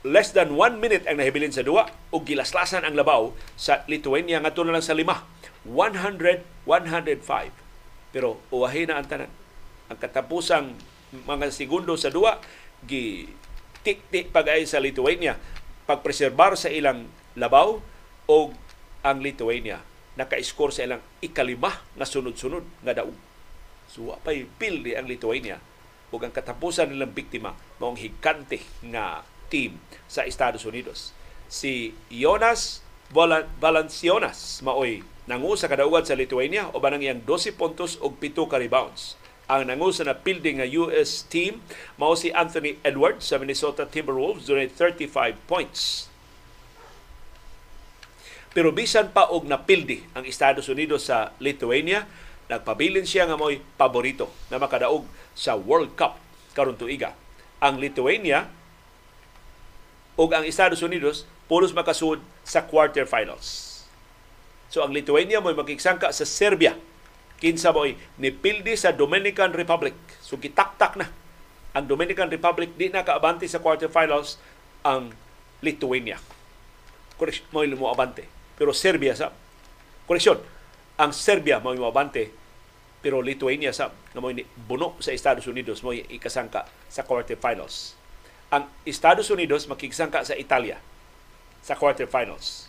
less than one minute ang nahibilin sa duwa ug gilaslasan ang labaw sa Lithuania. Ngadto na lang sa lima. 100-105 pero uwahi na ang tanan. Ang katapusang mga segundo sa duwa gi tik-tik pagay sa Lithuania. Pagpreserbar sa ilang labaw o ang Lithuania naka-score sa ilang ikalima na sunod-sunod nga daog. So pay pildi ang Lithuania ug ang katapusan nilang biktima maong higante nga team sa Estados Unidos. Si Jonas Valanciunas maoy nangu sa kadaugan sa Lithuania o banang iyang 12 puntos ug 7 ka rebounds. Ang nangu sa napildi nga US team mao si Anthony Edwards sa Minnesota Timberwolves dunay 35 points. Pero bisan pa og napildi ang Estados Unidos sa Lithuania, nagpabilin siya nga mo'y paborito na makadaog sa World Cup karon tuiga. Ang Lithuania ug ang Estados Unidos pulos makasud sa quarterfinals. So ang Lithuania mo'y makiksangka sa Serbia. Kinsa mo'y nipildi sa Dominican Republic. So gitaktak na ang Dominican Republic di na kaabante sa quarterfinals ang Lithuania. Correct, mo'y lumuabante pero Serbia sa koreksyon ang Serbia mo mabante pero Lithuania sa na mo buno sa Estados Unidos mo ikasangka sa quarterfinals ang Estados Unidos makigsangka sa Italia sa quarterfinals.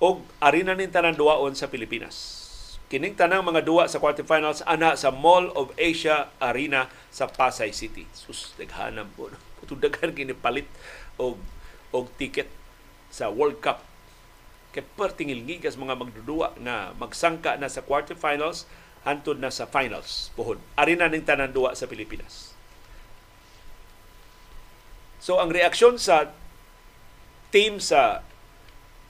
Og arena nin tanan duwaon sa Pilipinas. Kining tanang mga duwa sa quarterfinals ana sa Mall of Asia Arena sa Pasay City. Sus daghanan po daghan kini palit og og ticket sa World Cup. Kay pertingil gigas mga magdudua na magsangka na sa quarterfinals hantod na sa finals puhon. Ari na ning tanan duwa sa Pilipinas. So ang reaksyon sa team sa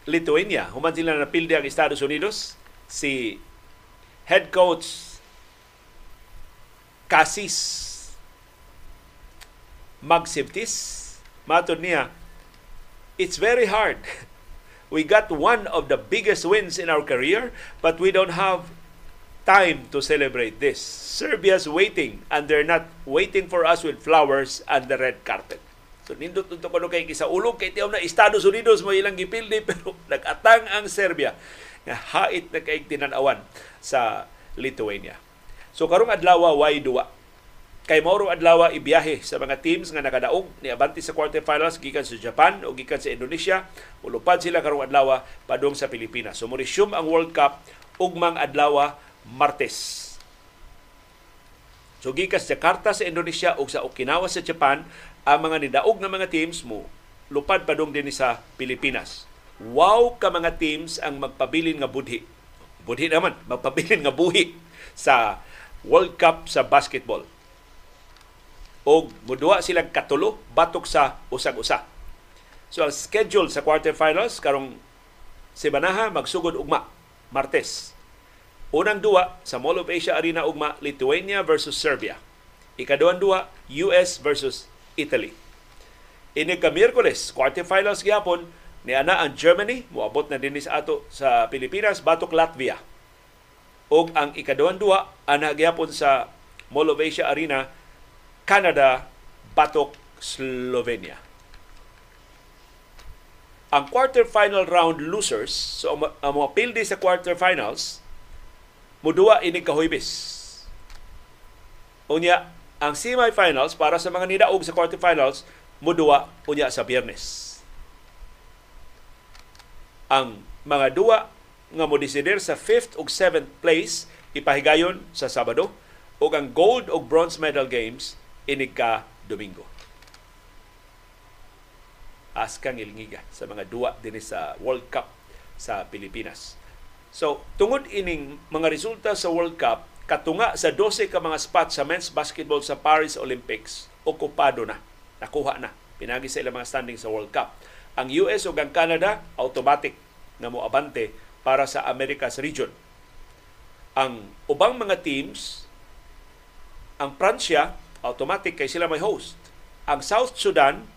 Lithuania, human sila napildi ang Estados Unidos, si head coach Kasis Magsivtis, matod niya, it's very hard (laughs) we got one of the biggest wins in our career, but we don't have time to celebrate this. Serbia's waiting, and they're not waiting for us with flowers and the red carpet. So nindot nito ko kay sa ulog kay tiyaw na Estados Unidos mo ilang gipildi (laughs) pero nagatang ang Serbia nga hait na kay tinanawan sa Lithuania. So karong adlaw way duwa kay Mauro Adlawa ibiyahe sa mga teams nga nakadaog ni Avanti sa quarterfinals gikan sa Japan o gikan sa Indonesia. Ulupad sila karong adlaw padung sa Pilipinas. So mo ang World Cup ugmang adlaw Martes. So gikan sa Jakarta sa Indonesia ug sa Okinawa sa Japan ang mga nidaog nga mga teams mo lupad padung din sa Pilipinas. Wow ka mga teams ang magpabilin nga budhi. Budhi naman, magpabilin nga buhi sa World Cup sa basketball o muduwa silang katulo batok sa usag-usa. So ang schedule sa quarterfinals karong Sibanaha magsugod ugma Martes. Unang duwa sa Mall of Asia Arena ugma Lithuania versus Serbia. Ikaduhang duwa US versus Italy. Ini ka Miyerkules, quarterfinals gyapon ni ana ang Germany moabot na dinis ato sa Pilipinas batok Latvia. Og ang ikaduhang duwa ana gyapon sa Mall Arena Canada batok Slovenia. Ang quarterfinal round losers, so ang mga pildi sa quarterfinals, mudua ini kahuybis. Unya, ang semifinals para sa mga nidaog sa quarterfinals, mudua unya sa biyernes. Ang mga duwa nga mo sa 5th ug 7th place ipahigayon sa Sabado ug ang gold ug bronze medal games inig ka Domingo. Askang ilngiga sa mga duwa din sa World Cup sa Pilipinas. So, tungod ining mga resulta sa World Cup, katunga sa 12 ka mga spots sa men's basketball sa Paris Olympics, okupado na. Nakuha na. Pinagi sa ilang mga standing sa World Cup. Ang US o ang Canada, automatic na mo abante para sa Americas region. Ang ubang mga teams, ang Pransya, automatic kay sila may host. Ang South Sudan,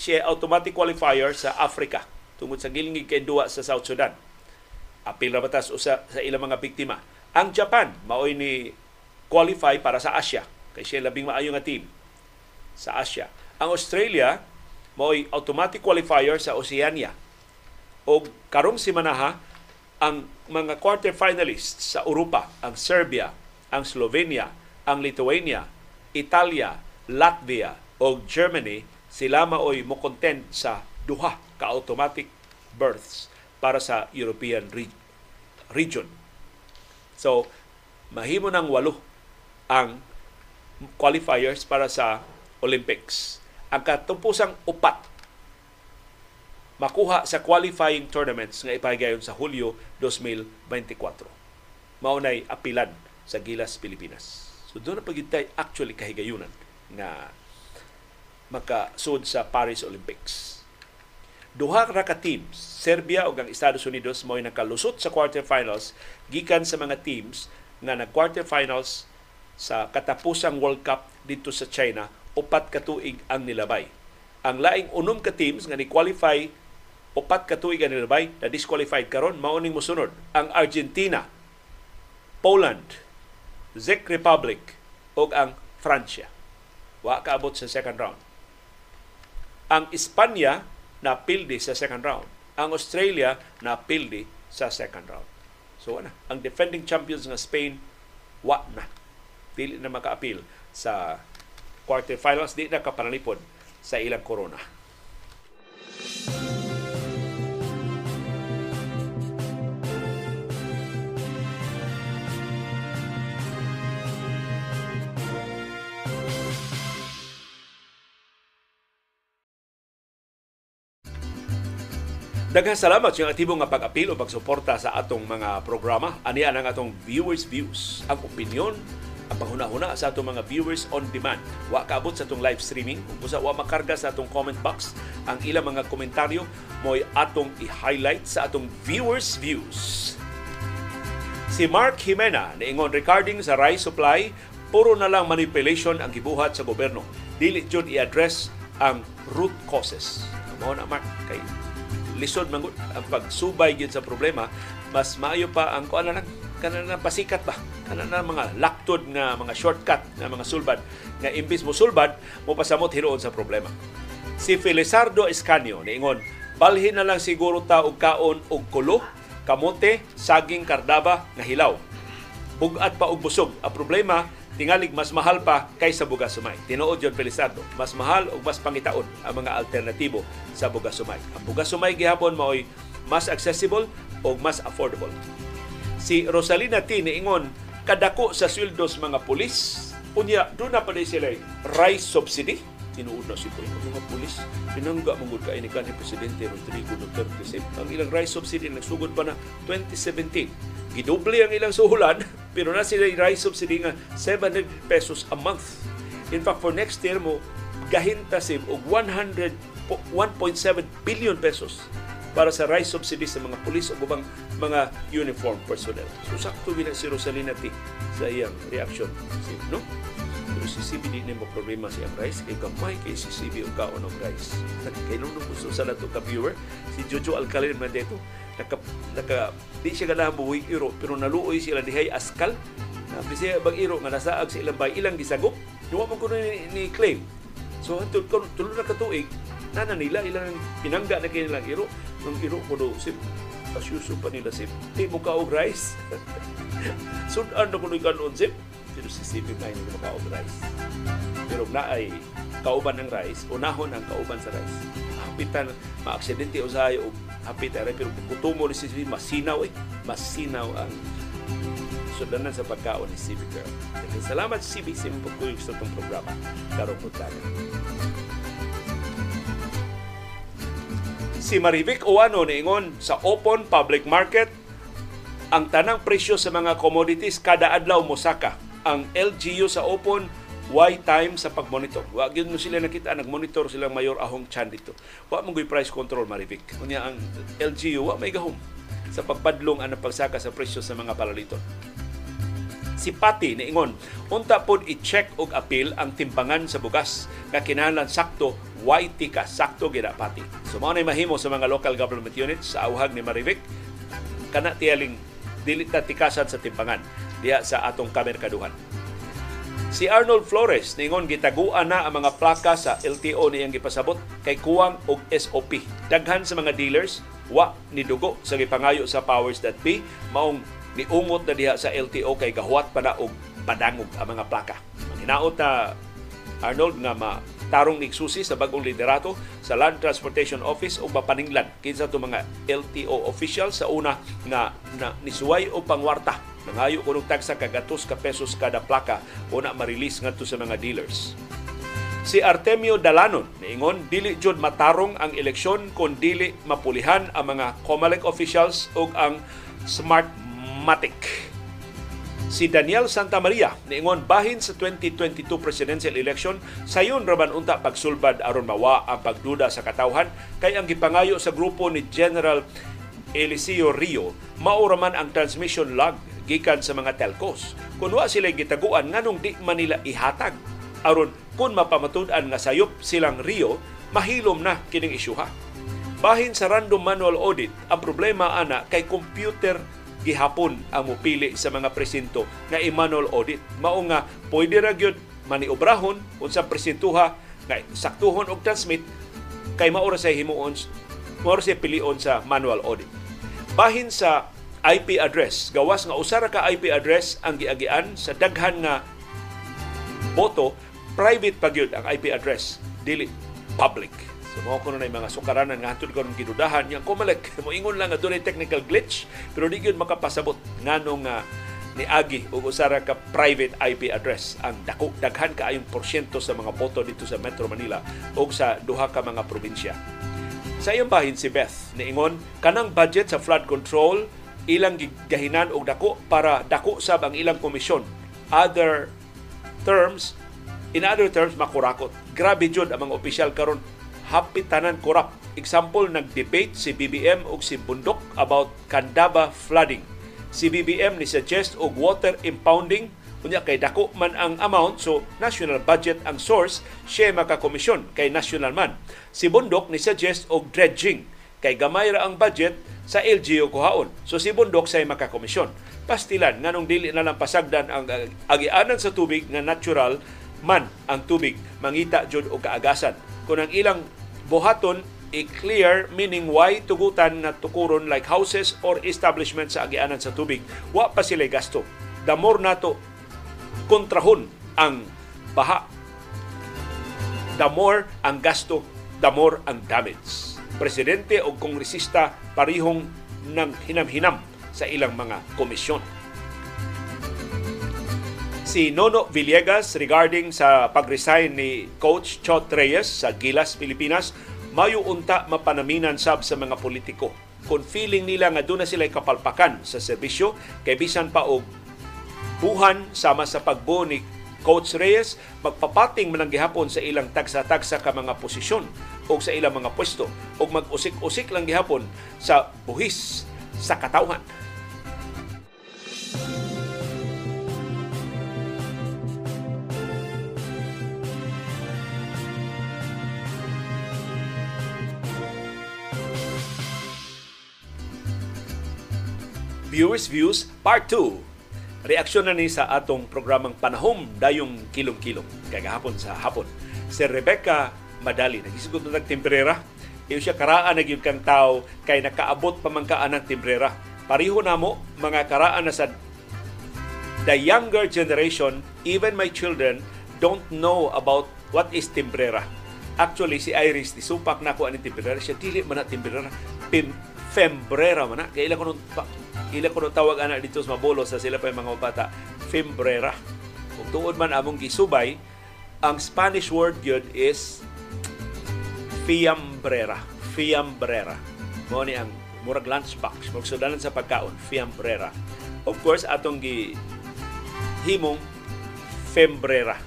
siya automatic qualifier sa Africa tungod sa gilingig kay duwa sa South Sudan. Apil na batas usa sa ilang mga biktima. Ang Japan, maoy ni qualify para sa Asia. Kay siya labing maayo nga team sa Asia. Ang Australia, mao'y automatic qualifier sa Oceania. O karong simanaha, ang mga quarterfinalists sa Europa, ang Serbia, ang Slovenia, ang Lithuania, Italia, Latvia o Germany, sila mao'y mo content sa duha ka automatic berths para sa European region. So, mahimo ng walo ang qualifiers para sa Olympics. Ang katumpusang upat makuha sa qualifying tournaments nga ipahigayon sa Hulyo 2024. Maunay apilan sa Gilas, Pilipinas. So doon na pagitay actually kahigayunan nga makasud sa Paris Olympics. Duha ra ka teams, Serbia ug ang Estados Unidos mao nakalusot sa quarterfinals gikan sa mga teams nga nag quarterfinals sa katapusang World Cup dito sa China upat ka tuig ang nilabay. Ang laing unom ka teams nga ni-qualify upat ka tuig ang nilabay na disqualified karon mao ning mosunod ang Argentina, Poland, Czech Republic ug ang Francia. Wa kaabot sa second round. Ang Espanya na pildi sa second round. Ang Australia na pildi sa second round. So ana, ang defending champions nga Spain wa na. Dili na maka-appeal sa quarterfinals di na kapanalipod sa ilang corona. Daghang salamat sa aktibo nga pag-apil o pagsuporta sa atong mga programa. Ani ang atong viewers views. Ang opinion, ang panghuna-huna sa atong mga viewers on demand. Wa kaabot sa atong live streaming. Kung busa wa makarga sa atong comment box, ang ilang mga komentaryo mo'y atong i-highlight sa atong viewers views. Si Mark Jimena niingon regarding sa rice supply, puro na lang manipulation ang gibuhat sa gobyerno. Dili jud i-address ang root causes. Mao na Mark kay lisod man ang pagsubay gyud sa problema mas maayo pa ang kuan lang kana na pasikat ba? Kana na mga laktod nga mga shortcut nga mga sulbad. Nga imbis mo sulbad mo pasamot hiroon sa problema. Si Felizardo Escanio niingon balhin na lang siguro ta og kaon og kulo kamote saging kardaba nga hilaw. Bugat pa og busog. Ang problema tingalig mas mahal pa kaysa bugas sumay. Tinuod John Felizardo, mas mahal o mas pangitaon ang mga alternatibo sa bugas sumay. Ang bugas sumay gihapon mao'y mas accessible o mas affordable. Si Rosalina T. niingon, kadako sa sweldos mga pulis, unya, doon na pa sila rice subsidy. Tinuod na si Pulis. Mga pulis, pinangga mong ka ini ni Presidente Rodrigo Duterte. Ang ilang rice subsidy nagsugod pa na 2017. Gidoble ang ilang suhulan (laughs) pero na sila rice subsidy nga 700 pesos a month. In fact, for next year mo, gahinta sim og 100 1.7 billion pesos para sa rice subsidy sa mga pulis o ubang mga uniform personnel. So sakto gina si Rosalina T sa iyang reaction. No? Pero si CB di mo problema sa rice kay kamay kay si CB kaon ng rice. (laughs) Kay nung gusto sa nato ka viewer, si Jojo Alcalin man dito, naka, naka di siya ganahan buwig iro pero naluoy sila dihay askal. Na siya bang iro nga nasaag sa ilang bay ilang gisagop. Duwa man ko ni, claim. So hantud ko tulo na katuig nana nila ilang pinangga na kanilang iro. Ng iro ko do sim asyuso pa nila sim di mo rice. (laughs) Sudan na ko ni kanon sim pero si may hindi mo ka og rice pero na ay kauban ng rice unahon ang kauban sa rice hapitan maaksidente usahay og hapit aray pero kutumo ni si masinaw eh masinaw ang sudanan sa pagkaon ni CB Girl. Kaya salamat CB sa imong pagkuyog sa itong programa. Karong puntanan. Si Marivic Uwano niingon sa open public market ang tanang presyo sa mga commodities kada adlaw mosaka. Ang LGU sa open why time sa pagmonitor. Wa gyud mo sila nakita nagmonitor silang mayor ahong chan dito. Wa mo price control Marivic. Unya ang LGU wa may gahom sa pagpadlong ang pagsaka sa presyo sa mga palaliton. Si Pati niingon, unta pod i-check og appeal ang timbangan sa bugas nga kinahanglan sakto YT ka sakto gina Pati. So mao mahimo sa mga local government units sa awhag ni Marivic kana tiyaling dili ta tikasan sa timbangan diha sa atong kamerkaduhan. Si Arnold Flores ningon gitaguan na ang mga plaka sa LTO niyang gipasabot kay kuwang og SOP. Daghan sa mga dealers wa ni dugo sa gipangayo sa powers that be maong niungot na diha sa LTO kay gahuat pa na og padangog ang mga plaka. Ang hinaot na Arnold nga ma tarong nigsusi sa bagong liderato sa Land Transportation Office o mapaninglan kinsa to mga LTO officials sa una nga na, nisuway o pangwarta nangayo kunog tagsa kagatos ka pesos kada plaka o na ma-release ngadto sa mga dealers. Si Artemio Dalanon niingon dili jud matarong ang eleksyon kung dili mapulihan ang mga COMELEC officials ug ang Smart Matic. Si Daniel Santa Maria niingon bahin sa 2022 presidential election sayon raman unta pagsulbad aron mawa ang pagduda sa katawhan kay ang gipangayo sa grupo ni General Eliseo Rio mao raman ang transmission log gikan sa mga telcos. Kung wa sila gitaguan nganong di man nila ihatag aron kung mapamatud-an nga sayop silang Rio mahilom na kining isyuha. Bahin sa random manual audit, ang problema ana kay computer gihapon ang mupili sa mga presinto nga i-manual audit. Mao nga pwede ra gyud maniobrahon unsa presintuha nga saktuhon og transmit kay mao sa himuon mao sa pilion sa manual audit. Bahin sa IP address, gawas nga usa ra ka IP address ang giagian sa daghan nga boto, private pa gyud ang IP address, dili public. So mao kuno na mga sukaranan nga hatod karon gidudahan yang kumalek (laughs) mo ingon lang nga dunay technical glitch pero di gyud makapasabot nganong nga niagi og usara ka private IP address ang dako daghan kaayong porsyento sa mga boto dito sa Metro Manila o sa duha ka mga probinsya. Sa iyang bahin si Beth niingon kanang budget sa flood control ilang gigahinan og dako para dako sab ang ilang komisyon. Other terms in other terms makurakot. Grabe jud ang mga opisyal karon hapit tanan korap. Example, nag-debate si BBM ug si Bundok about Candaba flooding. Si BBM ni suggest og water impounding unya kay dako man ang amount so national budget ang source siya makakomisyon kay national man. Si Bundok ni suggest og dredging kay gamay ra ang budget sa LGU kuhaon. So si Bundok say makakomisyon. Pastilan nganong dili na lang pasagdan ang agianan sa tubig nga natural man ang tubig mangita jud og kaagasan. Kung ang ilang buhaton i-clear meaning why tugutan na tukuron like houses or establishment sa agianan sa tubig. Wa pa sila gasto. The more nato kontrahon ang baha. The more ang gasto the more ang damage. Presidente o kongresista parihong nang hinam-hinam sa ilang mga komisyon si Nono Villegas regarding sa pag-resign ni Coach Chot Reyes sa Gilas, Pilipinas, mayo unta mapanaminan sab sa mga politiko. Kung feeling nila nga doon na sila kapalpakan sa serbisyo, kay bisan pa og buhan sama sa pagbuo ni Coach Reyes, magpapating man gihapon sa ilang tagsa-tagsa ka mga posisyon o sa ilang mga pwesto o mag-usik-usik lang gihapon sa buhis sa katawhan. Viewers Views Part 2. Reaksyon na ni sa atong programang Panahom dayong kilong-kilong kagahapon sa hapon. Si Rebecca Madali, nagisugod na nagtemperera. Iyo siya karaan na kang tao kay nakaabot pa man kaan ng temperera. Pariho na mo, mga karaan na sa the younger generation, even my children, don't know about what is timbrera. Actually, si Iris, supak na ako ang timbrera. Siya dili man na timbrera. Pim, fembrera man na. Kaya ilang ko nung ila ko tawag ana dito sa Mabolo sa sila pa mga bata, Fimbrera. Kung tuod man among gisubay, ang Spanish word yun is fiambrera. Fiambrera. Mo ni ang murag lunchbox, magsudanan sa pagkaon, fiambrera. Of course, atong gi himong fembrera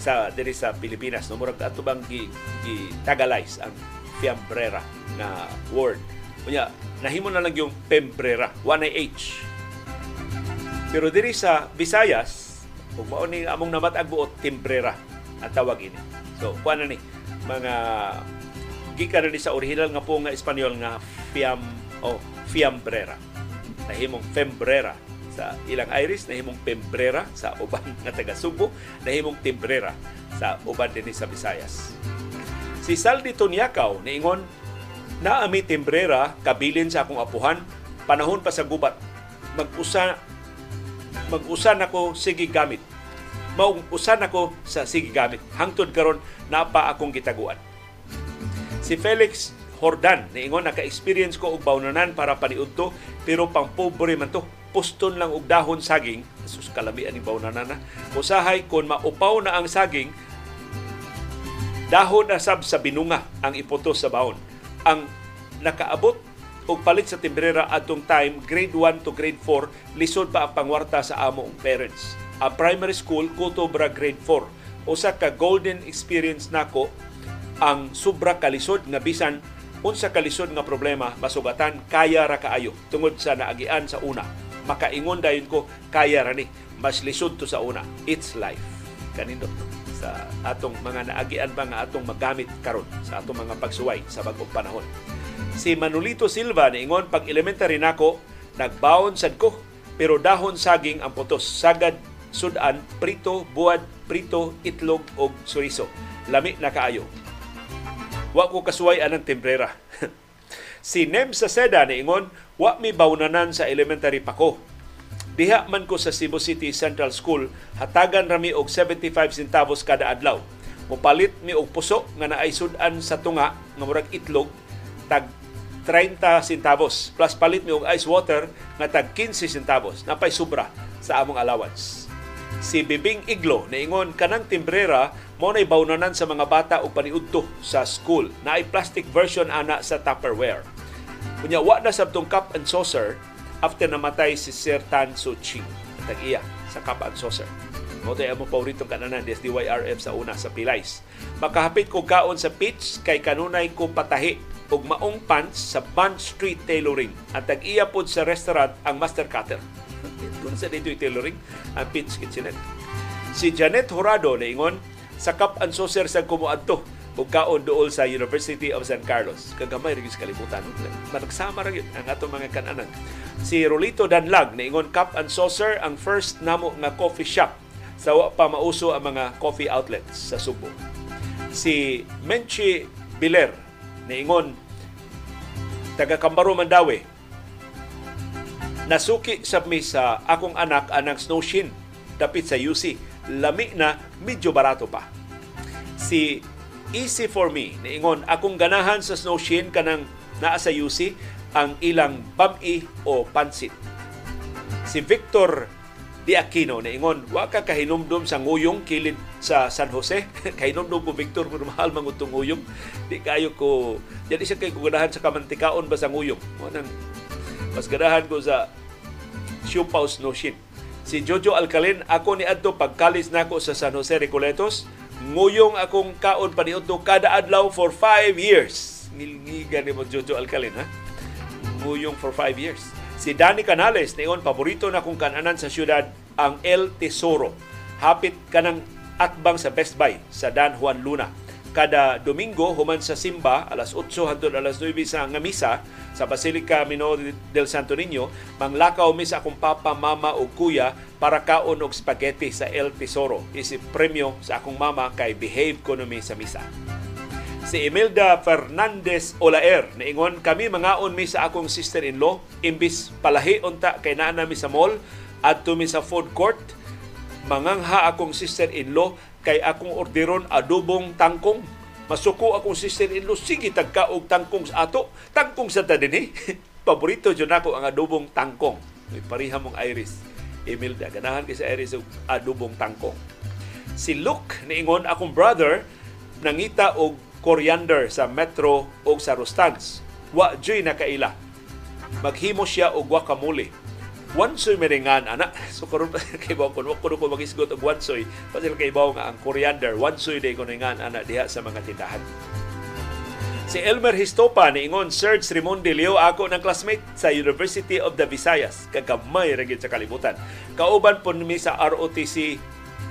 sa diri sa Pilipinas no murag ato bang gi, gi tagalize ang fiambrera na word Kunya, nahimo na lang yung pembrera, 1 H. Pero diri sa Visayas, kung mao ni among namatag buot timbrera ang tawag ini. So, kuan na ni mga gikan ni sa original nga po nga Espanyol nga fiam o oh, fiambrera. Nahimong fembrera sa ilang Irish, nahimong pembrera sa uban (laughs) nga taga Subo, nahimong timbrera sa uban din sa Visayas. Si Saldi Tonyakaw niingon na ami timbrera kabilin sa akong apuhan. Panahon pa sa gubat. Mag-usa mag-usa nako sige gamit. Mao usan ako sa sige gamit. Hangtod karon napa akong gitaguan. Si Felix Hordan niingon naka-experience ko og bawnanan para paniudto pero pang pobre man to. Puston lang og dahon saging. Sus kalamian ni bawnanan na usahay kon maupaw na ang saging dahon na sab sa binunga ang iputos sa baon ang nakaabot og palit sa timbrera atong time grade 1 to grade 4 lisod pa ang pangwarta sa among parents. Ang primary school kuto bra grade 4 usa ka golden experience nako ang sobra kalisod nga bisan unsa kalisod nga problema masugatan kaya ra kaayo. Tungod sa naagian sa una. Makaingon dayon ko kaya ra ni. Mas lisod to sa una. It's life. Kanindo sa atong mga naagian ba nga atong magamit karon sa atong mga pagsuway sa bagong panahon si Manolito Silva niingon pag elementary nako nagbaon sad ko pero dahon saging ang putos sagad sudan, prito, buwad, prito, itlog o suriso. Lami na kaayo. Wa ko kasuway anang temprera. (laughs) si Nem sa Seda niingon, wa mi bawnanan sa elementary pa ko. Diha man ko sa Cebu City Central School, hatagan rami og 75 centavos kada adlaw. Mupalit mi og puso nga naay sudan sa tunga nga murag itlog tag 30 centavos plus palit mi og ice water nga tag 15 centavos napay sobra sa among allowance si Bibing Iglo ingon kanang timbrera mo nay bawnanan sa mga bata og paniudto sa school na ay plastic version ana sa Tupperware. Kunya wa na sabtong cup and saucer after namatay si Sir Tan Su Ching. Tag iya sa cup and saucer. Mo tay amo paborito kananan des DYRF sa una sa Pilais. Makahapit ko kaon sa pitch kay kanunay ko patahi og maong pants sa Bond Street Tailoring. At tag iya pod sa restaurant ang Master Cutter kung sa dito tailoring ang Pitch Kitchenette. Si Janet Horado ingon sa Cup and Saucer sa kumuadto ug kaon dool sa University of San Carlos. Kagamay rin sa kalibutan. Managsama rin ang atong mga kananan. Si Rolito Danlag ingon Cup and Saucer ang first namo nga coffee shop sa pa mauso ang mga coffee outlets sa Subo. Si Menchi Biler ingon taga Kambaro Mandawi Nasuki sa mi sa akong anak anang snow shin dapit sa UC. Lami na medyo barato pa. Si Easy for me niingon akong ganahan sa snow shin kanang naa sa UC ang ilang bami o pansit. Si Victor Di Aquino niingon wa ka kahinumdum sa nguyong kilid sa San Jose (laughs) kahinumdum ko Victor kung mahal mangutong nguyong di kayo ko jadi siya kay ganahan sa kamantikaon ba sa nguyong mo nang mas ganahan ko sa Siupaw Snoshin. Si Jojo Alcalin, ako ni adto pagkalis nako sa San Jose Recoletos, nguyong akong kaon paniudto kada adlaw for 5 years. Ngilngiga ni mo Jojo Alcalin, ha? Nguyong for 5 years. Si Danny Canales, niyon paborito na kong kananan sa syudad, ang El Tesoro. Hapit kanang atbang sa Best Buy sa Dan Juan Luna kada Domingo human sa simba alas 8 hangtod alas 9 sa nga misa sa Basilica Minor del Santo Niño manglakaw mi sa akong papa, mama o kuya para kaon og spaghetti sa El Tesoro. Isip premyo sa akong mama kay behave ko mi sa misa. Si Imelda Fernandez Olaer niingon kami mangaon mi sa akong sister-in-law. Imbis palahi unta kay naa mi sa mall adto mi sa food court. Mangangha akong sister-in-law kay akong orderon adobong tangkong. Masuko akong sister-in-law, sige tagka og tangkong sa ato. Tangkong sa tadini. (laughs) Paborito dyan ako ang adobong tangkong. May pariha mong Iris. Imelda, ganahan kay sa Iris og adobong tangkong. Si Luke, niingon akong brother, nangita og coriander sa Metro o sa Rustans. Wa joy na kaila. Maghimo siya og guacamole Wansoy meringan ana. So karon (laughs) kay bawo kun ko ko magisgot og wansoy pasil kay bawo nga ang coriander wansoy day ko ningan ana diha sa mga tindahan. Si Elmer Histopa niingon Serge Rimondi Leo ako ng classmate sa University of the Visayas kagamay ra sa kalibutan. Kauban po mi sa ROTC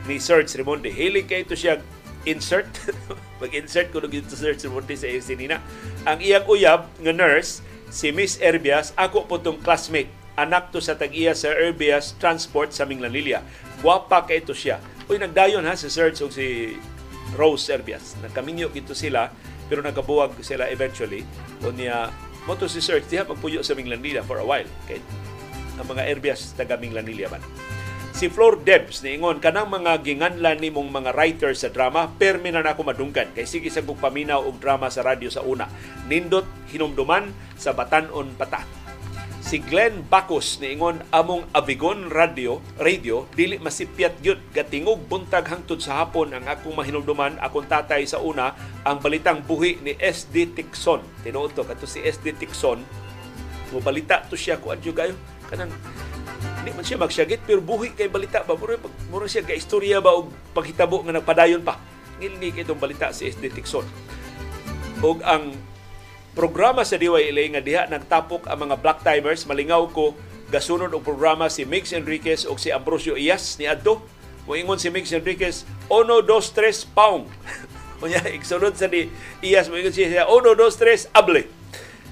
ni Serge Rimondi. Hilig kay to siya insert (laughs) mag-insert ko dito sa Serge Rimondi sa AC nina. Ang iyang uyab nga nurse si Miss Erbias ako po tong classmate anak to sa tag-iya sa Erbias Transport sa Minglanilla. Gwapa kay to siya. Uy, nagdayon ha si Serge o si Rose Erbias. Nagkaminyo kito sila pero nagabuwag sila eventually. O niya, mo to si Search, diha magpuyo sa Minglanilla for a while. Kay ang mga Erbias taga Minglanilla man. Si Flor Debs niingon kanang mga ginganlan nimong mga writer sa drama permi na nako madunggan kay sige sa paminaw og drama sa radyo sa una. Nindot hinumduman sa batanon pata si Glenn Bacos niingon among Avigon Radio radio dili masipyat gyud gatingog buntag hangtod sa hapon ang akong mahinumduman akong tatay sa una ang balitang buhi ni SD Tixon. Tinuod to kadto si SD Tixon. Mo balita to siya ko adyo gayo. Kanang hindi man siya magsyagit pero buhi kay balita ba? Mura, mura siya ka istorya ba og paghitabo nga nagpadayon pa? Ngilni kay itong balita si SD Tixon. Og ang programa sa DYLA nga diha nagtapok ang mga black timers. Malingaw ko gasunod og programa si Mix Enriquez o si Ambrosio Iyas ni adto. Moingon si Mix Enriquez ono dos tres pound (laughs) unya igsunod sa ni Iyas moingon siya ono dos tres able.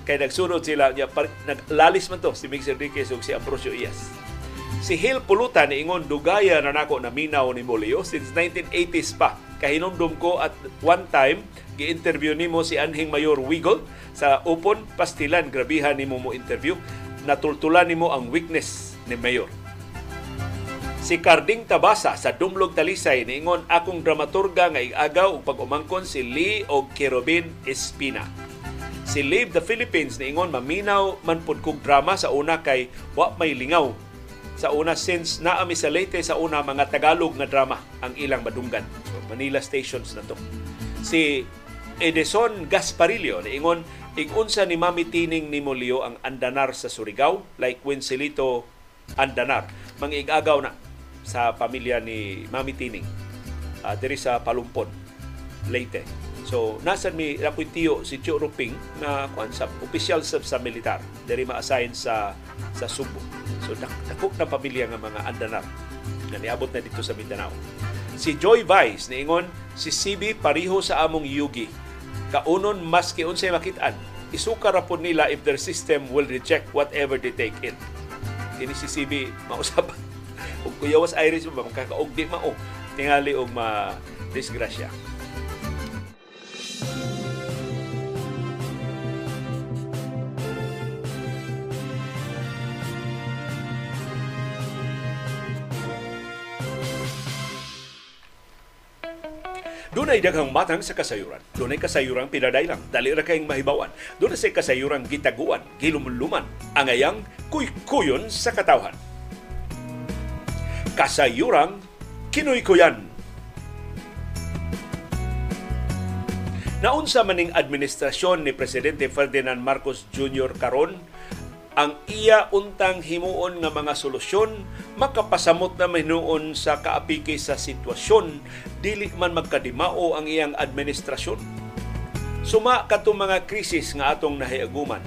Kay nagsunod sila niya naglalis man to si Mix Enriquez o si Ambrosio Iyas si Hill Pulutan niingon dugaya na nako na minaw ni Molio since 1980s pa kahinumdum ko at one time gi-interview nimo si Anhing Mayor Wiggle sa Upon Pastilan. Grabihan nimo mo interview. Natultulan nimo ang weakness ni Mayor. Si Carding Tabasa sa Dumlog Talisay niingon akong dramaturga nga igagaw og pag-umangkon si Lee o Kerobin Espina. Si Live the Philippines niingon maminaw man pud kog drama sa una kay wa may lingaw sa una since naami sa Leyte sa una mga Tagalog nga drama ang ilang madunggan. Manila stations na to. Si Edison Gasparillo niingon igunsa ni Mami Tining ni Molio ang andanar sa Surigao like Wincelito Andanar mangigagaw na sa pamilya ni Mami Tining uh, diri sa Palumpon Leyte so nasa mi rakwintiyo si Chio Ruping na kuan sa opisyal sa, sa militar. Diri ma-assign sa sa Subo. So dakok na pamilya nga mga andanar. Na niabot na dito sa Mindanao. Si Joy Vice niingon si CB pariho sa among yugi. Kaunon maski unsay makitaan isuka ra pud nila if their system will reject whatever they take in. Kini si CB mausap. (laughs) Ug kuyawas Irish ba makakaog di mao. Tingali og ma disgrasya Dunay daghang matang sa kasayuran. Dunay kasayuran pinadailang, dali ra kayong mahibawan. Dunay sa kasayuran gitaguan, gilumluman, angayang kuy-kuyon sa katawhan. Kasayuran kinuy-kuyan. Naunsa maning administrasyon ni Presidente Ferdinand Marcos Jr. karon ang iya untang himuon nga mga solusyon makapasamot na hinuon sa kaapiki sa sitwasyon. Dili man magkadimao ang iyang administrasyon. Suma kato mga krisis nga atong nahiaguman.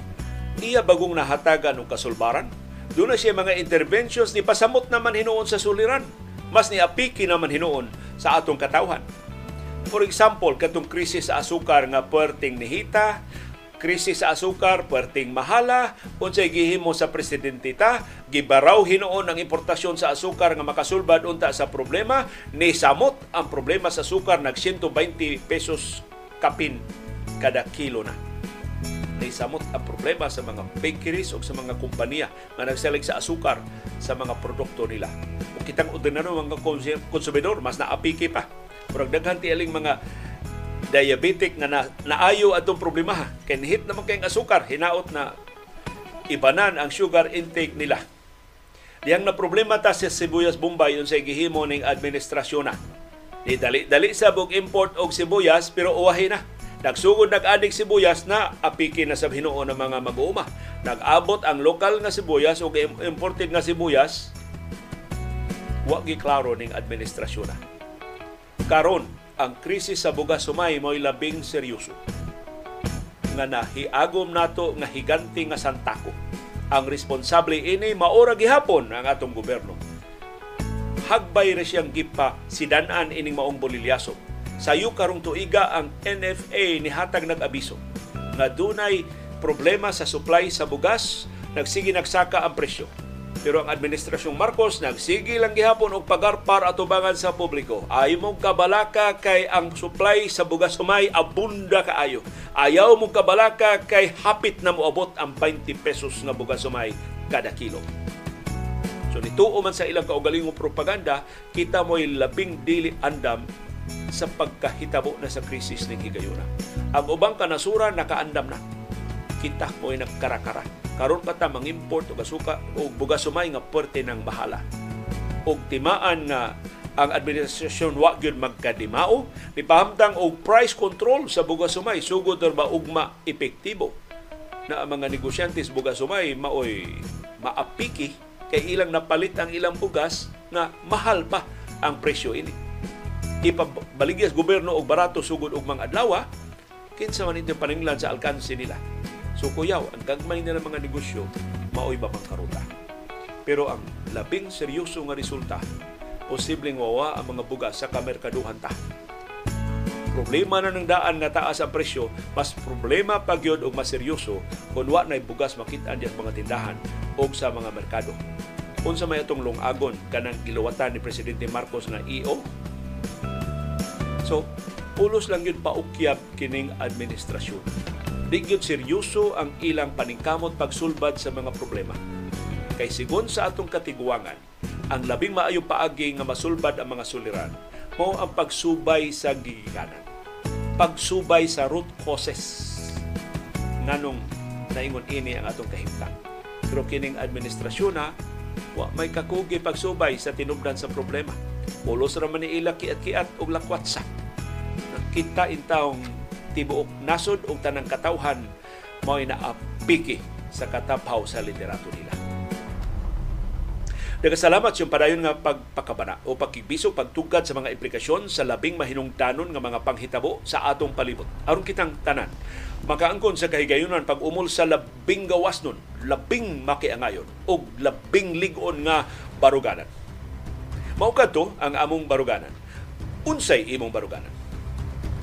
Iya bagong nahatagan og kasulbaran. Doon na siya mga interventions ni pasamot naman hinuon sa suliran. Mas ni apiki naman hinuon sa atong katawhan For example, katong krisis sa asukar nga puwerteng nihita, krisis sa asukar, puwerteng mahala, unsay gihimo sa presidente ta, gibaraw hinuon ang importasyon sa asukar nga makasulbad unta sa problema, ni samot ang problema sa asukar nag 120 pesos kapin kada kilo na. Ni samot ang problema sa mga bakeries o sa mga kumpanya nga nagsalig sa asukar sa mga produkto nila. O kitang ordinaryo mga konsumidor, mas naapiki pa. Murag daghan ti aling mga diabetic nga na, naayo atong problema kay hit naman kayong asukar hinaot na ibanan ang sugar intake nila. Diyang na problema ta sa sibuyas Bombay yun sa gihimo ning administrasyon na. Di dali dali sa bug import og sibuyas pero uwahi na. Nagsugod nag-adik sibuyas na apiki na sa hinuon ng mga mag-uuma. Nag-abot ang lokal nga sibuyas o imported nga sibuyas wa gi klaro ning administrasyon na karon ang krisis sa bugas sumay mo'y labing seryoso. nga nahiagom nato nga higante nga santako. Ang responsable ini maura gihapon ang atong gobyerno. Hagbay ra siyang gipa sidanan ining maong bolilyaso. Sayo karong tuiga ang NFA ni hatag nag-abiso nga dunay problema sa supply sa bugas, nagsige nagsaka ang presyo. Pero ang administrasyong Marcos nagsige lang gihapon og pagarpar atubangan sa publiko. Ayaw mong kabalaka kay ang supply sa bugas humay abunda kaayo. Ayaw mong kabalaka kay hapit na moabot ang 20 pesos nga bugas humay kada kilo. So nituo man sa ilang kaugalingong propaganda, kita mo'y labing dili andam sa pagkahitabo na sa krisis ng higayuna. Ang ubang kanasura nakaandam na. Kita mo'y nagkarakara. Karon pa ta mangimport og asuka o bugas sumay nga puwerte ng bahala. Og timaan nga ang administrasyon wa gyud magkadimao nipahamtang og price control sa bugas sumay sugod ra maugma epektibo na ang mga negosyante sa bugas maoy maapiki kay ilang napalit ang ilang bugas nga mahal pa ang presyo ini. Ipabaligya sa gobyerno og barato sugod og mga adlaw, kinsa man ito paninglan sa alkanse nila. So kuyaw, ang gagmay ng mga negosyo, maoy ba karuta. Pero ang labing seryoso nga resulta, posibleng wawa ang mga bugas sa kamerkaduhan ta. Problema na ng daan nga taas ang presyo, mas problema pa gyud og mas seryoso kung wa na bugas makita diyan mga tindahan o sa mga merkado. Unsa may atong lungagon kanang giluwatan ni Presidente Marcos nga EO? So, pulos lang yun paukyab kining administrasyon. Di yun seryoso ang ilang paningkamot pagsulbad sa mga problema. Kay sigon sa atong katiguangan, ang labing maayong paagi nga masulbad ang mga suliran mao ang pagsubay sa gigiganan. Pagsubay sa root causes nganong naingon ini ang atong kahimtang. Pero kining administrasyon na wa may kakugi pagsubay sa tinubdan sa problema. Pulos ra man ila kiat-kiat og lakwatsa. Nakita intawong tibuok nasod og tanang katawhan mao'y naapiki sa kataphaw sa liderato nila. Nagasalamat yung padayon nga pagpakabana o pagkibisog pagtugad sa mga implikasyon sa labing mahinungdanon nga mga panghitabo sa atong palibot. Aron kitang tanan, makaangkon sa kahigayunan pag umol sa labing gawas nun, labing makiangayon o labing ligon nga baruganan. Mao kadto ang among baruganan. Unsay imong baruganan?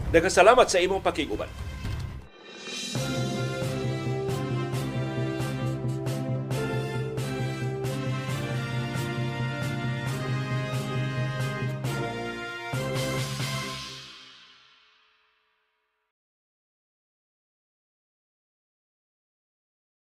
Daghang salamat sa imong pakiguban.